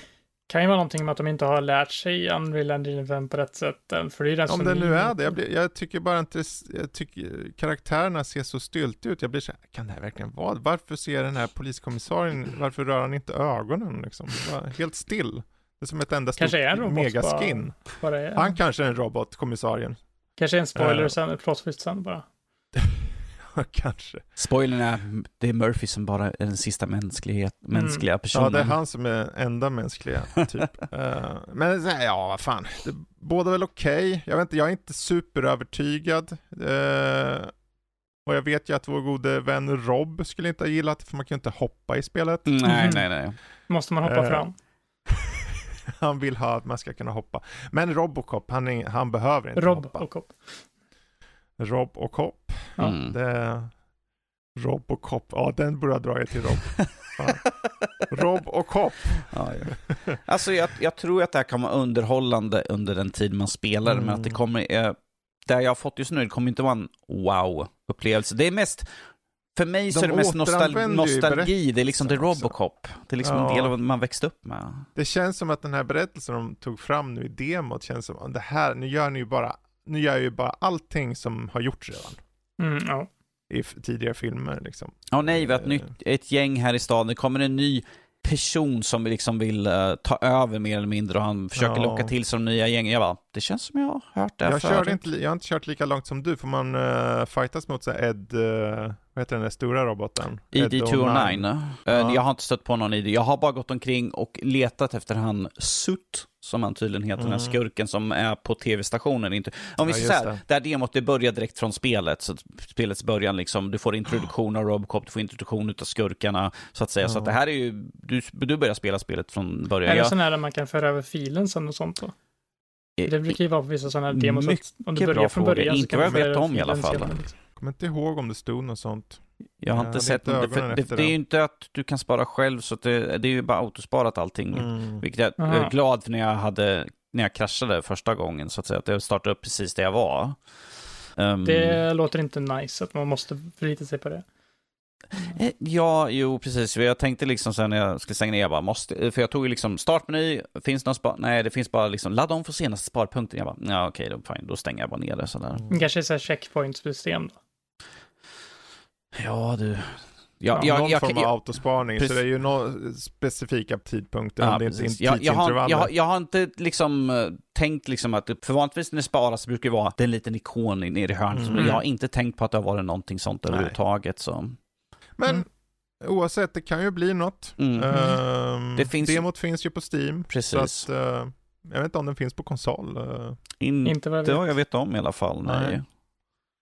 Kan ju vara någonting med att de inte har lärt sig Unreal Engine 5 på rätt sätt än, för det är den Om som det nu är det. Jag, blir, jag tycker bara inte, jag tycker karaktärerna ser så styltiga ut. Jag blir så här, kan det här verkligen vara? Varför ser den här poliskommissarien, varför rör han inte ögonen liksom? Helt still. Det är som ett enda stort megaskin. Bara är, Han kanske är en robot, kommissarien. kanske är en spoiler Eh. sen, plot twist sen bara. kanske. Spoilern är, det är Murphy som bara är den sista mänsklighet, mänskliga personen. Mm. Ja, det är han som är enda mänskliga, typ. Eh, men ja, vad fan. Det båda väl okej. Jag vet inte, jag är inte superövertygad. Uh, och jag vet ju att vår gode vän Rob skulle inte ha gillat det, för man kan ju inte hoppa i spelet. Nej, Mhm. nej, nej. Måste man hoppa Eh. fram? Han vill ha att man ska kunna hoppa. Men Robocop, han, är, han behöver inte Rob hoppa. och Cop. Rob och Cop. Ja. Mm. Det... Robocop, ja den borde ha dragit till Rob. Rob och Cop. Ja, ja. Alltså jag, jag tror att det här kan vara underhållande under den tid man spelar, Mm. men att det kommer, eh, det jag har fått just nu, det kommer inte vara en wow-upplevelse. Det är mest, för mig så De är det mest nostal nostalgi, det är liksom det Robocop. Det är liksom Ja. en del av vad man växte upp med. Det känns som att den här berättelsen de tog fram nu i demot känns som, det här, nu gör ni ju bara, nu gör jag ju bara allting som har gjorts redan. Mm, ja. I tidigare filmer liksom. Åh nej, vi har ett, Eh. nytt, ett gäng här i staden, det kommer en ny person som liksom vill eh, ta över mer eller mindre och han försöker Ja. locka till sig de nya gängen. Jag bara, det känns som jag har hört det här Jag, förut. körde inte, jag har inte kört lika långt som du, får man uh, fightas mot så här Ed, uh, vad heter den där stora roboten? ID209. Eh, Ja. Jag har inte stött på någon ID. Jag har bara gått omkring och letat efter han Sutt, som han tydligen heter, den här Mm. skurken som är på tv-stationen. Inte... Om vi Ja, säger så det. det här demot det börjar direkt från spelet, så spelets början liksom, du får introduktion av Robocop, du får introduktion av skurkarna, så att säga. Så Ja. att det här är ju, du, du börjar spela spelet från början. Är det Jag- sån här där man kan föra över filen sen och sånt då? Eh, Det brukar ju vara på vissa sådana här demos. att Om du börjar bra från fråga. början så Inte vad jag vet om i alla fall. senare, liksom. Kommer inte ihåg om det stod något sånt. Jag har Jag inte hade sett inte något. Det, det, är ju inte att du kan spara själv, så att det, det är ju bara autosparat allting. Mm. Vilket jag Aha. är glad för när jag, hade, när jag kraschade första gången, så att säga. Att jag startade upp precis där jag var. Ehm, Det låter inte nice att man måste förlita sig på det. eh, Ja, jo, precis. Jag tänkte liksom sen när jag skulle stänga ner, jag bara måste, för jag tog ju liksom startmeny, finns det någon spar, nej det finns bara liksom ladda om för senaste sparpunkten. Jag bara, ja okej, då, fine, då stänger jag bara ner det sådär. Det kanske här checkpoint-system då. Ja, du. Ja, Ja, jag, någon jag, form av jag, autospaning, Precis. så det är ju några specifika tidpunkter, Ja, om det inte är precis. jag, jag, har, tidsintervaller. jag, har, jag har inte liksom eh, tänkt liksom att, för vanligtvis när det sparas så brukar det vara det är en liten ikon nere i hörnet. Mm. Jag har inte tänkt på att det har varit någonting sånt Nej. överhuvudtaget. Så. Men Mm. oavsett, det kan ju bli något. Mm. Ehm, Det finns- Demot finns ju på Steam, Precis. så att, eh, jag vet inte om den finns på konsol. In, Inte vad jag vet. jag vet om i alla fall. Nej. Nej.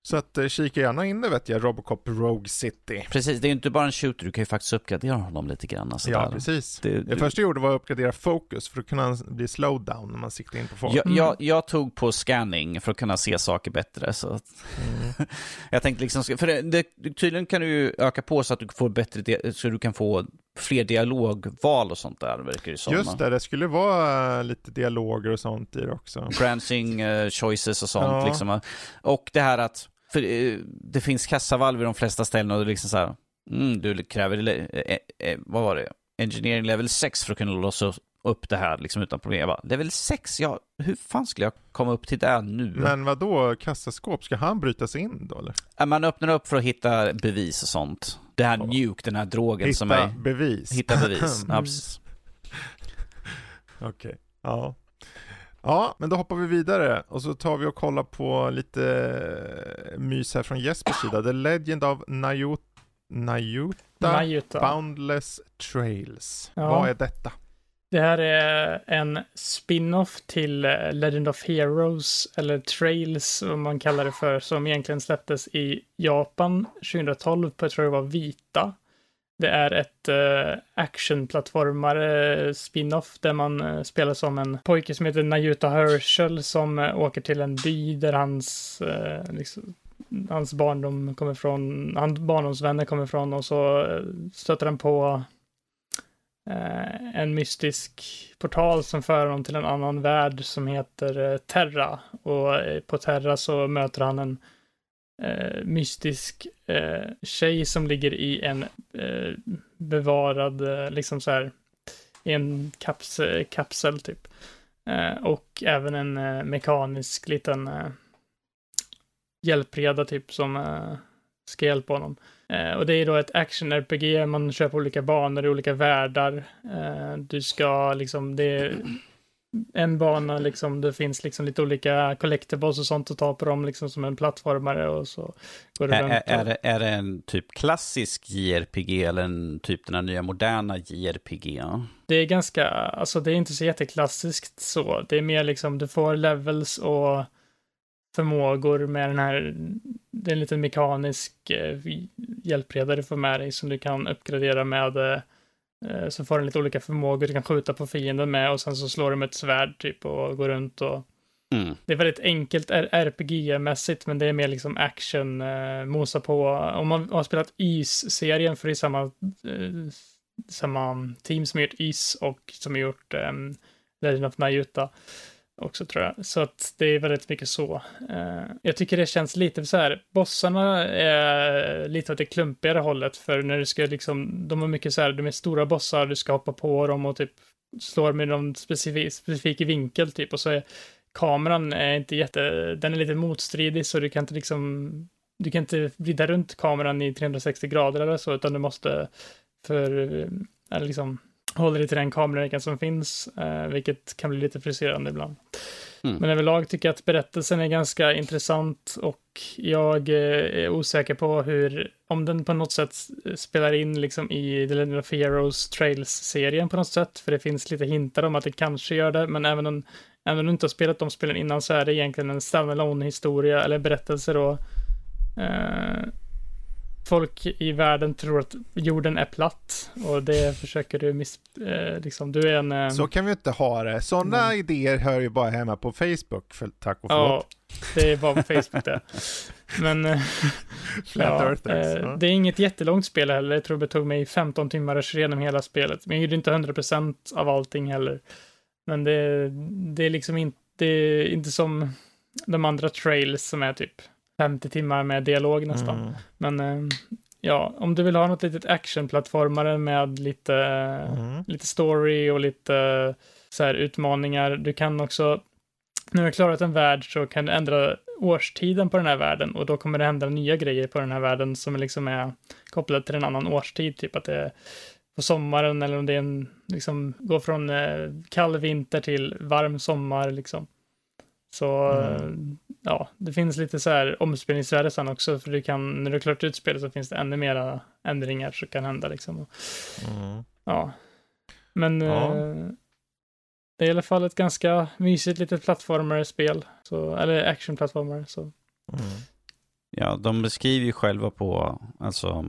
Så att uh, kika gärna in det vet jag, Robocop Rogue City. Precis, det är ju inte bara en shooter, du kan ju faktiskt uppgradera honom lite grann. Alltså Ja, där. precis. Det, Det du, första jag gjorde var att uppgradera fokus för att kunna bli slowdown när man siktar in på folk. jag, Mm. jag, jag tog på scanning för att kunna se saker bättre. Så att, Mm. jag tänkte liksom, för det, det, tydligen kan du ju öka på så att du får bättre, så du kan få fler dialogval och sånt där, verkar det som. Just det, det skulle vara eh, lite dialoger och sånt i det också. branching eh, choices och sånt. Ja. Liksom. Och det här att, för eh, det finns kassavalv i de flesta ställen och det är liksom så här, mm, du kräver, eh, eh, vad var det, engineering level 6 för att kunna låsa upp det här liksom utan problem. Jag bara, level 6, ja, hur fan skulle jag komma upp till det nu? Men vad då kassaskåp, ska han bryta sig in då eller? Eh, Man öppnar upp för att hitta bevis och sånt. Det här Ja. nuke, den här drogen Hitta som är... bevis. Hitta bevis. Ja, precis. Okej, ja. Ja, men då hoppar vi vidare och så tar vi och kollar på lite eh, mys här från Jespers sida. The Legend of Nayut Nayuta Najuta. Boundless Trails. Ja. Vad är detta? Det här är en spin-off till eh, Legend of Heroes, eller Trails som man kallar det för, som egentligen släpptes i Japan 2012 på, jag tror det var Vita. Det är ett eh, uh, actionplattformare eh, spin-off där man eh, spelar som en pojke som heter Najuta Herschel som åker till en by där hans, liksom, hans barndom kommer från, hans barndomsvänner kommer från och så stöter han på en mystisk portal som för honom till en annan värld som heter Terra. Och på Terra så möter han en eh, mystisk eh, tjej som ligger i en eh, bevarad, eh, liksom så här, i en kaps kapsel typ. Eh, och även en eh, mekanisk liten eh, hjälpreda typ som eh, ska hjälpa honom. Eh, och det är då ett action-RPG, man kör på olika banor i olika världar. Eh, du ska liksom, det är en bana liksom, det finns liksom lite olika collectibles och sånt att ta på dem liksom som en plattformare och så går det Är, runt. är, det, är det en typ klassisk JRPG eller en typ den här nya moderna JRPG? Det är ganska, alltså det är inte så jätteklassiskt så. Det är mer liksom, du får levels och förmågor med den här, det är en liten mekanisk eh, hjälpreda du får med dig som du kan uppgradera med. Eh, så får den lite olika förmågor du kan skjuta på fienden med och sen så slår du med ett svärd typ och går runt och Mm. det är väldigt enkelt RPG-mässigt, men det är mer liksom action, eh, mosa på. Om man har spelat Ys-serien, för det är samma, eh, samma team som har gjort Ys och som har gjort eh, Legend of Najuta också tror jag. Så att det är väldigt mycket så. Eh, jag tycker det känns lite så här, bossarna är lite åt det klumpigare hållet, för när du ska liksom, de har mycket så här, de är stora bossar, du ska hoppa på dem och typ slår med någon specifik, specifik vinkel typ, och så är kameran är inte jätte, den är lite motstridig så du kan inte liksom, du kan inte vrida runt kameran i 360 grader eller så, utan du måste för, eller liksom, hålla dig till den kameravinkeln som finns, eh, vilket kan bli lite frustrerande ibland. Mm. Men överlag tycker jag att berättelsen är ganska intressant och jag eh, är osäker på hur, om den på något sätt spelar in liksom i The Legend of Heroes Trails-serien på något sätt, för det finns lite hintar om att det kanske gör det, men även om, även om du inte har spelat de spelen innan så är det egentligen en standalone historia eller berättelse då. Eh, folk i världen tror att jorden är platt och det försöker du miss... Eh, liksom, du är en... Eh, Så kan vi inte ha det. Sådana Mm. idéer hör ju bara hemma på Facebook, för, tack och ja, förlåt. det är bara på Facebook det. Men... eh, ja, eh, ja. det är inget jättelångt spel heller. Jag tror det tog mig 15 timmar att köra igenom hela spelet. Men jag gjorde inte 100% av allting heller. Men det, det är liksom inte, det är inte som de andra trails som är typ 50 timmar med dialog nästan. Mm. Men eh, ja, om du vill ha något litet actionplattformare med lite, Mm. lite story och lite eh, så här utmaningar. Du kan också, när du har klarat en värld så kan du ändra årstiden på den här världen och då kommer det hända nya grejer på den här världen som liksom är kopplade till en annan årstid, typ att det är på sommaren eller om det är en, liksom, går från eh, kall vinter till varm sommar liksom. Så eh, ja, det finns lite så här omspelningsvärde sen också, för du kan, när du har klarat ut spelet så finns det ännu mera ändringar som kan hända liksom. Mm. ja. Men Ja. eh, det är i alla fall ett ganska mysigt litet plattformar-spel, så, eller action-plattformar. Så. Mm. Ja, de beskriver ju själva på, alltså,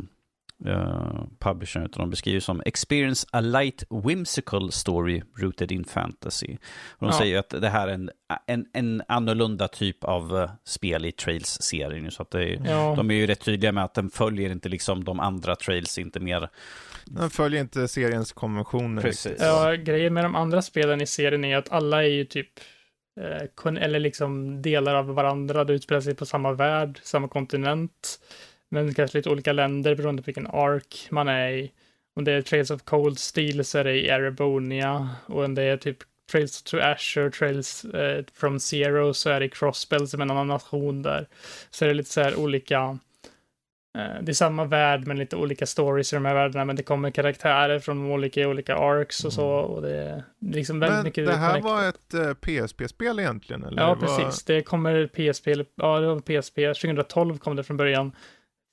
uh, publishern, utan de beskriver som experience a light whimsical story rooted in fantasy. Och de Ja. säger att det här är en, en, en annorlunda typ av eh, spel i Trails-serien. Så att det är, Ja, de är ju rätt tydliga med att den följer inte liksom de andra Trails, inte mer. Den följer inte seriens konventioner. Precis. ja, grejen med de andra spelen i serien är att alla är ju typ eh, eller liksom delar av varandra. Det utspelar sig på samma värld, samma kontinent, men kanske lite olika länder beroende på vilken ark man är i. Om det är Trails of Cold Steel så är det i Erebonia och om det är typ Trails to Asher, Trails eh, from Zero så är det i Crossbell som är en annan nation där. Så är det lite så här olika eh, det är samma värld men lite olika stories i de här världarna men det kommer karaktärer från olika olika arcs och så och det är liksom väldigt Men mycket det här connected. var ett eh, PSP-spel egentligen? Eller? Ja, Det var- precis. Det kommer PSP, ja det var PSP, 2012 kom det från början.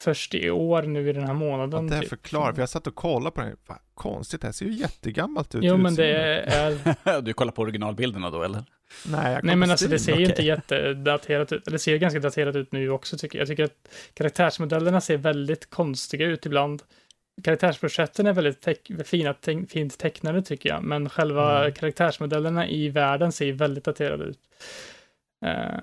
Först i år nu i den här Ja, månaden. det typ. förklarar, för jag satt och kollade på det här. Fan, konstigt, det här ser ju jättegammalt ut. Jo, men det är... du kollar på originalbilderna då, eller? Nej, jag Nej, men alltså det ser ju inte jättedaterat ut. Eller det ser ju ganska daterat ut nu också, tycker jag. Jag tycker att karaktärsmodellerna ser väldigt konstiga ut ibland. Karaktärsporträtten är väldigt teck- fina, te- fint tecknade, tycker jag. Men själva Mm. karaktärsmodellerna i världen ser ju väldigt daterade ut. Eh,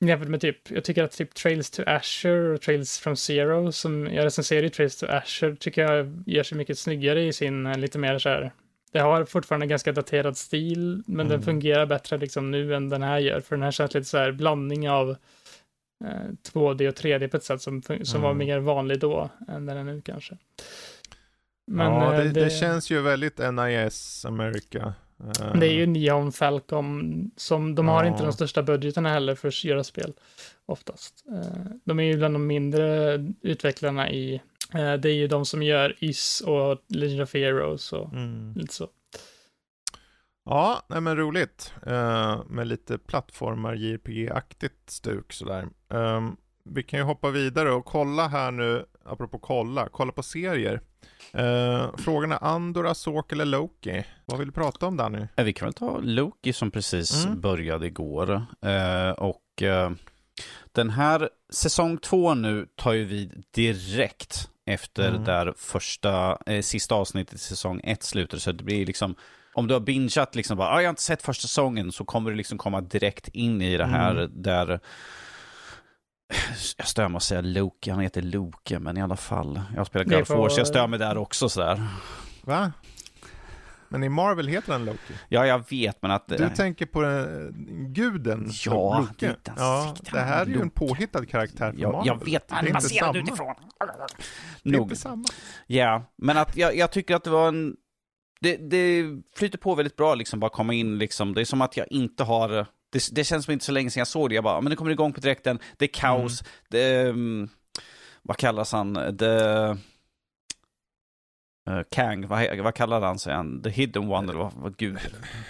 jämfört med typ, jag tycker att typ Trails to Asher och Trails from Zero, som jag recenserar i Trails to Asher, tycker jag gör sig mycket snyggare i sin eh, lite mer så här, det har fortfarande ganska daterad stil, men Mm. den fungerar bättre liksom nu än den här gör, för den här känns lite så här blandning av eh, 2D och 3D på ett sätt som, som var Mm. mer vanlig då än den är nu kanske. Men ja, eh, det, det... känns ju väldigt NIS America. Eh, det är ju Neon Falcom som de har Ja. inte de största budgeterna heller för att göra spel oftast. Eh, De är ju bland de mindre utvecklarna i, eh, det är ju de som gör Is och Legend of Heroes och Mm. lite så. Ja, nej men roligt. Eh, med lite plattformar JRPG-aktigt stuk sådär. Ehm, vi kan ju hoppa vidare och kolla här nu, apropå kolla, kolla på serier. Uh, frågan är Andor, Asok eller Loki? Vad vill du prata om Danny? Eh, Vi kan väl ta Loki som precis Mm. började igår. Eh, och eh, den här säsong två nu tar ju vid direkt efter Mm. där första, eh, sista avsnittet i säsong ett slutade. Så det blir liksom, om du har bingeat liksom bara, ah, jag har inte sett första säsongen, så kommer du liksom komma direkt in i det här Mm. där jag stör mig att säga Loki, han heter Loke, men i alla fall. Jag spelar God får- Force, jag stör mig där också sådär. Va? Men i Marvel heter han Loki. Ja, jag vet, men att... Du tänker på den, guden Ja, Loki. ja, det här är ju en påhittad karaktär för Jag, Marvel. jag vet, det är det utifrån. Det är Nog. inte samma. Ja, men att jag, jag tycker att det var en... Det, det flyter på väldigt bra liksom, bara komma in liksom. Det är som att jag inte har... Det, det känns som inte så länge sedan jag såg det. Jag bara, men det kommer igång på direkten. Det är kaos. Mm. Det... Um, vad kallas han? Det... Uh, Kang, vad, vad kallar han sig? The Hidden One, eller vad, vad gud,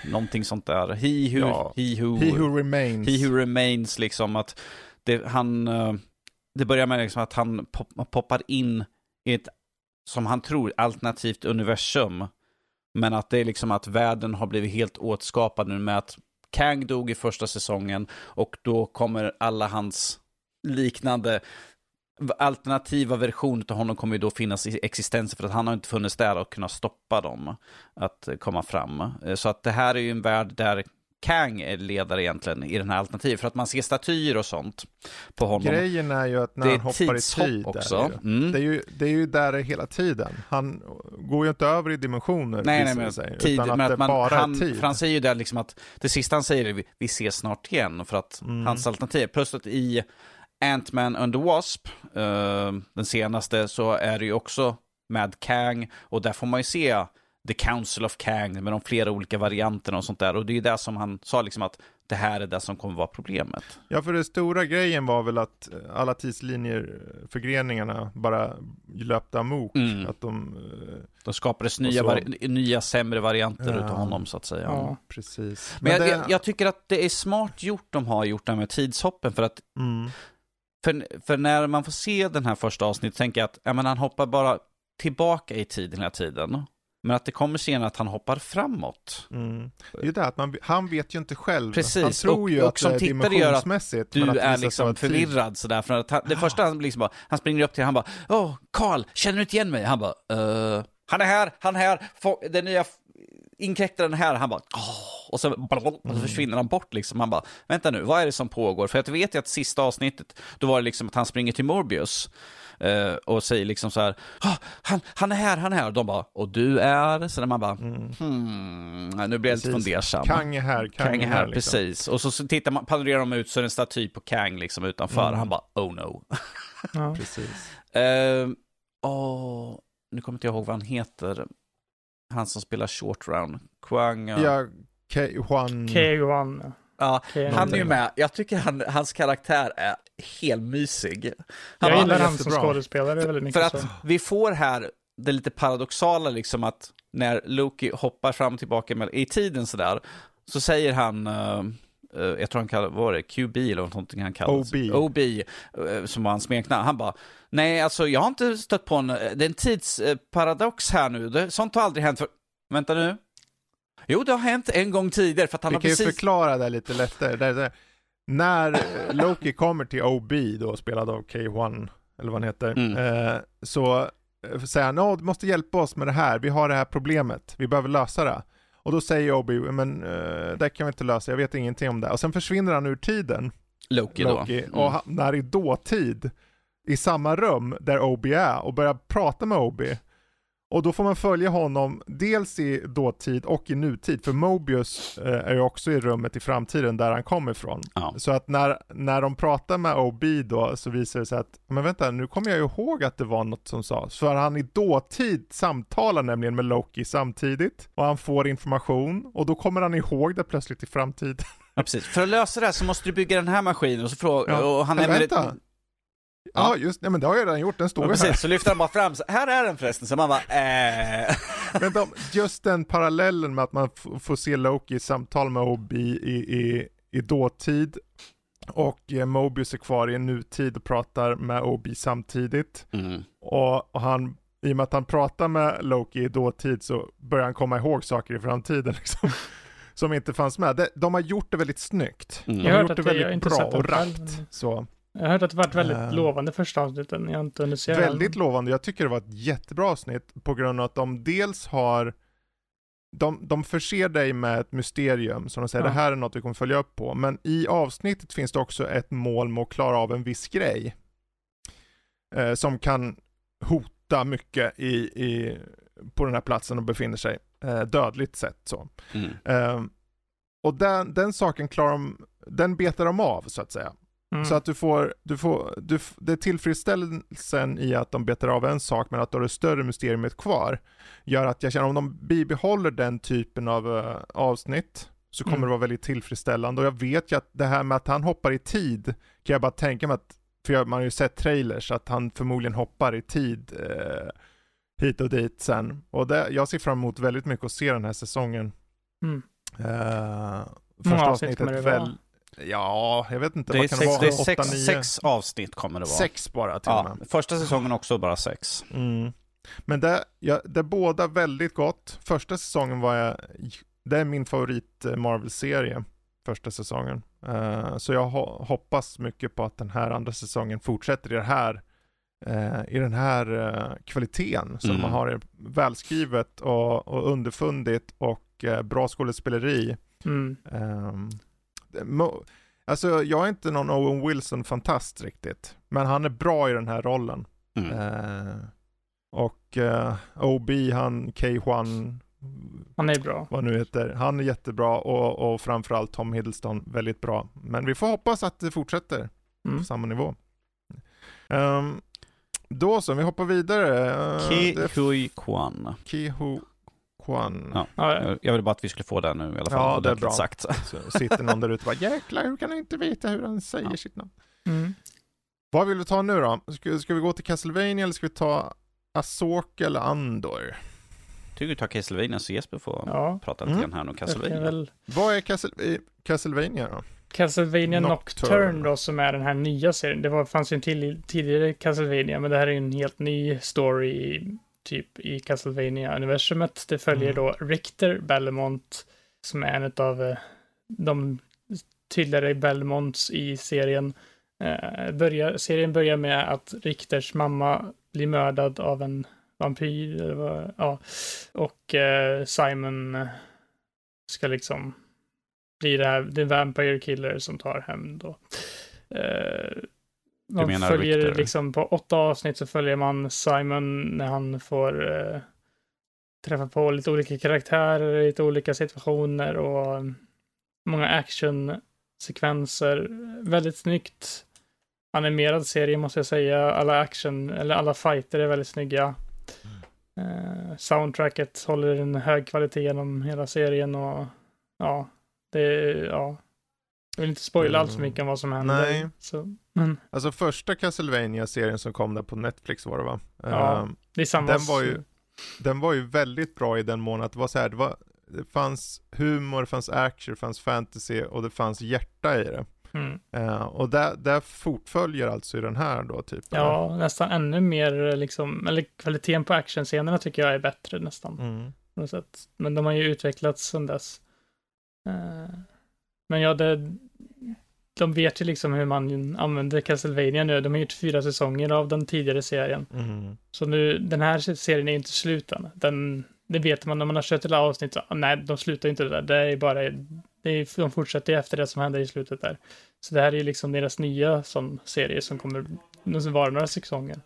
någonting sånt där. He who, Ja. he who, He who remains. He who remains, liksom att det, han, eh, det börjar med liksom att han pop, poppar in i ett, som han tror, alternativt universum. Men att det är liksom att världen har blivit helt åtskapad nu med att Kang dog i första säsongen och då kommer alla hans liknande alternativa versioner av honom kommer ju då finnas i existens för att han har inte funnits där och kunnat stoppa dem att eh, komma fram. Eh, så att det här är ju en värld där Kang är ledare egentligen i den här alternativet för att man ser statyer och sånt på honom. Grejen är ju att när det han hoppar i tid också. Där. Mm. det, är ju, det är ju där det är hela tiden. Han går ju inte över i dimensioner Nej, nej, men det sig, tid, utan att det att man, bara han, är tid. för han säger ju där liksom att det sista han säger är vi, vi ses snart igen för att Mm. hans alternativ, plus att i Ant-Man and the Wasp, eh, den senaste, så är det ju också med Kang och där får man ju se The Council of Kang med de flera olika varianterna och sånt där och det är ju det som han sa liksom att det här är det som kommer vara problemet. Ja, för den stora grejen var väl att alla tidslinjer, förgreningarna, bara löpte amok. Mm. Att de, eh, Då skapades nya, så- nya sämre varianter Ja. utav honom så att säga. Ja. precis. Men, jag, det, jag, jag tycker att det är smart gjort de har gjort det här med tidshoppen för att mm, För, för när man får se den här första avsnittet tänker jag att ja, men han hoppar bara tillbaka i tiden hela tiden. Men att det kommer senare att han hoppar framåt. mm. Det är ju det att man, han vet ju inte själv. Precis, Han tror och- ju och att som det är dimensionsmässigt. men Du att är liksom förvirrad sådär. För att han, det första han liksom bara, han springer upp till han bara, åh, Karl, känner du inte igen mig? Han bara, eh, han är här, han är här, den nya inkräktaren är här. Han bara, åh, och så, och så försvinner han bort liksom. Han bara, vänta nu, vad är det som pågår? För jag vet ju att sista avsnittet, då var det liksom att han springer till Morbius. Eh, och säger liksom så här, ah, han, han är här, han är här. Och de bara, och du är? Så där man bara, Mm. hmm, nu blir jag lite Precis. fundersam. Kang är här, Kang, Kang är här, liksom. precis. Och så, tittar man, panorerar de ut så är det en staty på Kang liksom utanför. Mm. Han bara, oh no. Ja. Precis. Ehm, åh, nu kommer inte jag ihåg vad han heter. Han som spelar short round. Kwang. Ja. Ja, K- Juan... K1. ja, K1. han är ju med. Jag tycker han, hans karaktär är helt mysig. Han Jag gillar är han som skådespelare väldigt mycket. För att så. vi får här det lite paradoxala liksom att när Loki hoppar fram och tillbaka med, i tiden sådär, så säger han, eh, eh, jag tror han kallar, vad var det, QB eller någonting han kallar OB. OB, eh, som var hans smeknamn. Han bara, nej alltså jag har inte stött på en, det är en tidsparadox här nu, det, sånt har aldrig hänt för, vänta nu. Jo, det har hänt en gång tidigare för att han Vi har kan ju precis... förklara det lite lättare. Där, där. När eh, Loki kommer till OB, då spelad av K1, eller vad han heter, Mm. eh, så eh, säger han, "Åh, du måste hjälpa oss med det här, vi har det här problemet, vi behöver lösa det. Och då säger OB, men det kan vi inte lösa, jag vet ingenting om det. Och sen försvinner han ur tiden. Loki då. Loki. Mm. Och han är i dåtid i samma rum där Obi är och börjar prata med Obi. Och då får man följa honom dels i dåtid och i nutid, för Mobius eh, är ju också i rummet i framtiden där han kommer ifrån. Ja. Så att när, när de pratar med Obi då så visar det sig att, men vänta nu kommer jag ju ihåg att det var något som sades. För han i dåtid samtalar nämligen med Loki samtidigt och han får information och då kommer han ihåg det plötsligt i framtiden. Ja, precis. För att lösa det här så måste du bygga den här maskinen och så fråga, Ja. och han Men nämner vänta. ett- Ja, just nej men det har jag redan gjort, den står Ja, ju här. precis, så lyfter han bara fram, så, här är den förresten, så man bara, eh. Men de, just den parallellen med att man får se Loki samtal med Obi i, i, i dåtid och eh, Mobius är kvar i en nutid och pratar med Obi samtidigt. Mm. Och, och han, i och med att han pratar med Loki i dåtid så börjar han komma ihåg saker i framtiden liksom. Som inte fanns med. De, de har gjort det väldigt snyggt. Mm. De har gjort det väldigt bra och rappt. Så. Jag har hört att det varit väldigt Eh. lovande första avsnitten. Jag har inte hunnit se Väldigt den. lovande. Jag tycker det var ett jättebra avsnitt på grund av att de dels har de, de förser dig med ett mysterium som de säger Ja. det här är något vi kommer följa upp på. Men i avsnittet finns det också ett mål med att klara av en viss grej. Eh, som kan hota mycket i, i, på den här platsen de befinner sig. Eh, dödligt sett så. Mm. Eh, och den, den saken klarar de, den betar de av så att säga. Mm. Så att du får, du får, du, det är tillfredsställelsen i att de betar av en sak men att du har det större mysteriet kvar gör att jag känner om de bibehåller den typen av eh, avsnitt så kommer Mm. det vara väldigt tillfredsställande och jag vet ju att det här med att han hoppar i tid kan jag bara tänka mig att, för jag- man har ju sett trailers, att han förmodligen hoppar i tid eh, hit och dit sen. Och det, jag ser fram emot väldigt mycket att se den här säsongen. Mm. Många första avsnitt vara? väl, Ja, jag vet inte. Det är, sex, det det är vara? sex, Åtta, nio? sex avsnitt kommer det vara. Sex bara till och Ja, med. första säsongen också bara sex. Mm. Men det, ja, det är båda väldigt gott. Första säsongen var jag, det är min favorit eh, Marvel-serie, första säsongen. Eh, så jag ho- hoppas mycket på att den här andra säsongen fortsätter i det här eh, i den här eh, kvaliteten som Mm. man har välskrivet och, och underfundigt och bra skådespeleri. Mm. Mo- alltså jag är inte någon Owen Wilson-fantast riktigt, men han är bra i den här rollen. Mm. Eh, och eh, OB, han, K1, Han är bra. vad nu heter, han är jättebra och, och framförallt Tom Hiddleston väldigt bra. Men vi får hoppas att det fortsätter Mm. på samma nivå. Ehm, då så, vi hoppar vidare. Uh, Ki Hui Kwan. Kiho Kwan. Ja. Ja, Jag- Jag ville bara att vi skulle få det nu i alla fall. Ja, det är bra. Sagt. Så sitter någon där ute och bara jäklar, hur kan han inte veta hur han säger Ja. sitt namn? Mm. Vad vill vi ta nu då? Ska, ska vi gå till Castlevania eller ska vi ta Asoka eller Andor? Tycker vi tar Castlevania så Jesper får Ja, prata lite Mm. grann här om jag Castlevania. väl Vad är Castle, Castlevania då? Castlevania Nocturne. Nocturne då som är den här nya serien. Det var, fanns ju en till tidigare Castlevania, men det här är ju en helt ny story typ i Castlevania-universumet. Det följer Mm. då Richter Belmont som är en av de tydligare Belmonts i serien. Eh, börjar, serien börjar med att Richters mamma blir mördad av en vampyr. Eller vad, ja. Och eh, Simon eh, ska liksom bli det här, the Vampire Killer som tar hem då. Eh, man menar följer Richter? liksom på åtta avsnitt så följer man Simon när han får eh, träffa på lite olika karaktärer i lite olika situationer och många actionsekvenser. Väldigt snyggt animerad serie måste jag säga. Alla action, eller alla fighter är väldigt snygga. Eh, soundtracket håller en hög kvalitet genom hela serien och ja, det är, ja. Jag vill inte spoila allt för mycket om vad som händer. Nej. Så, men Alltså första Castlevania-serien som kom där på Netflix var det va? Ja. Ehm, det är samma. Den var ju- den var ju väldigt bra i den mån att det var så här, det, var, det fanns humor, det fanns action, det fanns fantasy och det fanns hjärta i det. Mm. Eh, och där, där fortföljer alltså i den här då typ? eller? Ja, nästan ännu mer liksom, eller kvaliteten på actionscenerna tycker jag är bättre nästan. Mm. på något sätt. Men de har ju utvecklats sedan dess. Eh, Men ja, det, de vet ju liksom hur man använder Castlevania nu. De har gjort fyra säsonger av den tidigare serien. Mm. Så nu, den här serien är inte slut än. Den, det vet man när man har kört hela avsnittet. Så, nej, de slutar inte det där. Det är bara det är, de fortsätter ju efter det som händer i slutet där. Så det här är ju liksom deras nya som serie som kommer vara några säsonger.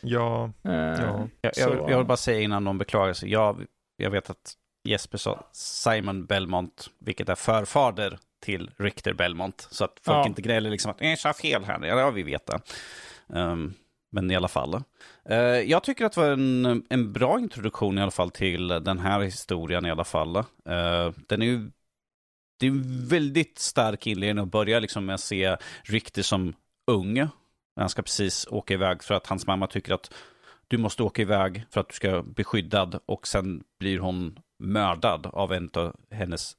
Ja, Eh, ja. Jag, jag, jag vill bara säga innan de beklagar sig. Jag, jag vet att Jesper sa Simon Belmont, vilket är förfader till Richter Belmont. Så att folk Ja. inte gnäller liksom att jag sa fel här. Ja, vi vet det. Ehm, men i alla fall. Eh, jag tycker att det var en, en bra introduktion i alla fall till den här historien i alla fall. Eh, den är ju det är en väldigt stark inledning att börja liksom med att se Richter som ung. Han ska precis åka iväg för att hans mamma tycker att du måste åka iväg för att du ska bli skyddad och sen blir hon mördad av en av hennes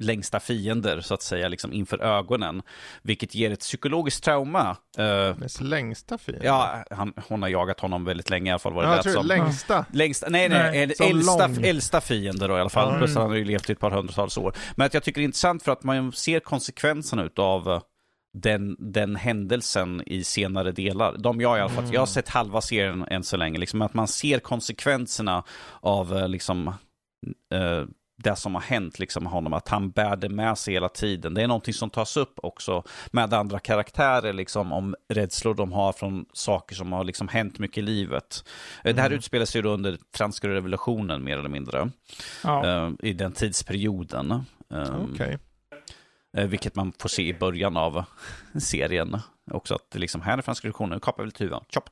längsta fiender så att säga liksom inför ögonen. Vilket ger ett psykologiskt trauma. Eh, Hennes längsta fiende. ja, han, hon har jagat honom väldigt länge i alla fall. Var det Ja, jag lät tror som. längsta. Längsta, nej, nej, Nej, äldsta, lång. äldsta fiender då i alla fall. Ja. Plus han har ju levt i ett par hundratals år. Men att jag tycker det är intressant för att man ser konsekvenserna av den, den händelsen i senare delar. De jag i alla fall, jag har sett halva serien än så länge, liksom att man ser konsekvenserna av eh, liksom eh, det som har hänt liksom med honom, att han bär det med sig hela tiden. Det är någonting som tas upp också med andra karaktärer, liksom om rädslor de har från saker som har liksom hänt mycket i livet. Eh, Det här utspelar sig då under franska revolutionen mer eller mindre, ja. eh, i den tidsperioden. Eh, Okej. Eh, vilket man får se i början av serien. Också att liksom, här är franska revolutionen, nu kapar vi lite huvuden. Chop.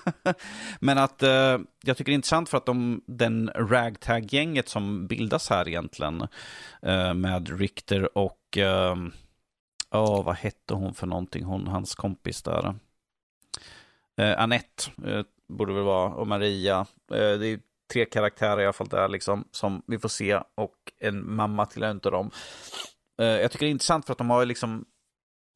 Men att eh, jag tycker det är intressant för att de, den ragtag-gänget som bildas här egentligen eh, med Richter och, eh, åh, vad hette hon för någonting, hon, hans kompis där. Eh, Annette eh, borde väl vara, och Maria. Eh, det är tre karaktärer i alla fall där liksom, som vi får se och en mamma till en av dem. Eh, jag tycker det är intressant för att de har liksom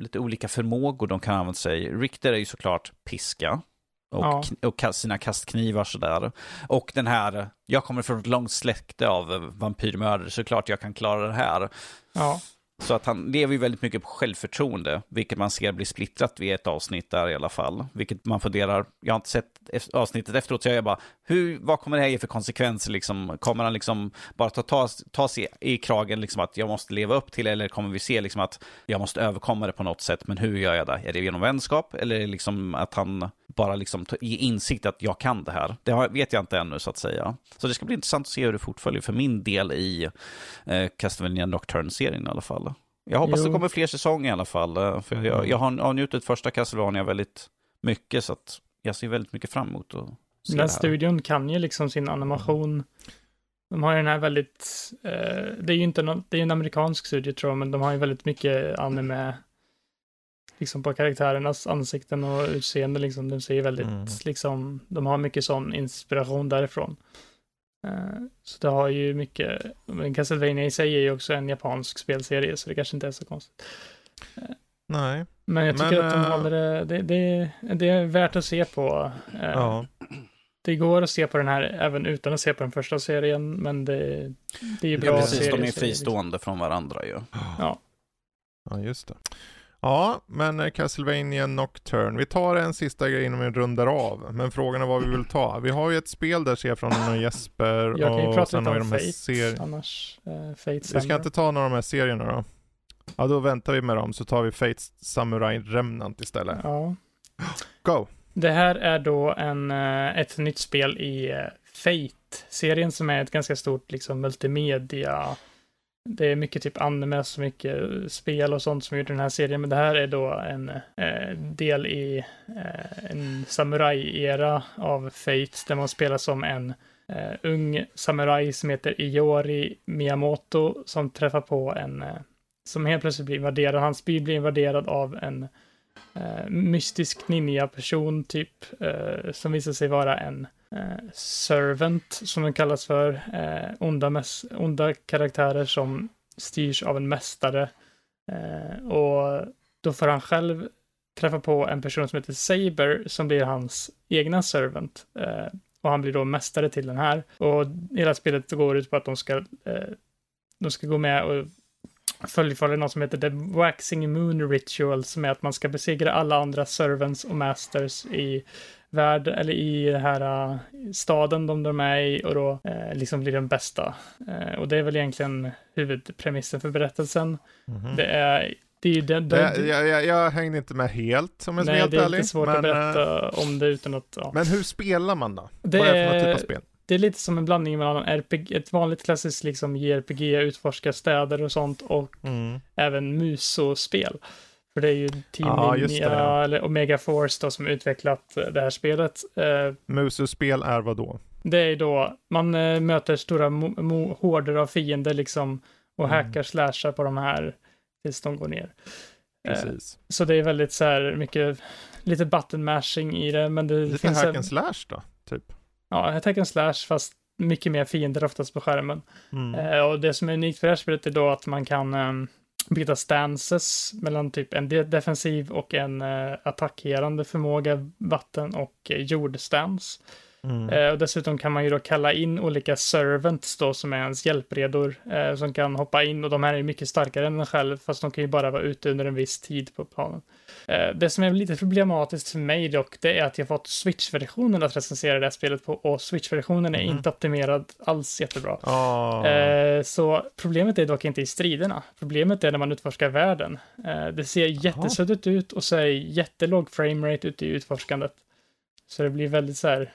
lite olika förmågor de kan använda sig. Richter är ju såklart piska. Och, Ja. och sina kastknivar sådär. Och den här, jag kommer från ett långt släkte av vampyrmördare, såklart jag kan klara det här. ja. Så att han lever ju väldigt mycket på självförtroende, vilket man ser blir splittrat vid ett avsnitt där i alla fall. Vilket man funderar, jag har inte sett avsnittet efteråt, så jag är bara, hur, vad kommer det här ge för konsekvenser liksom? Kommer han liksom bara ta, ta, ta sig i kragen liksom att jag måste leva upp till, eller kommer vi se liksom att jag måste överkomma det på något sätt, men hur gör jag det? Är det genom vänskap, eller är det liksom att han bara liksom ge insikt att jag kan det här? Det vet jag inte ännu så att säga. Så det ska bli intressant att se hur det fortföljer för min del i eh, Castlevania Nocturne-serien i alla fall. Jag hoppas Jo. det kommer fler säsonger i alla fall. eh, För jag, jag har avnjutit första Castlevania väldigt mycket, så att jag ser väldigt mycket fram emot att se Den det här. studion kan ju liksom sin animation. De har ju den här väldigt, eh, det är ju inte någon, det är en amerikansk studio tror jag, men de har ju väldigt mycket anime liksom på karaktärernas ansikten och utseende liksom. De ser väldigt, Mm. liksom, de har mycket sån inspiration därifrån. Eh, så det har ju mycket, men Castlevania i sig är ju också en japansk spelserie, så det kanske inte är så konstigt. Nej. Men jag tycker Men, att de eh, håller det, det, det, det är värt att se på. Eh, Ja. det går att se på den här även utan att se på den första serien, men det, det är ju bra Ja, precis. De serier, är så det fristående från varandra ju. Ja. Ja, just det. Ja, men eh, Castlevania Nocturne. Vi tar en sista grej innan vi rundar av. Men frågan är vad vi vill ta. Vi har ju ett spel där ser jag från och Jesper Jag kan ju och prata lite om Fate annars. Eh, Fate Vi ska inte ta några av de här serierna då? Ja, då väntar vi med dem så tar vi Fates Samurai Remnant istället. Ja. Go! Det här är då en, eh, ett nytt spel i eh, Fate-serien som är ett ganska stort liksom multimedia. Det är mycket typ anime, så mycket eh, spel och sånt som gjort den här serien, men det här är då en eh, del i eh, en samurajera av Fate där man spelar som en eh, ung samuraj som heter Iori Miyamoto som träffar på en eh, som helt plötsligt blir invaderad. Hans by blir invaderad av en eh, mystisk ninja-person typ, eh, som visar sig vara en eh, servant, som den kallas för. Eh, onda, onda karaktärer som styrs av en mästare. Eh, och då får han själv träffa på en person som heter Saber, som blir hans egna servant. Eh, och han blir då mästare till den här. Och hela spelet går ut på att de ska, eh, de ska gå med och fullfölja något som heter The Waxing Moon Ritual, som är att man ska besegra alla andra servants och masters i värld, eller i den här uh, staden de de är i och då uh, liksom blir den bästa. Uh, och det är väl egentligen huvudpremissen för berättelsen. Mm -hmm. Det är det är ju den, det, jag, jag, jag, jag hängde inte med helt om jag ska vara helt ärlig. Nej, det är lite svårt men, att berätta om det utan att... Ja. Men hur spelar man då? Det Vad är det för typ av spel? Det är lite som en blandning mellan RPG, ett vanligt klassiskt liksom JRPG, utforska städer och sånt och mm. även musospel. För det är ju Team ja, Ninja ja. eller Omega Force då, som utvecklat det här spelet. Uh, Musospel är vad då? Det är då, man uh, möter stora horder av fiender liksom och mm. hackar slashar på de här tills de går ner. Precis. Så det är väldigt så här mycket, lite button mashing i det, men det lite finns... hack and slash då, typ? Ja, hack and slash, fast mycket mer fiender oftast på skärmen. Mm. och det som är unikt för det här spelet är då att man kan um, byta stances mellan typ en defensiv och en uh, attackerande förmåga, vatten och uh, jordstance. Mm. Uh, och dessutom kan man ju då kalla in olika servants då som är ens hjälpredor uh, som kan hoppa in och de här är mycket starkare än en själv fast de kan ju bara vara ute under en viss tid på planen. Uh, det som är lite problematiskt för mig dock det är att jag fått Switch-versionen att recensera det här spelet på och Switch-versionen är mm. inte optimerad alls jättebra. Oh. så problemet är dock inte i striderna. Problemet är när man utforskar världen. det ser jättesuddigt ut och så är jättelåg framerate ute i utforskandet. Så det blir väldigt så här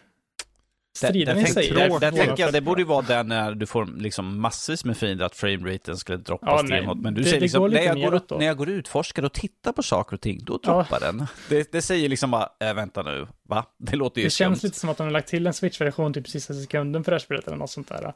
striden i sig. Där, där tänker jag, det borde ju vara där när du får liksom massvis med fiender att frameraten skulle droppa ja, stenhårt. Men du det, säger det liksom, när jag, går, när jag går och utforskar och tittar på saker och ting, då droppar ja. den. Det, det, säger liksom bara, äh, vänta nu, va? Det låter ju Det känns lite som att de har lagt till en switch-version typ sista sekunden för det här spelet eller något sånt där.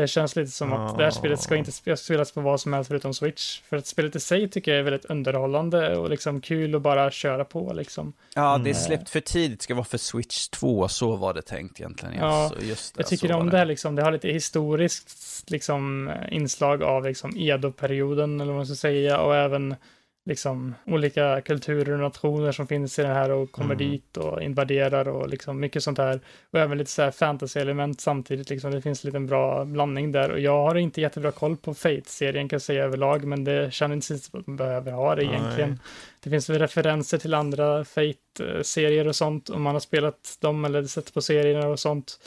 Det känns lite som att det här spelet ska inte spelas på vad som helst förutom Switch. För att spelet i sig tycker jag är väldigt underhållande och liksom kul att bara köra på liksom. Ja, det är mm. släppt för tidigt, ska vara för Switch 2, så var det tänkt egentligen. Ja, just det, jag tycker om det. det här liksom, det har lite historiskt liksom inslag av liksom Edo-perioden eller vad man ska säga och även liksom olika kulturer och nationer som finns i det här och kommer mm. dit och invaderar och liksom mycket sånt här. Och även lite så här fantasy-element samtidigt, liksom det finns en liten bra blandning där. Och jag har inte jättebra koll på Fate-serien kan jag säga överlag, men det känns inte som att man behöver ha det egentligen. Nej. Det finns väl referenser till andra Fate-serier och sånt, om man har spelat dem eller sett på serierna och sånt.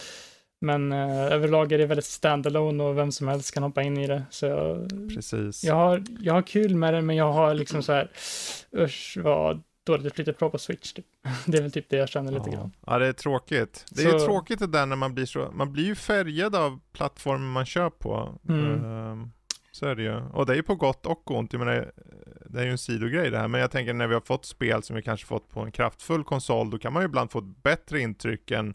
Men eh, överlag är det väldigt standalone och vem som helst kan hoppa in i det. Så jag, Precis. Jag har, jag har kul med det, men jag har liksom så här, usch vad dåligt det flyter på på Switch. Typ. Det är väl typ det jag känner lite ja. grann. Ja, det är tråkigt. Det är så... tråkigt det där när man blir så, man blir ju färgad av plattformen man kör på. Mm. Um, så är det ju. Och det är ju på gott och ont. Jag menar, det är ju en sidogrej det här, men jag tänker när vi har fått spel som vi kanske fått på en kraftfull konsol, då kan man ju ibland få ett bättre intryck än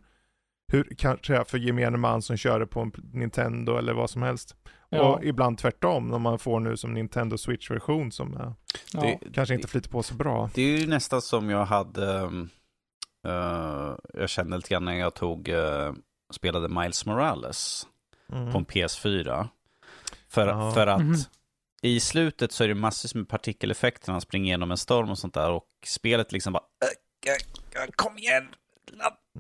hur, kanske för gemene man som kör det på en Nintendo eller vad som helst. Ja. Och ibland tvärtom, när man får nu som Nintendo Switch-version som är, ja. kanske inte flyter på så bra. Det är ju nästan som jag hade, uh, jag kände lite grann när jag tog, uh, spelade Miles Morales mm. på en PS4. För, ja. för att mm. i slutet så är det massvis med partikeleffekter när man springer igenom en storm och sånt där och spelet liksom bara, kom igen,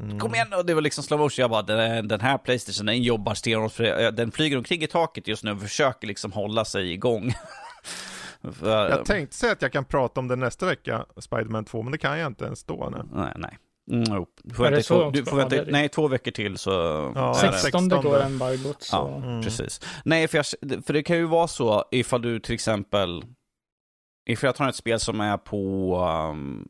Mm. Kom igen! Och det var liksom slow motion. Jag bara, den, den här Playstation, den jobbar stenhårt. Den flyger omkring i taket just nu och försöker liksom hålla sig igång. För, jag tänkte säga att jag kan prata om det nästa vecka, Spiderman 2, men det kan jag inte ens då. Nej, nej. nej. Mm, du får vänta, två, du får vänta nej, två veckor till så... Ja, 16 går embargot. Så. Ja, mm. precis. Nej, för, jag, för det kan ju vara så ifall du till exempel... Ifall jag tar ett spel som är på um,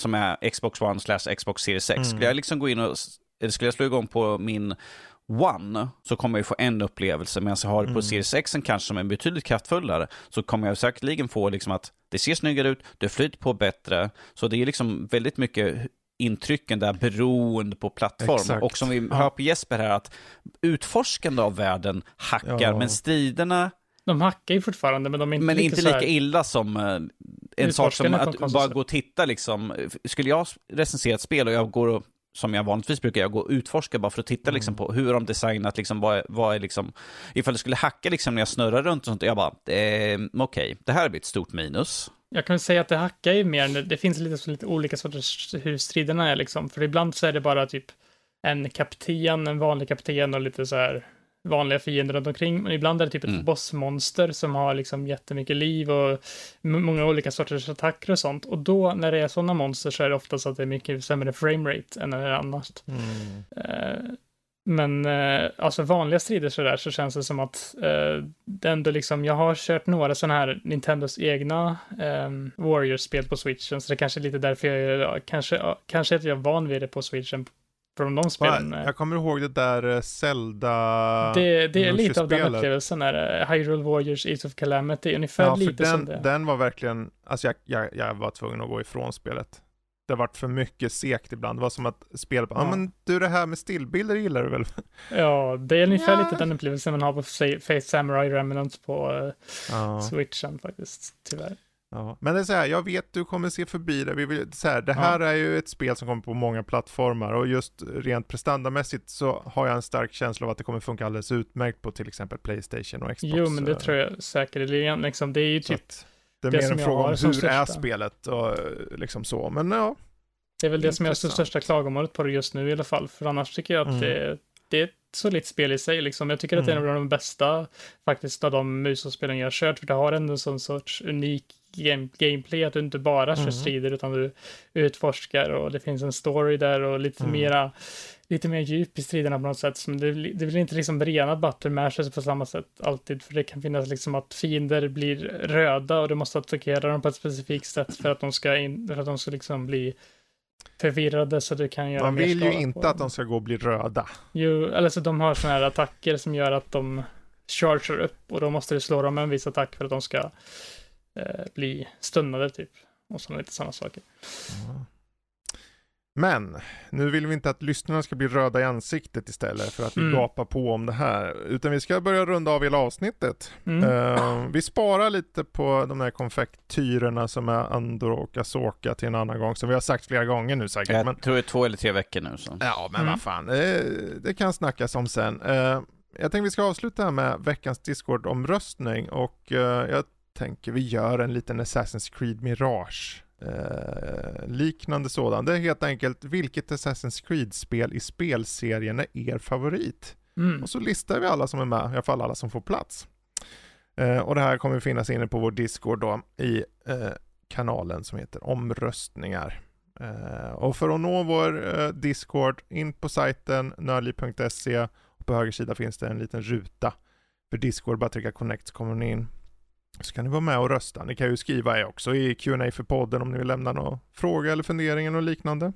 som är Xbox One slash Xbox Series X. Mm. Skulle jag liksom gå in och, skulle jag slå igång på min One så kommer jag få en upplevelse, medan jag har det på mm. Series X kanske som är betydligt kraftfullare, så kommer jag säkerligen få liksom att det ser snyggare ut, det flyter på bättre, så det är liksom väldigt mycket intrycken där beroende på plattform. Exakt. Och som vi hör på Jesper här, att utforskande av världen hackar, ja. men striderna de hackar ju fortfarande, men de är inte Men lika inte lika illa som uh, en sak som att bara gå och titta liksom. Skulle jag recensera ett spel och jag går och som jag vanligtvis brukar jag gå och utforska bara för att titta liksom, mm. på hur de designat, liksom, vad, vad är liksom, ifall det skulle hacka liksom när jag snurrar runt och sånt, jag bara, eh, okej, okay, det här blir ett stort minus. Jag kan säga att det hackar ju mer, det finns lite, lite olika sorters hur striderna är liksom, för ibland så är det bara typ en kapten, en vanlig kapten och lite så här vanliga fiender runt omkring, men ibland är det typ ett Mm. bossmonster som har liksom jättemycket liv och många olika sorters attacker och sånt. Och då, när det är sådana monster, så är det oftast att det är mycket sämre framerate än när det är annars. Mm. Eh, men eh, alltså vanliga strider sådär så känns det som att eh, det ändå liksom, jag har kört några sådana här Nintendos egna eh, Warriors-spel på switchen, så det kanske är lite därför jag, ja, kanske, kanske att jag är van vid det på switchen från de spelen. Jag kommer ihåg det där eh, Zelda... Det, det är lite av den upplevelsen där, eh, Hyrule Warriors, Age of Calamity, ungefär Ja, lite som den, det. den var verkligen, alltså jag, jag, jag var tvungen att gå ifrån spelet. Det varit för mycket sekt ibland. Det var som att spelet bara, ja Ja. men du det här med stillbilder gillar du väl? Ja, det är ungefär Ja. lite den upplevelsen man har på Faith Samurai Remnant på eh, Ja. switchen faktiskt, tyvärr. Ja, men det är så här, jag vet du kommer se förbi det. Vi vill, så här, det här är ju ett spel som kommer på många plattformar och just rent prestandamässigt så har jag en stark känsla av att det kommer funka alldeles utmärkt på till exempel Playstation och Xbox. Jo, men det tror jag säkerligen. Liksom, det är ju typ att det är det mer som en fråga om som hur är största. spelet och liksom så. Men ja, Det är väl det som det Intressant. största klagomålet på det just nu i alla fall. För annars tycker jag att Mm. det, det är ett solitt spel i sig. Liksom. Jag tycker att det är en av de bästa faktiskt av de musorspelen jag har kört. För det har ändå en sån sorts unik game, gameplay. Att du inte bara kör Mm. strider utan du utforskar och det finns en story där och lite Mm. mera lite mer djup i striderna på något sätt. Som det, det blir inte liksom rena button mashes på samma sätt alltid. För det kan finnas liksom att fiender blir röda och du måste attackera dem på ett specifikt sätt för att de ska, in, för att de ska liksom bli förvirrade så du kan göra man mer vill ju inte att de ska gå och bli röda. Jo, eller så de har sådana här attacker som gör att de charger upp och då måste du slå dem med en viss attack för att de ska eh, bli stunnade typ. Och sådana lite sådana saker. Men, nu vill vi inte att lyssnarna ska bli röda i ansiktet istället för att vi Mm. gapar på om det här. Utan vi ska börja runda av hela avsnittet. Mm. Eh, vi sparar lite på de här konfektyrerna som är Andor och Asoka till en annan gång, som vi har sagt flera gånger nu säkert. Jag Men, tror det är två eller tre veckor nu. Så. ja, men Mm. vad fan, eh, det kan snackas om sen. Eh, jag tänkte vi ska avsluta här med veckans Discord-omröstning och eh, jag tänker vi gör en liten Assassin's Creed Mirage. Eh, liknande sådan. Det är helt enkelt vilket Assassin's Creed-spel i spelserien är er favorit? Mm. Och så listar vi alla som är med, i alla fall alla som får plats. Eh, och det här kommer finnas inne på vår Discord då i eh, kanalen som heter omröstningar. Eh, och för att nå vår eh, Discord, in på sajten nördliv.se och på höger sida finns det en liten ruta för Discord, bara trycka connect så kommer ni in. Så kan ni vara med och rösta. Ni kan ju skriva er också i Q&A för podden om ni vill lämna någon fråga eller fundering och liknande.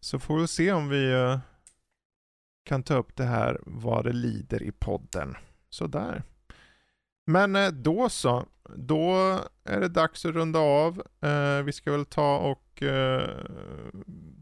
Så får vi se om vi eh, kan ta upp det här vad det lider i podden. Sådär. Men eh, då så. Då är det dags att runda av. Eh, vi ska väl ta och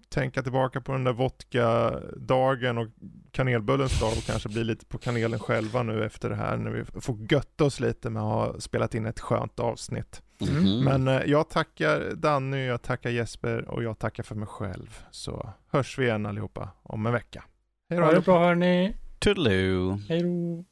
tänka tillbaka på den där vodka-dagen och kanelbullens dag och kanske bli lite på kanelen själva nu efter det här när vi får götta oss lite med att ha spelat in ett skönt avsnitt. Mhm. Men eh, jag tackar Danny, jag tackar Jesper och jag tackar för mig själv. Så hörs vi igen allihopa om en vecka. Hej då Ha det bra hörni. Toodaloo. Hej då.